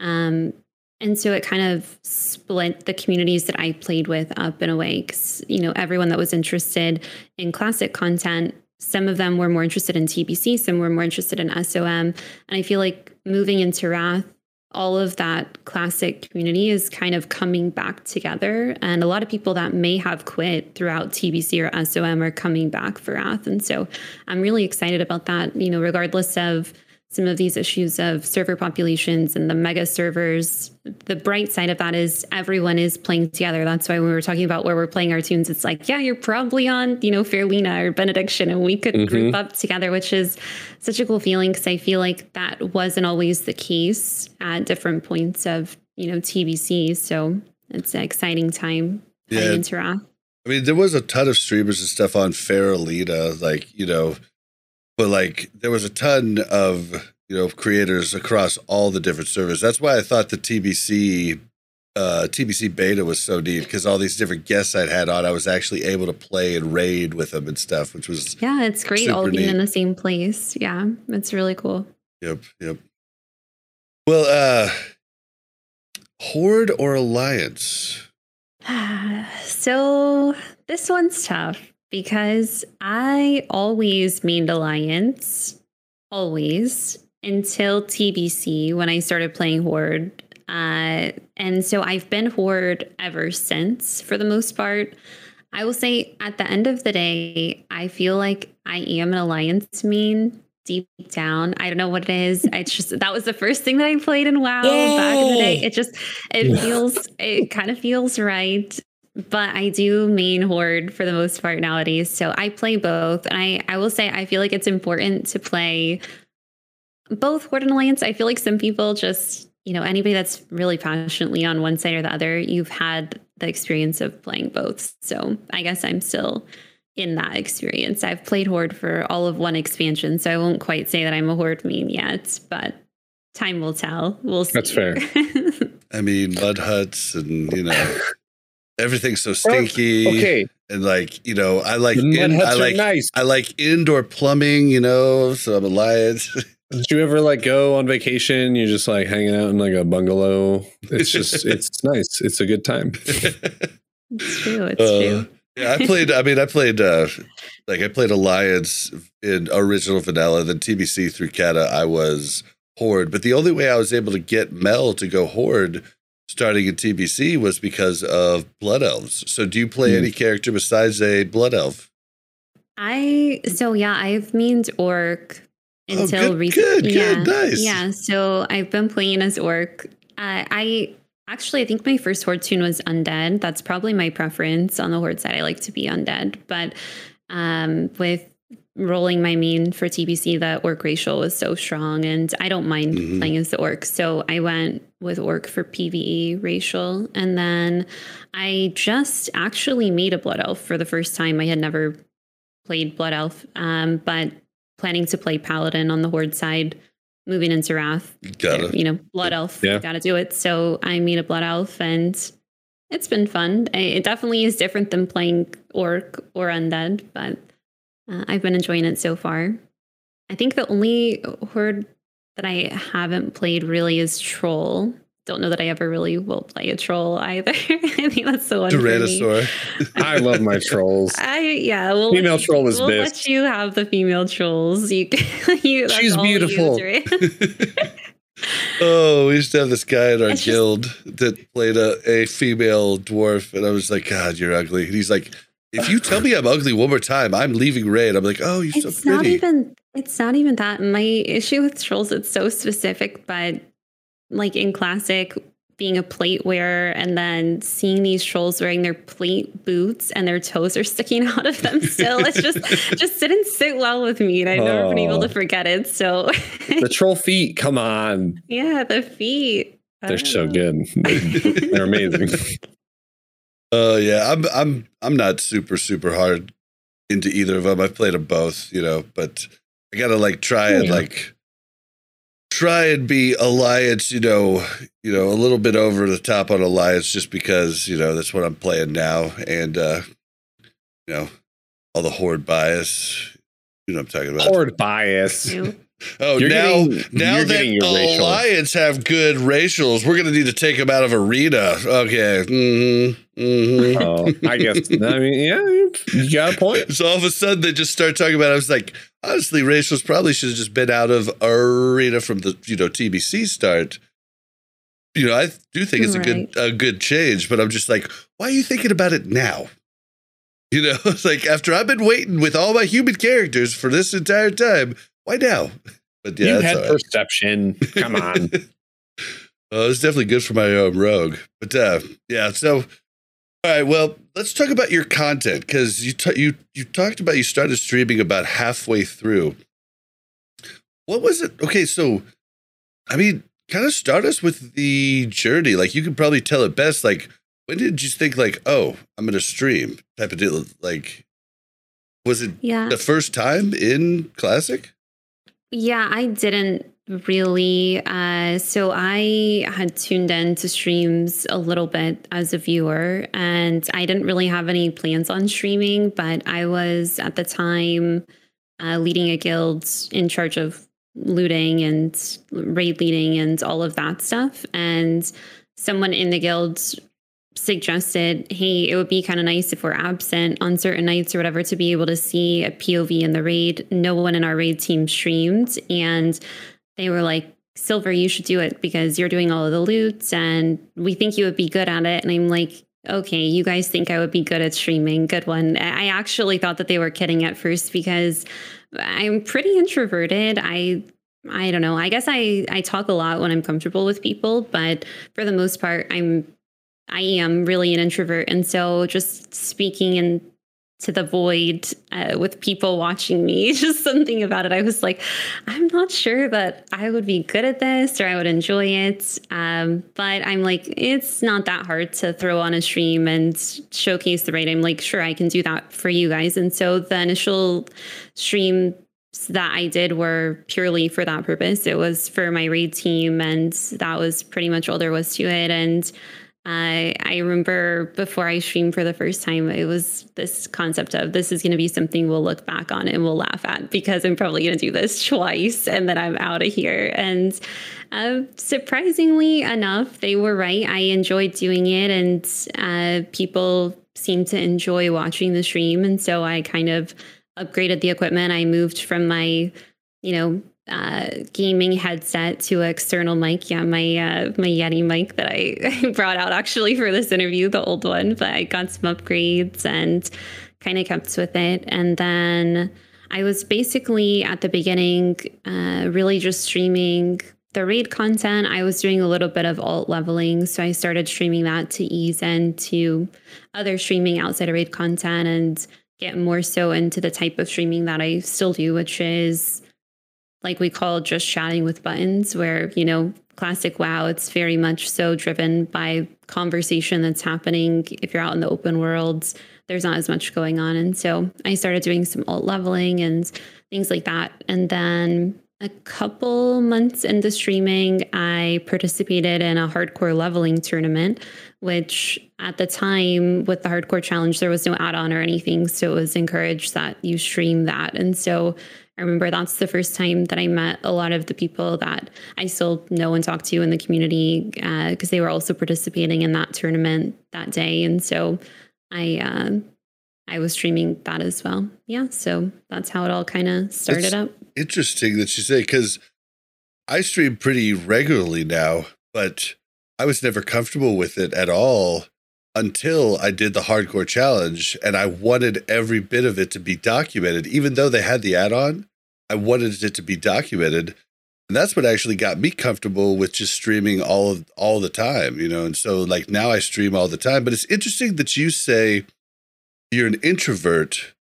Um, and so it kind of split the communities that I played with up in a way. Because, you know, everyone that was interested in classic content, some of them were more interested in TBC, some were more interested in SOM. And I feel like moving into Wrath, all of that classic community is kind of coming back together. And a lot of people that may have quit throughout TBC or SOM are coming back for Wrath. And so I'm really excited about that, you know, regardless of some of these issues of server populations and the mega servers. The bright side of that is everyone is playing together. That's why when we were talking about where we're playing our tunes, it's like, yeah, you're probably on, you know, Faerlina or Benediction, and we could Mhm. group up together, which is such a cool feeling because I feel like that wasn't always the case at different points of, you know, TBC. So it's an exciting time heading Yeah. into Wrath. I mean, there was a ton of streamers and stuff on Faerlina, like, you know, but like there was a ton of, you know, creators across all the different servers. That's why I thought the TBC uh TBC beta was so neat because all these different guests I'd had on, I was actually able to play and raid with them and stuff, which was Yeah, it's great all being in the same place. Yeah, it's really cool. yep, yep. Well, uh Horde or Alliance? <sighs> so this one's tough because I always mained Alliance, always until TBC when I started playing Horde. Uh, and so I've been Horde ever since for the most part. I will say at the end of the day, I feel like I am an Alliance main deep down. I don't know what it is. It's just that was the first thing that I played in WoW back in the day. It just it feels it kind of feels right. But I do main horde for the most part nowadays. So I play both. And I, I will say I feel like it's important to play both Horde and Alliance. I feel like some people just, you know, anybody that's really passionately on one side or the other, you've had the experience of playing both. So I guess I'm still in that experience. I've played Horde for all of one expansion, so I won't quite say that I'm a Horde main yet, but time will tell. We'll see. That's fair. <laughs> I mean, mud huts and you know <laughs> everything's so stinky. Okay, and like you know, I like in, I like nice. I like indoor plumbing. You know, so I'm a alliance. <laughs> Did you ever like go on vacation? You're just like hanging out in like a bungalow. It's <laughs> just it's nice. It's a good time. <laughs> It's true. It's Uh, true. yeah, I played. I mean, I played. uh Like I played Alliance in original vanilla. Then TBC through Kata, I was Horde. But the only way I was able to get Mel to go Horde, starting in TBC, was because of Blood Elves. So, do you play Hmm. any character besides a Blood Elf? I so yeah, I've memed orc Oh, until good, recently. good, yeah, good, nice. Yeah, so I've been playing as orc. Uh, I actually I think my first horde tune was undead. That's probably my preference on the horde side. I like to be undead, but um, with rolling my main for TBC, the orc racial was so strong, and I don't mind Mhm. playing as the orc. So I went with orc for PVE racial, and then I just actually made a blood elf for the first time. I had never played blood elf, um, but planning to play paladin on the horde side. Moving into Wrath, Got it. you know, blood elf, Yeah. got to do it. So I made a blood elf, and it's been fun. I- It definitely is different than playing orc or undead, but uh, I've been enjoying it so far. I think the only horde that I haven't played really is troll. Don't know that I ever really will play a troll either. <laughs> I think that's the one. Tyrannosaur. I love my trolls. <laughs> I yeah, we'll Female let you- troll is we'll best. let you have the female trolls. You, <laughs> you that's She's all you beautiful. use, oh, we used to have this guy in our It's just- guild that played a, a female dwarf, and I was like, God, you're ugly. And he's like, If you tell me I'm ugly one more time, I'm leaving raid. I'm like, Oh, you're so it's pretty. not even it's not even that my issue with trolls it's so specific but like in classic being a plate wearer and then seeing these trolls wearing their plate boots and their toes are sticking <laughs> out of them still it's just <laughs> just didn't sit well with me and i've never been able to Oh. forget it so The troll feet, come on. <laughs> yeah the feet They're so know. good. They're amazing. Oh yeah, I'm I'm I'm not super super hard into either of them. I've played them both, you know, but I gotta like try and like try and be alliance, you know, you know, a little bit over the top on alliance, just because you know that's what I'm playing now, and uh you know all the horde bias. You know what I'm talking about. Horde bias. Ew. Oh, You're now getting- now you're that getting your racial. alliance have good racials, we're gonna need to take them out of arena. Okay. Mm-hmm. Mm-hmm. Oh, I <laughs> guess. I mean, yeah, you- you got a point. So all of a sudden they just start talking about. It. I was like, honestly, racials probably should have just been out of arena from the you know TBC start. You know, I do think it's a good a good change, but I'm just like, why are you thinking about it now? You know, <laughs> it's like after I've been waiting with all my human characters for this entire time, why now? But yeah, you that's had all right. perception. Come on. <laughs> well, it's definitely good for my um, rogue. But uh, yeah, so all right. Well, let's talk about your content because you t- you you talked about you started streaming about halfway through. What was it? Okay, so I mean, kind of start us with the journey. Like you could probably tell it best. Like when did you think like, oh, I'm gonna stream type of deal? Like, was it yeah the first time in classic? Yeah, I didn't really. Uh, so I had tuned in to streams a little bit as a viewer, and I didn't really have any plans on streaming, but I was at the time uh, leading a guild in charge of looting and raid leading and all of that stuff. And someone in the guild suggested, hey, it would be kind of nice if we're absent on certain nights or whatever to be able to see a POV in the raid. No one in our raid team streamed. And they were like, Silver, you should do it because you're doing all of the loots and we think you would be good at it. And I'm like, okay, you guys think I would be good at streaming. Good one. I actually thought that they were kidding at first because I'm pretty introverted. I I don't know. I guess I I talk a lot when I'm comfortable with people, but for the most part, I'm I am really an introvert, and so just speaking in to the void uh, with people watching me, <laughs> just something about it. I was like, I'm not sure that I would be good at this or I would enjoy it. Um, but I'm like, it's not that hard to throw on a stream and showcase the raid. I'm like, sure, I can do that for you guys. And so the initial stream that I did were purely for that purpose. It was for my raid team, and that was pretty much all there was to it. And I I remember before I streamed for the first time, it was this concept of this is going to be something we'll look back on and we'll laugh at because I'm probably going to do this <laughs> twice and then I'm out of here. And uh, surprisingly enough, they were right. I enjoyed doing it, and uh, people seemed to enjoy watching the stream. And so I kind of upgraded the equipment. I moved from my, you know, uh, gaming headset to an external mic. Yeah, my uh, my Yeti mic that I <laughs> brought out actually for this interview, the old one. But I got some upgrades and kind of kept with it. And then I was basically at the beginning uh, really just streaming the raid content. I was doing a little bit of alt leveling, so I started streaming that to ease into other streaming outside of raid content and get more so into the type of streaming that I still do, which is like we call just chatting with buttons, where, you know, classic WoW, it's very much so driven by conversation that's happening. If you're out in the open worlds, there's not as much going on. And so I started doing some alt leveling and things like that. And then a couple months into streaming, I participated in a hardcore leveling tournament, which at the time with the hardcore challenge, there was no add on or anything. So it was encouraged that you stream that. And so I remember that's the first time that I met a lot of the people that I still know and talk to in the community because uh, they were also participating in that tournament that day. And so I, uh, I was streaming that as well. Yeah. So that's how it all kind of started up interesting that you say because I stream pretty regularly now, but I was never comfortable with it at all until I did the hardcore challenge and I wanted every bit of it to be documented. Even though they had the add on, I wanted it to be documented. And that's what actually got me comfortable with just streaming all of all the time, you know. And so like now I stream all the time. But it's interesting that you say you're an introvert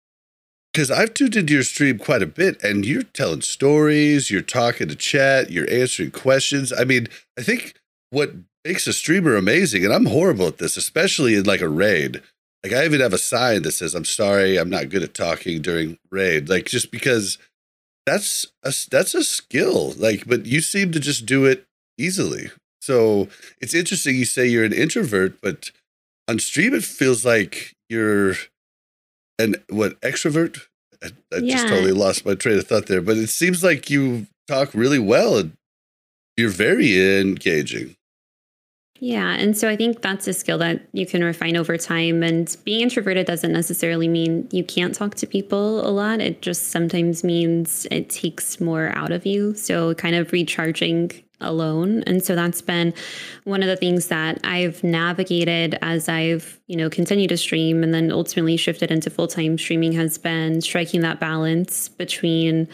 because I've tuned into your stream quite a bit and you're telling stories, you're talking to chat, you're answering questions. I mean, I think what makes a streamer amazing, and I'm horrible at this, especially in like a raid. Like I even have a sign that says, I'm sorry, I'm not good at talking during raid. Like just because that's a that's a skill. Like, but you seem to just do it easily. So it's interesting you say you're an introvert, but on stream it feels like you're and what extrovert? I, I yeah. just totally lost my train of thought there. But it seems like you talk really well and you're very engaging. Yeah. And so I think that's a skill that you can refine over time. And being introverted doesn't necessarily mean you can't talk to people a lot. It just sometimes means it takes more out of you. So kind of recharging alone. And so that's been one of the things that I've navigated as I've, you know, continued to stream and then ultimately shifted into full-time streaming has been striking that balance between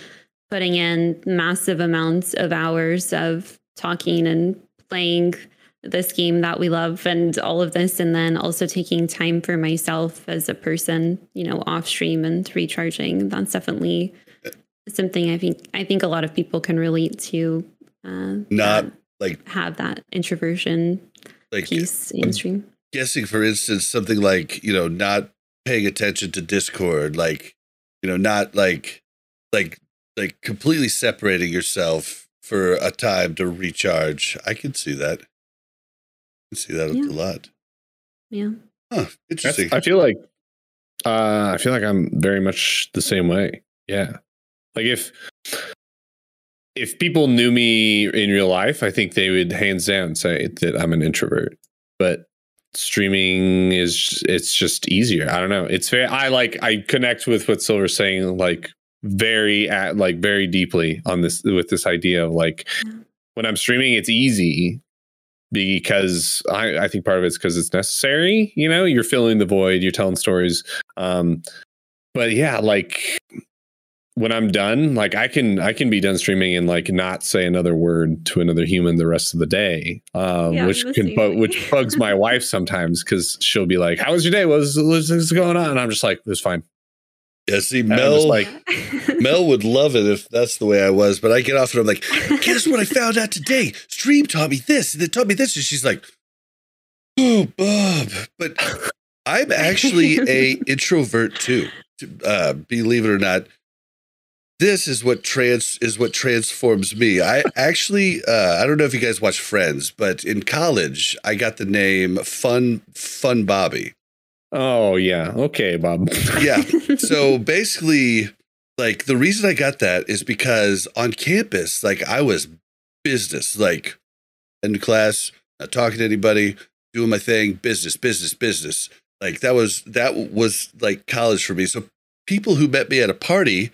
putting in massive amounts of hours of talking and playing this game that we love and all of this and then also taking time for myself as a person you know off stream and recharging that's definitely something i think i think a lot of people can relate to uh, not like have that introversion like piece in stream. Guessing, for instance, something like you know not paying attention to Discord, like you know not like like like completely separating yourself for a time to recharge. I can see that. I see that yeah. a lot. Yeah. Huh, interesting. That's, I feel like uh I feel like I'm very much the same way. Yeah. Like if if people knew me in real life, I think they would hands down say that I'm an introvert. But streaming is it's just easier. I don't know. It's very I like I connect with what Silver's saying like very at like very deeply on this with this idea of like when I'm streaming it's easy because I, I think part of it's because it's necessary. You know, you're filling the void, you're telling stories. Um, but yeah, like when I'm done, like I can I can be done streaming and like not say another word to another human the rest of the day, um, yeah, which can bu- which bugs my wife sometimes because she'll be like, "How was your day? What's what's going on?" And I'm just like, "It's fine." Yeah, see, Mel like <laughs> Mel would love it if that's the way I was, but I get off and I'm like, "Guess what I found out today? Stream taught me this, and they taught me this," and she's like, "Oh, Bob," but I'm actually a <laughs> introvert too. Uh, believe it or not this is what trans is what transforms me. I actually uh, I don't know if you guys watch Friends, but in college I got the name Fun Fun Bobby. Oh yeah, okay, Bob. <laughs> Yeah. so basically, like the reason I got that is because on campus, like I was business, like in class, not talking to anybody, doing my thing, business, business, business. Like that was that was like college for me. So people who met me at a party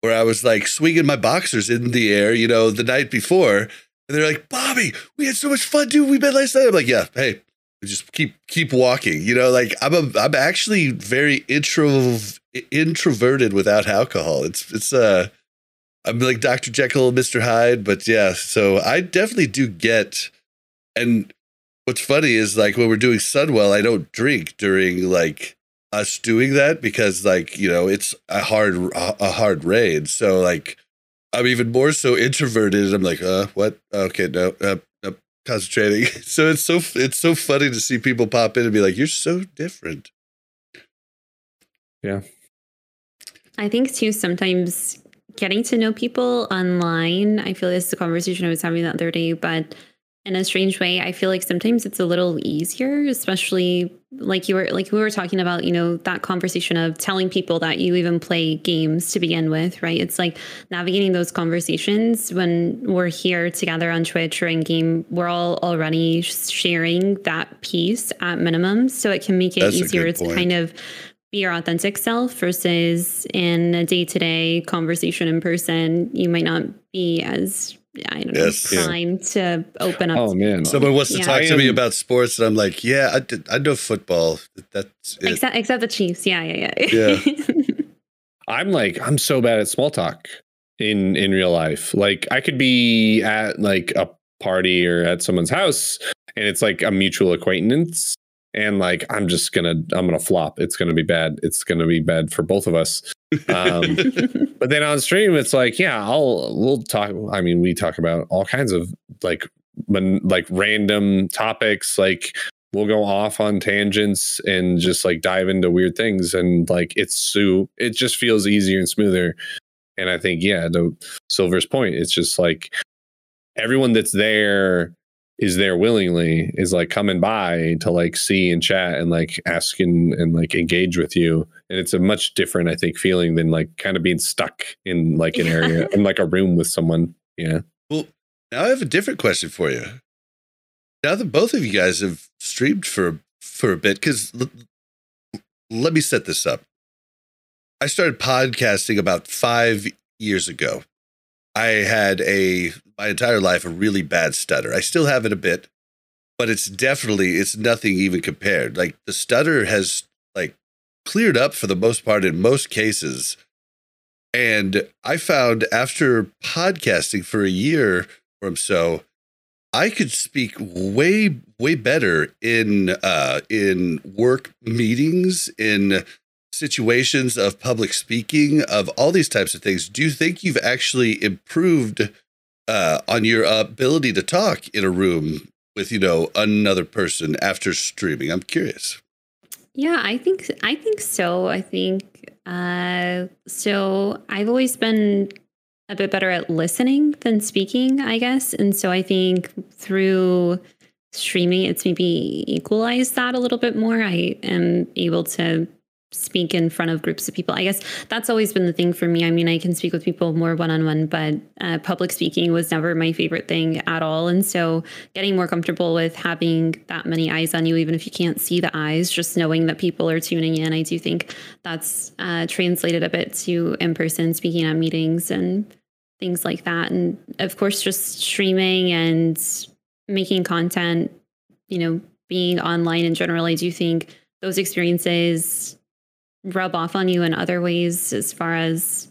where I was like swinging my boxers in the air, you know, the night before, and they're like, "Bobby, we had so much fun, dude. We met last night." I'm like, "Yeah, hey, just keep keep walking." You know, like I'm a I'm actually very intro introverted without alcohol. It's it's uh I'm like Dr. Jekyll, Mr. Hyde, but yeah, so I definitely do get and what's funny is like when we're doing Sunwell, I don't drink during like us doing that because like, you know, it's a hard a hard raid. So like I'm even more so introverted. I'm like, uh, what? Okay, no, uh, concentrating. <laughs> So it's so it's so funny to see people pop in and be like, "You're so different." Yeah, I think too. Sometimes getting to know people online. I feel this is a conversation I was having the other day, but in a strange way, I feel like sometimes it's a little easier, especially like you were like we were talking about, you know, that conversation of telling people that you even play games to begin with, right? It's like navigating those conversations when we're here together on Twitch or in game, we're all already sharing that piece at minimum. So it can make it That's easier to kind of be your authentic self versus in a day-to-day conversation in person, you might not be as I don't know, Yes. Yeah. primed to open up Oh man, Someone wants to Yeah. talk to me about sports, and I'm like, "Yeah, I, did, I know football. That's it." Except, except the Chiefs. Yeah, yeah, yeah. Yeah. <laughs> I'm like I'm so bad at small talk in in real life. Like I could be at like a party or at someone's house and it's like a mutual acquaintance and like I'm just to I'm to flop. It's to be bad. It's to be bad for both of us. Um <laughs> but then on stream it's like yeah, I'll we'll talk I mean we talk about all kinds of like when like random topics like we'll go off on tangents and just like dive into weird things and like it's so it just feels easier and smoother and i think yeah to silver's point it's just like everyone that's there is there willingly is like coming by to like see and chat and like ask and, and like engage with you and it's a much different i think feeling than like kind of being stuck in like an area in like a room with someone yeah Well, now I have a different question for you. Now that both of you guys have streamed for for a bit, because l- let me set this up. I started podcasting about five years ago. I had a my entire life a really bad stutter. I still have it a bit, but it's definitely it's nothing even compared. Like the stutter has like cleared up for the most part in most cases. And I found after podcasting for a year or so, I could speak way, way better in uh, in work meetings, in situations of public speaking, of all these types of things. Do you think you've actually improved uh, on your ability to talk in a room with you know another person after streaming? I'm curious. Yeah, I think I think so. I think uh, so. I've always been a bit better at listening than speaking, I guess, and so I think through streaming, it's maybe equalized that a little bit more. I am able to speak in front of groups of people. I guess that's always been the thing for me. I mean, I can speak with people more one on one, but uh, public speaking was never my favorite thing at all. And so, getting more comfortable with having that many eyes on you, even if you can't see the eyes, just knowing that people are tuning in, I do think that's uh, translated a bit to in person speaking at meetings and things like that. And of course, just streaming and making content, you know, being online in general, I do think those experiences rub off on you in other ways as far as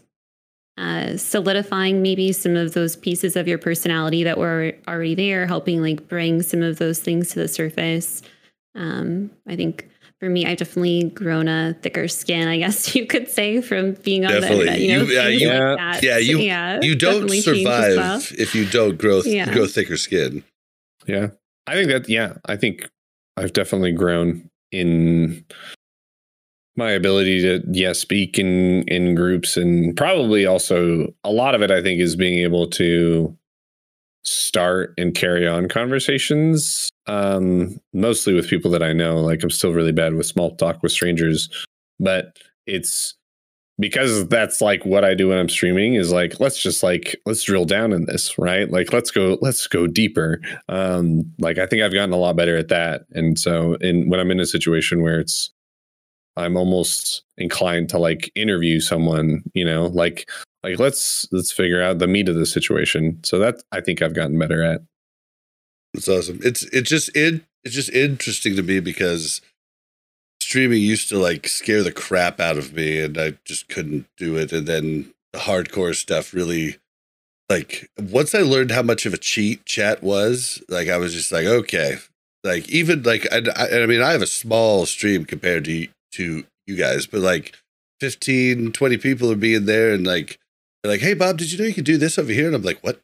uh, solidifying maybe some of those pieces of your personality that were already there, helping like bring some of those things to the surface. Um, I think for me, I've definitely grown a thicker skin, I guess <laughs> you could say, from being on Definitely. the internet. You know, You- yeah, you- like that. yeah, you- yeah, You don't definitely changed as survive well. if you don't grow Yeah. grow thicker skin. Yeah. I think that, yeah, I think I've definitely grown in my ability to yeah speak in in groups and probably also a lot of it i think is being able to start and carry on conversations um mostly with people that i know. Like i'm still really bad with small talk with strangers but it's because that's like what i do when i'm streaming is like let's just like let's drill down in this right? Like let's go let's go deeper. Um like i think i've gotten a lot better at that. And so in when i'm in a situation where it's I'm almost inclined to like interview someone, you know, like like let's let's figure out the meat of the situation. So that I think I've gotten better at. That's awesome. It's it's just it it's just interesting to me because streaming used to like scare the crap out of me and I just couldn't do it. And then the hardcore stuff really like once I learned how much of a cheat chat was, like I was just like, okay. Like even like I, I, I mean I have a small stream compared to to you guys, but like 15, 20 people are being there and like, they're like, hey, Bob, did you know you could do this over here? And I'm like, what?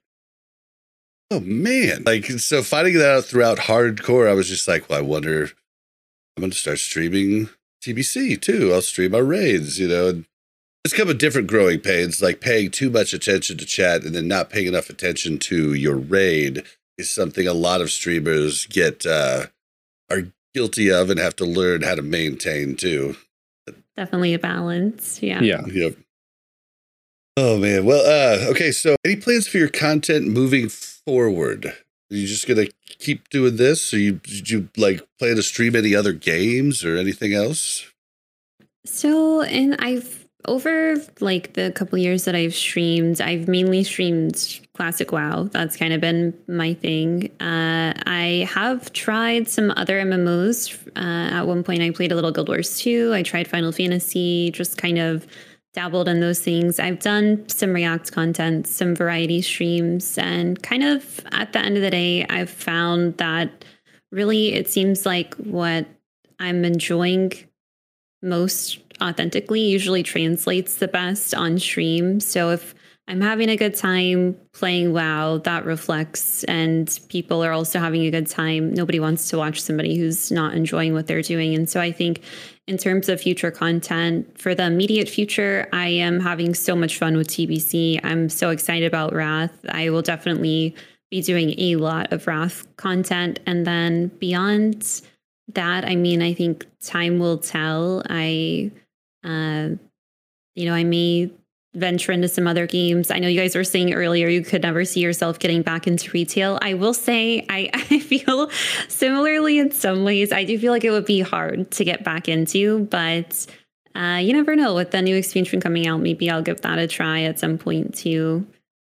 Oh, man. Like, so finding that out throughout hardcore, I was just like, well, I wonder, I'm going to start streaming TBC too. I'll stream our raids, you know, and it's come a different growing pains, like paying too much attention to chat and then not paying enough attention to your raid is something a lot of streamers get, uh, are guilty of and have to learn how to maintain too. Definitely a balance. Yeah. Yeah. Yep. Oh man. Well, uh, okay. So, any plans for your content moving forward? Are you just gonna keep doing this, or you did you like plan to stream any other games or anything else? So, and I've over like the couple years that I've streamed, I've mainly streamed classic WoW. That's kind of been my thing. Uh, I have tried some other MMOs. Uh, at one point, I played a little Guild Wars 2. I tried Final Fantasy, just kind of dabbled in those things. I've done some React content, some variety streams, and kind of at the end of the day, I've found that really it seems like what I'm enjoying most authentically usually translates the best on stream. So if I'm having a good time playing WoW, that reflects, and people are also having a good time. Nobody wants to watch somebody who's not enjoying what they're doing. And so I think, in terms of future content, for the immediate future, I am having so much fun with TBC. I'm so excited about Wrath. I will definitely be doing a lot of Wrath content. And then beyond that, I mean, I think time will tell. I uh, you know, I may venture into some other games. I know you guys were saying earlier you could never see yourself getting back into retail. I will say I, <laughs> I feel similarly in some ways. I do feel like it would be hard to get back into, but uh, you never know. With the new expansion coming out, maybe I'll give that a try at some point too.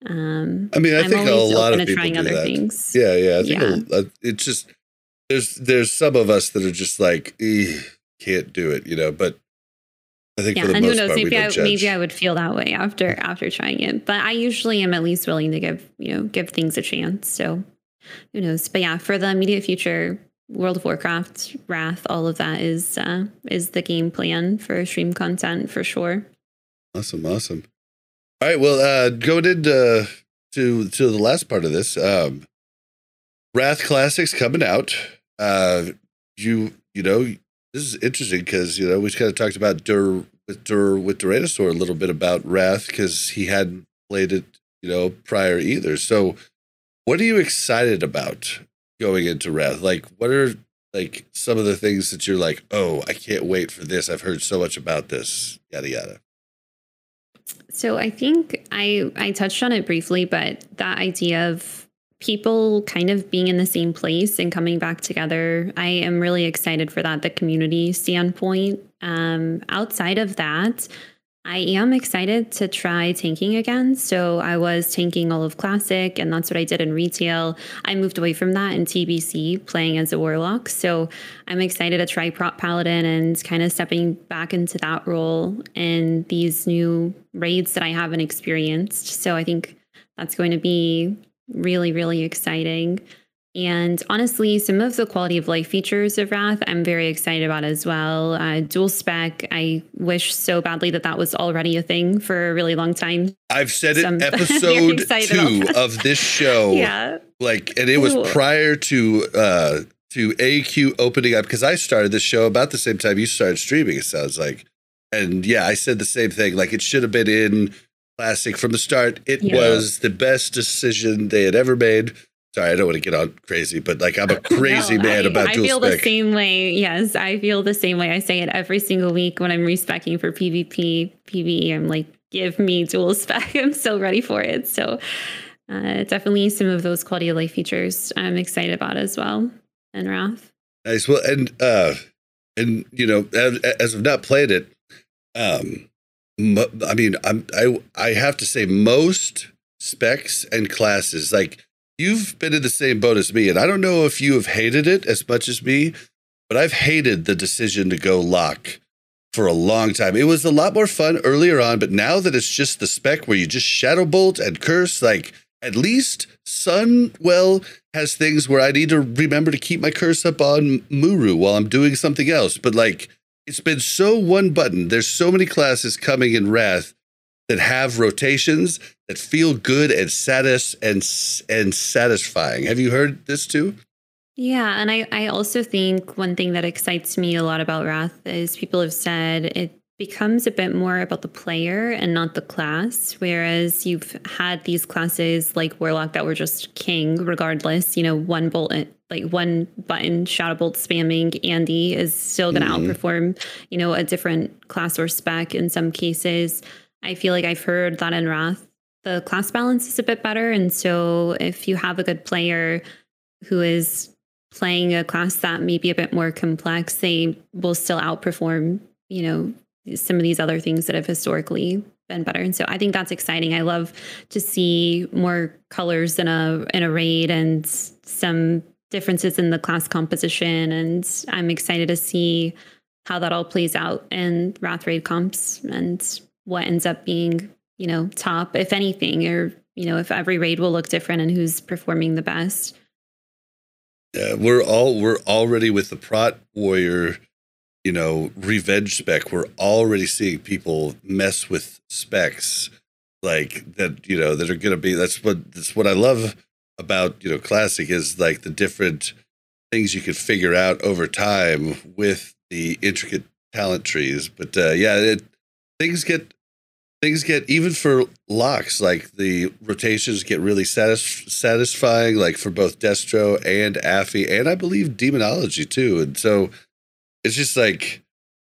Um, I mean, I I'm think a lot of people trying do other that. things. Yeah, yeah. I think Yeah. a- it's just there's there's some of us that are just like "Eh, can't do it, you know. But I think yeah, for the and who knows? part, Maybe I judge. maybe I would feel that way after after trying it. But I usually am at least willing to give you know give things a chance. So who knows? But yeah, for the immediate future, World of Warcraft, Wrath, all of that is uh, is the game plan for stream content for sure. Awesome, awesome. All right, well, uh, going into to to the last part of this, um, Wrath Classics coming out. Uh, you you know this is interesting because you know we kind of talked about Dur with Dur with Duranasaur a little bit about Wrath because he hadn't played it you know prior either. So, what are you excited about going into Wrath? Like, what are like some of the things that you're like, oh, I can't wait for this. I've heard so much about this. Yada yada. So I think I I touched on it briefly, but that idea of people kind of being in the same place and coming back together, I am really excited for that. The community standpoint. Um, outside of that, I am excited to try tanking again. So I was tanking all of Classic, and that's what I did in retail. I moved away from that in TBC, playing as a Warlock. So I'm excited to try Prot Paladin and kind of stepping back into that role in these new raids that I haven't experienced. So I think that's going to be really, really exciting. And honestly, some of the quality of life features of Wrath, I'm very excited about as well. Uh, dual spec, I wish so badly that that was already a thing for a really long time. I've said it Some- very <laughs> episode two of this show. <laughs> Yeah. Like, and it was Ooh. prior to uh to AQ opening up because I started this show about the same time you started streaming. It sounds like, and yeah, I said the same thing. Like it should have been in classic from the start. It Yeah. was the best decision they had ever made. Sorry, I don't want to get on crazy, but like I'm a <laughs> crazy No, man I, about I dual feel the same way. Yes, I feel the same way. I say it every single week when I'm respecking for PvP, PvE. I'm like, give me dual <laughs> spec. I'm so ready for it. So, uh, definitely some of those quality of life features I'm excited about as well. And Wrath. Nice. Well, and uh, and you know, as, as I've not played it, um, I mean, I'm I I have to say most specs and classes like you've been in the same boat as me, and I don't know if you have hated it as much as me, but I've hated the decision to go lock for a long time. It was a lot more fun earlier on, but now that it's just the spec where you just shadow bolt and curse, like at least Sunwell has things where I need to remember to keep my curse up on M'uru while I'm doing something else. But like it's been so one button. There's so many classes coming in Wrath that have rotations that feel good and satis and and satisfying. Have you heard this too? Yeah, and I, I also think one thing that excites me a lot about Wrath is people have said it becomes a bit more about the player and not the class. Whereas you've had these classes like Warlock that were just king, regardless, you know, one bolt like one button shadow bolt spamming Andy is still gonna Mhm. outperform, you know, a different class or spec in some cases. I feel like I've heard that in Wrath. The class balance is a bit better. And so if you have a good player who is playing a class that may be a bit more complex, they will still outperform, you know, some of these other things that have historically been better. And so I think that's exciting. I love to see more colors in a in a raid and some differences in the class composition. And I'm excited to see how that all plays out in Wrath Raid comps and what ends up being, you know, top, if anything, or you know, if every raid will look different and who's performing the best. Yeah, we're all we're already with the Prot Warrior, you know, revenge spec. We're already seeing people mess with specs like that. You know, that are to be. That's what that's what I love about you know classic is like the different things you could figure out over time with the intricate talent trees. But uh, yeah, it, things get things get even for locks like the rotations get really satis- satisfying like for both destro and affy and i believe demonology too. And so it's just like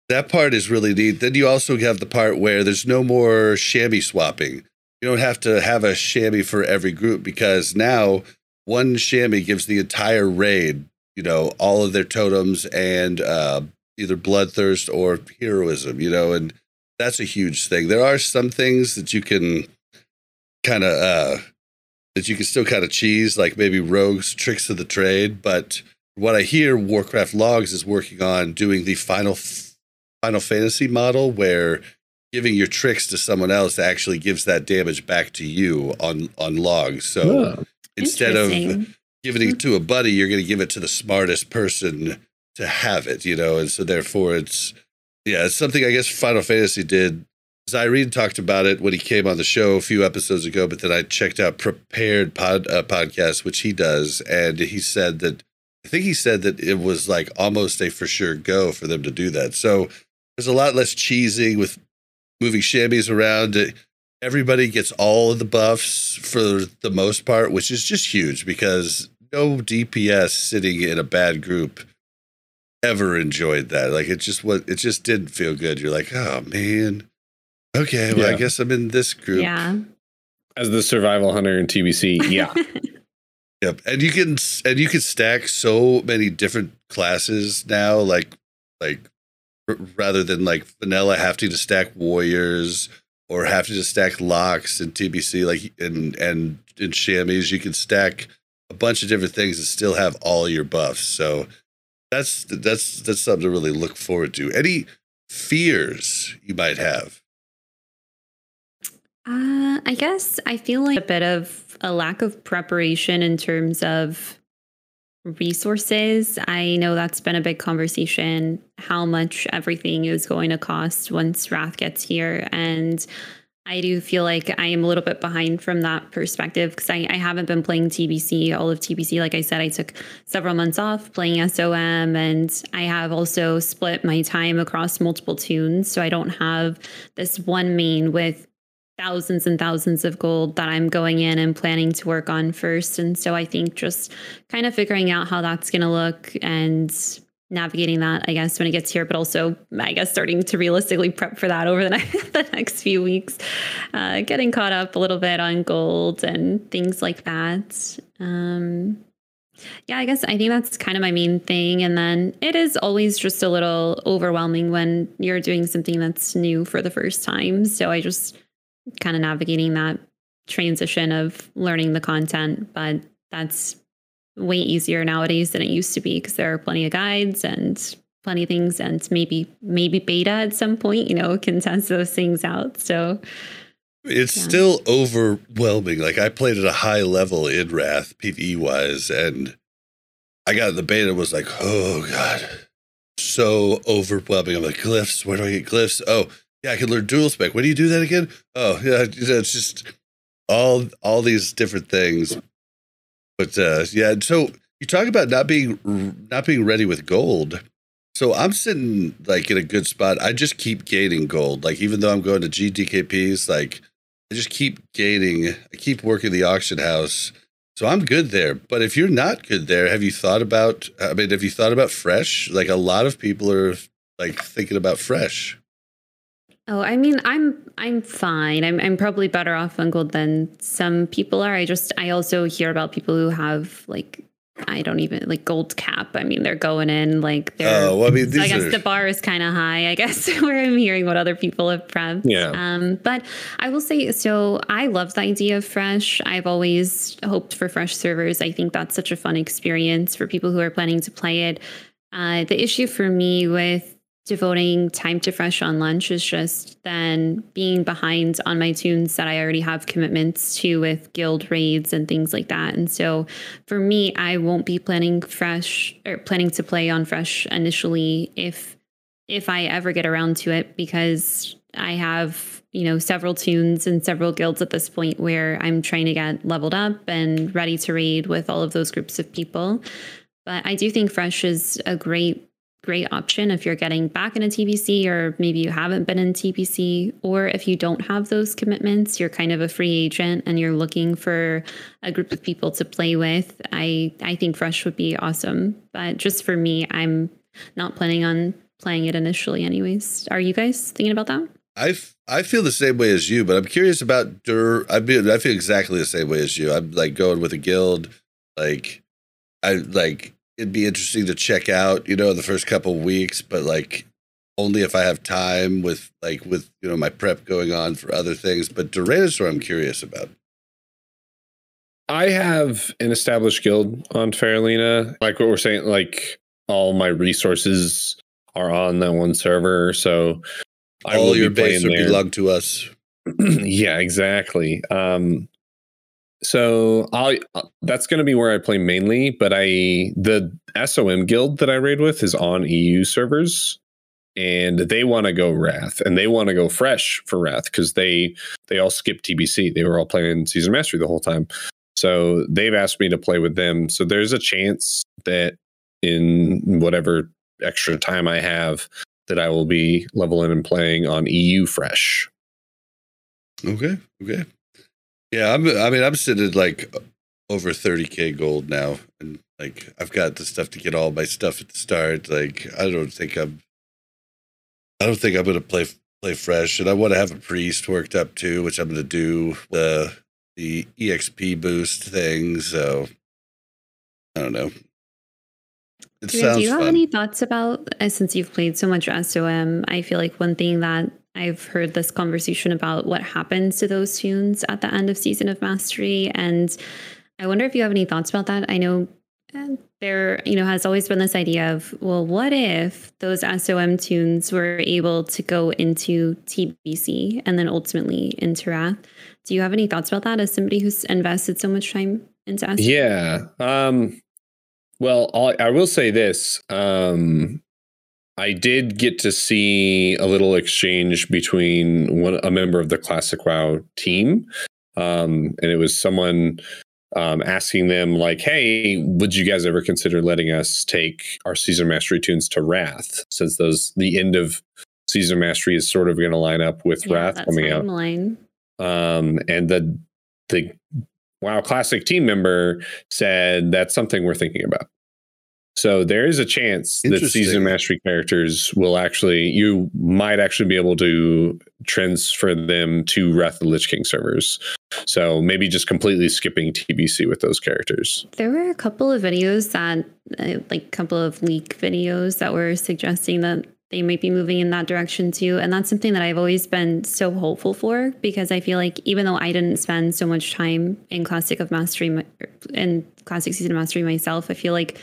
that part is really neat. Then you also have the part where there's no more shammy swapping you don't have to have a shammy for every group because now one shammy gives the entire raid you know all of their totems and uh, either bloodthirst or heroism you know and that's a huge thing. There are some things that you can kind of uh that you can still kind of cheese, like maybe rogues tricks of the trade. But what I hear, Warcraft Logs is working on doing the final Final Fantasy model where giving your tricks to someone else actually gives that damage back to you on on logs. So Oh. instead of giving it to a buddy, you're going to give it to the smartest person to have it, you know, and so therefore it's yeah, it's something I guess Final Fantasy did. Zyrene talked about it when he came on the show a few episodes ago, but then I checked out Prepared pod, uh, podcast, which he does, and he said that I think he said that it was like almost a for sure go for them to do that. So there's a lot less cheesing with moving shammy around. Uh, everybody gets all of the buffs for the most part, which is just huge because no DPS sitting in a bad group ever enjoyed that. Like it just what it just didn't feel good. You're like, oh man. Okay, well, I guess I'm in this group. Yeah. As the survival hunter in TBC, yeah. <laughs> Yep. And you can and you can stack so many different classes now, like like rather than like vanilla having to stack warriors or having to stack locks and TBC like and and in shammy, you can stack a bunch of different things and still have all your buffs. So that's that's that's something to really look forward to. Any fears you might have? Uh, I guess I feel like a bit of a lack of preparation in terms of resources. I know that's been a big conversation, how much everything is going to cost once Wrath gets here. And I do feel like I am a little bit behind from that perspective because I, I, haven't been playing TBC, all of TBC. Like I said, I took several months off playing SOM, and I have also split my time across multiple toons. So I don't have this one main with thousands and thousands of gold that I'm going in and planning to work on first. And so I think just kind of figuring out how that's going to look and navigating that, I guess, when it gets here, but also, I guess, starting to realistically prep for that over the, <laughs> next, the next few weeks, uh, getting caught up a little bit on gold and things like that. Um, yeah, I guess I think that's kind of my main thing. And then it is always just a little overwhelming when you're doing something that's new for the first time. So I just kind of navigating that transition of learning the content, but that's way easier nowadays than it used to be because there are plenty of guides and plenty of things and maybe maybe beta at some point you know can test those things out. So it's yeah. still overwhelming. Like i played at a high level in wrath pve wise and i got the beta was like oh god. So overwhelming. I'm like glyphs? Where do i get glyphs? Oh yeah i can learn dual spec when do you do that again oh <laughs> yeah it's just all all these different things but uh, yeah, so you talk about not being not being ready with gold. So I'm sitting like in a good spot. I just keep gaining gold. Like even though I'm going to GDKPs, like I just keep gaining. I keep working the auction house. So I'm good there. But if you're not good there, have you thought about I mean, have you thought about fresh? Like a lot of people are like thinking about fresh. Oh, I mean, I'm I'm fine. I'm I'm probably better off on gold than some people are. I just I also hear about people who have like I don't even like gold cap. I mean, they're going in like they're. Oh, well, I mean, I guess are... the bar is kind of high. I guess <laughs> where I'm hearing what other people have prepped. Yeah. Um, but I will say, so I love the idea of fresh. I've always hoped for fresh servers. I think that's such a fun experience for people who are planning to play it. Uh, the issue for me with devoting time to fresh on lunch is just then being behind on my toons that I already have commitments to with guild raids and things like that. And so for me, I won't be planning fresh or planning to play on fresh initially if if I ever get around to it because I have, you know, several toons and several guilds at this point where I'm trying to get leveled up and ready to raid with all of those groups of people. But I do think fresh is a great great option if you're getting back in a TBC or maybe you haven't been in TBC, or if you don't have those commitments, you're kind of a free agent and you're looking for a group of people to play with. I I think Fresh would be awesome, but just for me, I'm not planning on playing it initially. Anyways, are you guys thinking about that? I, I feel the same way as you, but I'm curious about Dur. I mean, I feel exactly the same way as you. I'm like going with a guild, like I like it'd be interesting to check out, you know, the first couple weeks, but like only if I have time with like with you know my prep going on for other things. But Duranasaur, I'm curious about. I have an established guild on Faerlina. Like what we're saying, like all my resources are on that one server, so I all your base will belong to us. <clears throat> yeah, exactly. Um, so I uh, that's going to be where I play mainly, but I the SOM guild that I raid with is on EU servers and they want to go Wrath and they want to go fresh for Wrath because they they all skip TBC. They were all playing Season Mastery the whole time. So they've asked me to play with them. So there's a chance that in whatever extra time I have that I will be leveling and playing on EU fresh. Okay. Okay. Yeah, I'm. I mean, I'm sitting at like over 30k gold now, and like I've got the stuff to get all my stuff at the start. Like I don't think I'm. I don't think I'm gonna play play fresh, and I want to have a priest worked up too, which I'm gonna do the the exp boost thing. So I don't know. It do you have fun. any thoughts about uh, since you've played so much SOM? I feel like one thing that I've heard this conversation about what happens to those toons at the end of Season of Mastery. And I wonder if you have any thoughts about that. I know uh, there, you know, has always been this idea of, well, what if those SOM toons were able to go into TBC and then ultimately into Wrath? Do you have any thoughts about that as somebody who's invested so much time into SOM? Yeah. Um, well, I will say this. Um, I did get to see a little exchange between one a member of the Classic WoW team, um, and it was someone um, asking them like, "Hey, would you guys ever consider letting us take our season mastery toons to Wrath? Since those the end of season mastery is sort of going to line up with Yeah, Wrath coming out." um, and the the WoW Classic team member said that's something we're thinking about. So there is a chance that season mastery characters will actually you might actually be able to transfer them to Wrath of the Lich King servers. So maybe just completely skipping TBC with those characters. There were a couple of videos that, uh, like, a couple of leak videos that were suggesting that they might be moving in that direction too. And that's something that I've always been so hopeful for because I feel like even though I didn't spend so much time in Classic of Mastery my- in Classic Season of Mastery myself, I feel like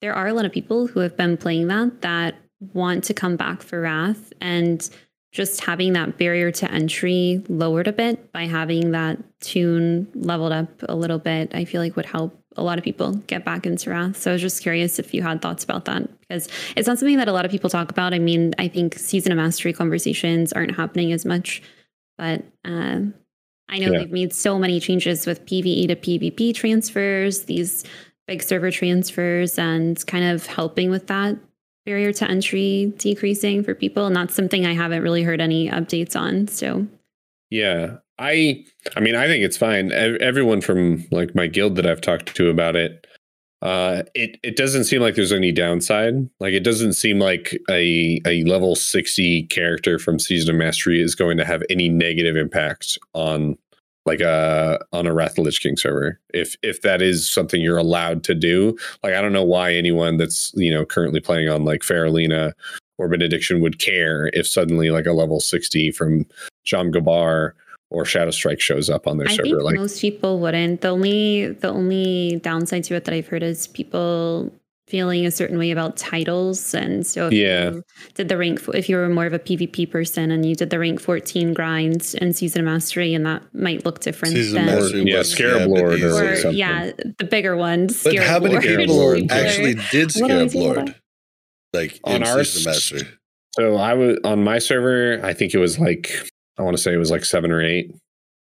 there are a lot of people who have been playing that that want to come back for Wrath and just having that barrier to entry lowered a bit by having that toon leveled up a little bit, I feel like would help a lot of people get back into Wrath. So I was just curious if you had thoughts about that because it's not something that a lot of people talk about. I mean, I think season of mastery conversations aren't happening as much, but uh, I know Yeah. they've made so many changes with PVE to PvP transfers, these big server transfers, and kind of helping with that barrier to entry decreasing for people. And that's something I haven't really heard any updates on. So Yeah, I I mean I think it's fine. Everyone from like my guild that I've talked to about it, uh, it it doesn't seem like there's any downside. Like it doesn't seem like a a level sixty character from Season of Mastery is going to have any negative impact on like a on a Wrath of the Lich King server. If if that is something you're allowed to do, like I don't know why anyone that's you know currently playing on like Faerlina or Benediction would care if suddenly like a level sixty from Jom Gabbar or Shadow Strike shows up on their I server. think Like, most people wouldn't. The only the only downside to it that I've heard is people feeling a certain way about titles. And so if Yeah. you did the rank if you were more of a PvP person and you did the rank 14 grind and season of mastery and that might look different Season of than Mastery yeah, was- Scarab yeah, Lord or, or something. yeah, the bigger ones. But how many Scarab people Lord. <laughs> actually did What am I Scarab Lord? Like On our Season of Mastery. So I was on my server. I think it was like I want to say it was like seven or eight.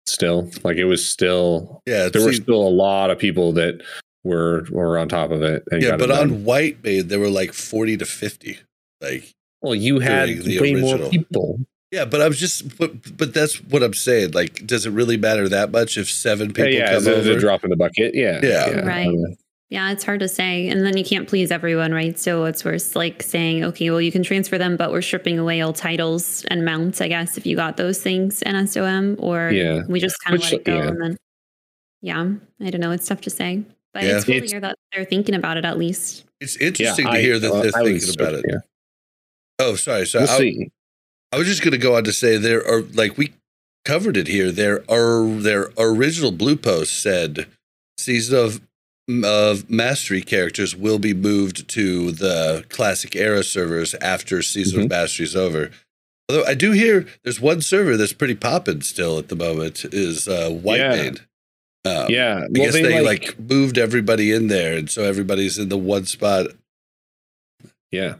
Still, like it was still Yeah, there were still a lot of people that were were on top of it. And yeah, got it but done. on Whitemane there were like forty to fifty. Like well, you had doing the way more people. yeah, but I was just but, but that's what I'm saying. Like, does it really matter that much if seven uh, people yeah, come is over? a drop in the bucket. Yeah, Yeah. Right. Yeah, it's hard to say. And then you can't please everyone, right? So it's worse like saying, okay, well, you can transfer them, but we're stripping away all titles and mounts, I guess, if you got those things in SOM, or Yeah. we just kind of Which, let it go. yeah. And then, yeah, I don't know. It's tough to say. But Yeah. it's cool to hear that they're thinking about it at least. It's interesting to I- hear that they're I was thinking about it. stoked, Yeah. Oh, sorry. So We'll I, see. I was just going to go on to say there are like we covered it here. There are their original blue post said season of of mastery characters will be moved to the classic era servers after season of mastery is over. Although I do hear there's one server that's pretty popping still at the moment is uh, White Yeah. Maid. Um, Yeah, I guess they, they like, moved everybody in there, and so everybody's in the one spot. Yeah,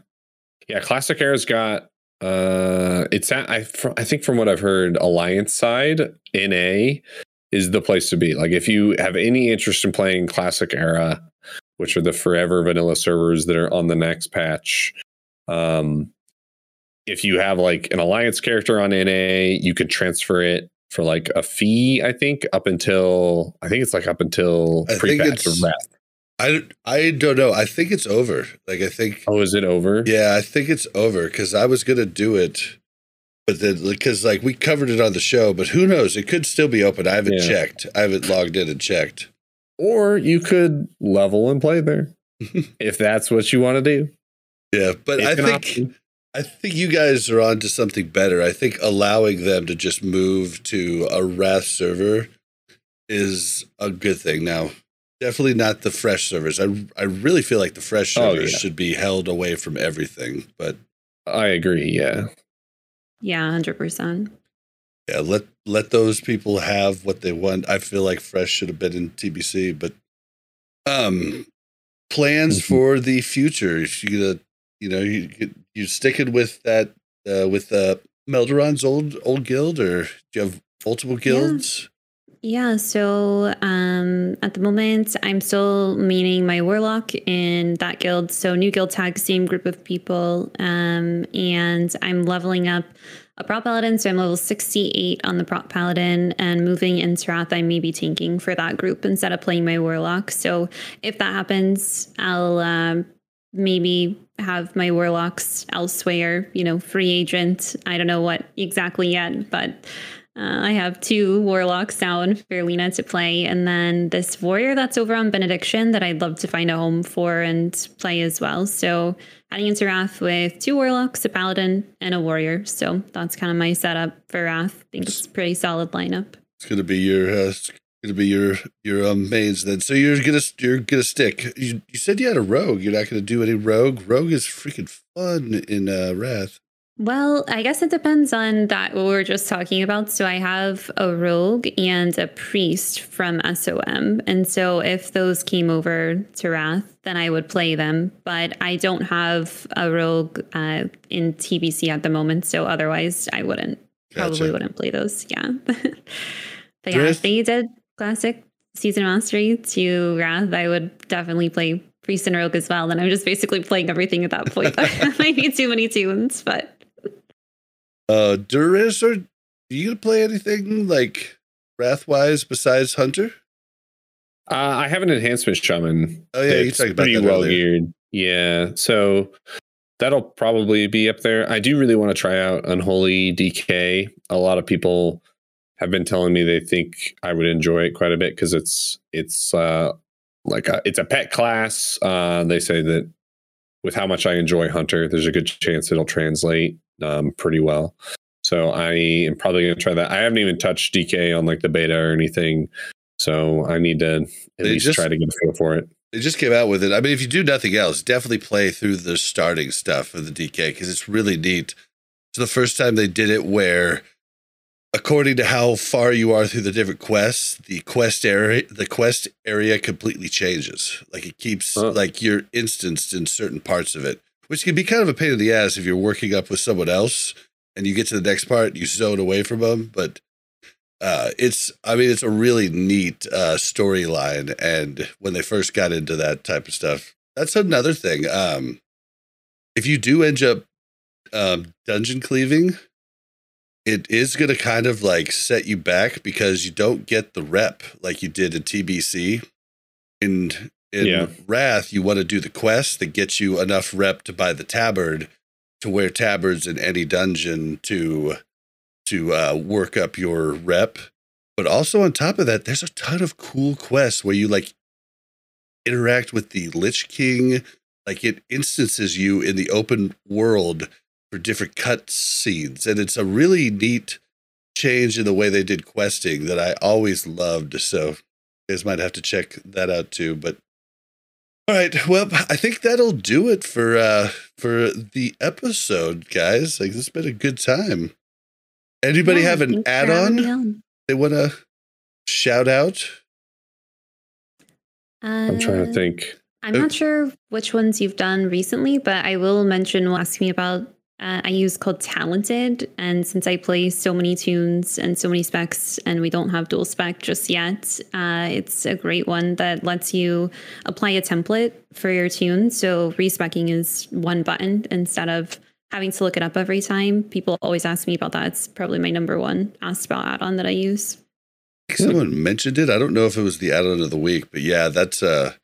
yeah. Classic Era's got uh, it's at, I fr- I think from what I've heard, Alliance side NA is the place to be. Like if you have any interest in playing Classic Era, which are the forever vanilla servers that are on the next patch, um, if you have like an Alliance character on NA, you can transfer it for like a fee. I think up until I think it's like up until think pre-patch it's- of I I don't know. I think it's over. Like I think Oh, is it over? Yeah, I think it's over because I was gonna do it, but then because like we covered it on the show, but who knows? It could still be open. I haven't Yeah. checked. I haven't logged in and checked. or you could level and play there <laughs> if that's what you want to do. Yeah, but It's I think option. I think you guys are on to something better. I think allowing them to just move to a Wrath server is a good thing. Now, definitely not the fresh servers. I I really feel like the fresh Oh, servers yeah. should be held away from everything. But I agree. Yeah, Yeah, 100%. Yeah, let let those people have what they want. I feel like Fresh should have been in TBC, but um, plans Mhm. for the future. If You gonna, you know, you, you sticking with that uh, with uh, Melderon's old old guild, or do you have multiple guilds? Yeah, so um, at the moment, I'm still meaning my warlock in that guild. So, new guild tag, same group of people. Um, and I'm leveling up a prot paladin. So, I'm level 68 on the prot paladin and moving into Wrath. I may be tanking for that group instead of playing my warlock. So, if that happens, I'll um, maybe have my warlocks elsewhere, you know, free agent. I don't know what exactly yet, but uh, I have two warlocks now in Faerlina to play, and then this warrior that's over on Benediction that I'd love to find a home for and play as well. So heading into Wrath with two warlocks, a paladin, and a warrior. So that's kind of my setup for Wrath. I think it's a pretty solid lineup. It's gonna be your uh, gonna be your your um, mains then. So you're gonna you're gonna stick. You, you said you had a rogue. You're not gonna do any rogue. Rogue is freaking fun in uh, Wrath. Well, I guess it depends on that what we were just talking about. So I have a rogue and a priest from SOM. And so if those came over to Wrath, then I would play them. But I don't have a rogue uh, in TBC at the moment. So otherwise I wouldn't probably wouldn't play those. Yeah. <laughs> but yeah, if they did classic season mastery to Wrath, I would definitely play priest and rogue as well. Then I'm just basically playing everything at that point. that might be too many toons, but Uh, Duris, are you gonna play anything like Wrath wise besides Hunter? Uh, I have an enhancement shaman. Oh, yeah, you talked about pretty that well earlier. geared. Yeah, so that'll probably be up there. I do really want to try out Unholy DK. A lot of people have been telling me they think I would enjoy it quite a bit because it's it's uh, like a, it's a pet class. Uh, they say that with how much I enjoy Hunter, there's a good chance it'll translate um, pretty well. So I am probably going to try that. I haven't even touched DK on like the beta or anything, so I need to at They least just- try to get a feel for it. They just came out with it. I mean, if you do nothing else, definitely play through the starting stuff of the DK because it's really neat. It's the first time they did it where, according to how far you are through the different quests, the quest area the quest area completely changes. Like it keeps Huh. like you're instanced in certain parts of it, which can be kind of a pain in the ass if you're working up with someone else and you get to the next part, you zone away from them. But uh, it's I mean it's a really neat uh, storyline, and when they first got into that type of stuff, that's another thing. Um, if you do end up um, dungeon cleaving, it is going to kind of like set you back because you don't get the rep like you did in TBC. And in Yeah. Wrath, you want to do the quest that gets you enough rep to buy the tabard, to wear tabards in any dungeon to to uh, work up your rep. But also on top of that, there's a ton of cool quests where you like interact with the Lich King. Like it instances you in the open world for different cut scenes. And it's a really neat change in the way they did questing that I always loved. So you guys might have to check that out too. But all right, well, I think that'll do it for uh for the episode, guys. Like this has been a good time. Anybody Yeah, have an thanks for having me add-on they want to shout out? I'm trying to Uh, think. I'm not sure which ones you've done recently, but I will mention. Will ask me about. Uh, I use called Talented, and since I play so many toons and so many specs, and we don't have dual spec just yet, uh, it's a great one that lets you apply a template for your toon. So respecking is one button instead of having to look it up every time. People always ask me about that. It's probably my number one asked about add-on that I use. Someone mentioned it. I don't know if it was the add-on of the week, but yeah, that's uh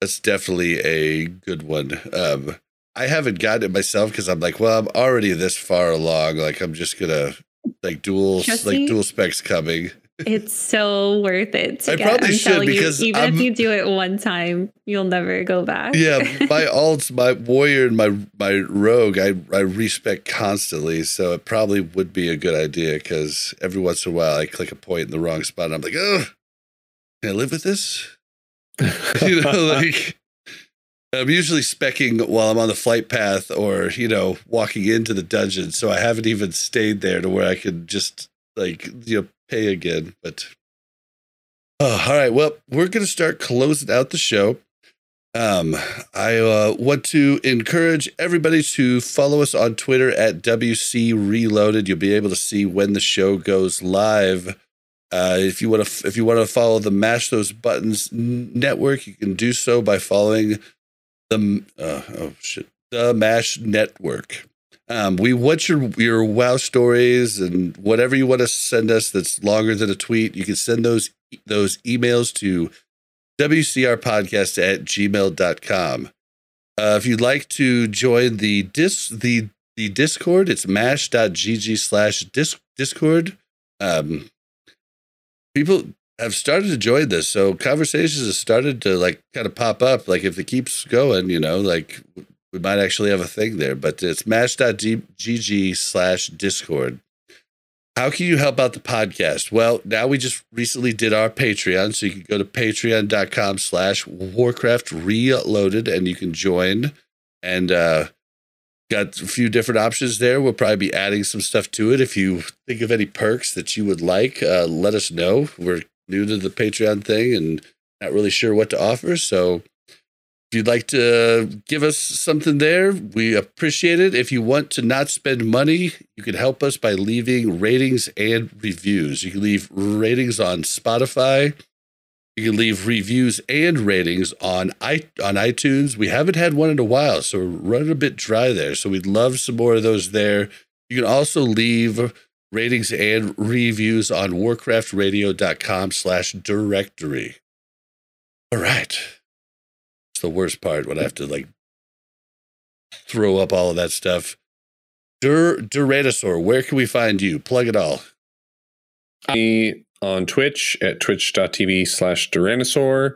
that's definitely a good one. Um I haven't gotten it myself because I'm like, well, I'm already this far along. Like I'm just gonna like dual Trust like dual specs coming. It's so worth it. To I get. probably I'm should, telling because you, even I'm- if you do it one time, you'll never go back. Yeah, <laughs> my alts, my warrior, and my my rogue, I I respec constantly, so it probably would be a good idea because every once in a while I click a point in the wrong spot, and I'm like, oh, can I live with this? <laughs> you know, <laughs> like I'm usually specking while I'm on the flight path or, you know, walking into the dungeon. So I haven't even stayed there to where I could just like, you know, pay again. But oh, all right. Well, we're going to start closing out the show. Um, I uh, want to encourage everybody to follow us on Twitter at WC Reloaded. You'll be able to see when the show goes live. Uh, if you want to, if you want to follow the Mash Those Buttons network, you can do so by following the uh, oh shit the Mash Network. Um, we want your your wow stories and whatever you want to send us that's longer than a tweet. You can send those those emails to wcrpodcast at gmail.com. Uh, if you'd like to join the dis the the Discord, it's mash.gg slash discord. Um, people have started to join this, so conversations have started to like kind of pop up. Like if it keeps going, you know, like we might actually have a thing there. But it's mash.gg slash discord. How can you help out the podcast? Well, now we just recently did our Patreon, so you can go to patreon.com slash Warcraft Reloaded and you can join. And uh, got a few different options there. We'll probably be adding some stuff to it. If you think of any perks that you would like, uh, let us know. We're new to the Patreon thing and not really sure what to offer. So if you'd like to give us something there, we appreciate it. If you want to not spend money, you can help us by leaving ratings and reviews. You can leave ratings on Spotify. You can leave reviews and ratings on i on iTunes. We haven't had one in a while, so we're running a bit dry there. So we'd love some more of those there. You can also leave ratings and reviews on warcraftradio.com slash directory. All right. It's the worst part when I have to like throw up all of that stuff. Dur Duranasaur, where can we find you? Plug it all. Me on Twitch at twitch.tv slash Duranasaur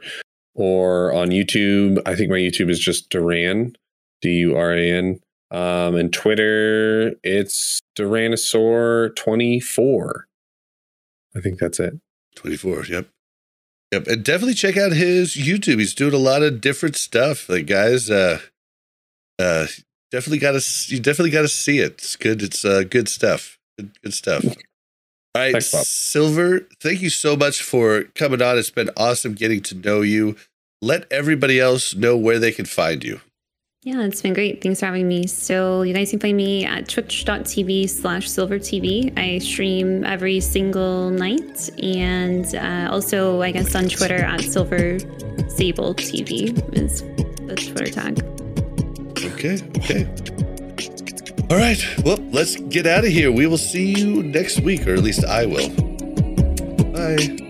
or on YouTube. I think my YouTube is just Duran, D U R A N. Um, and Twitter, it's Duranasaur24. I think that's it. 24, yep. Yep, and definitely check out his YouTube. He's doing a lot of different stuff. Like guys, uh, uh, definitely got to you definitely got to see it. It's good. It's uh, good stuff. Good, good stuff. <laughs> All right, Thanks, Silver. Thank you so much for coming on. It's been awesome getting to know you. Let everybody else know where they can find you. Yeah, it's been great. Thanks for having me. So you guys can find me at twitch.tv slash silvertv. I stream every single night and uh, also I guess on Twitter at silver sable TV is the Twitter tag. Okay, okay. All right. Well, let's get out of here. We will see you next week, or at least I will. Bye.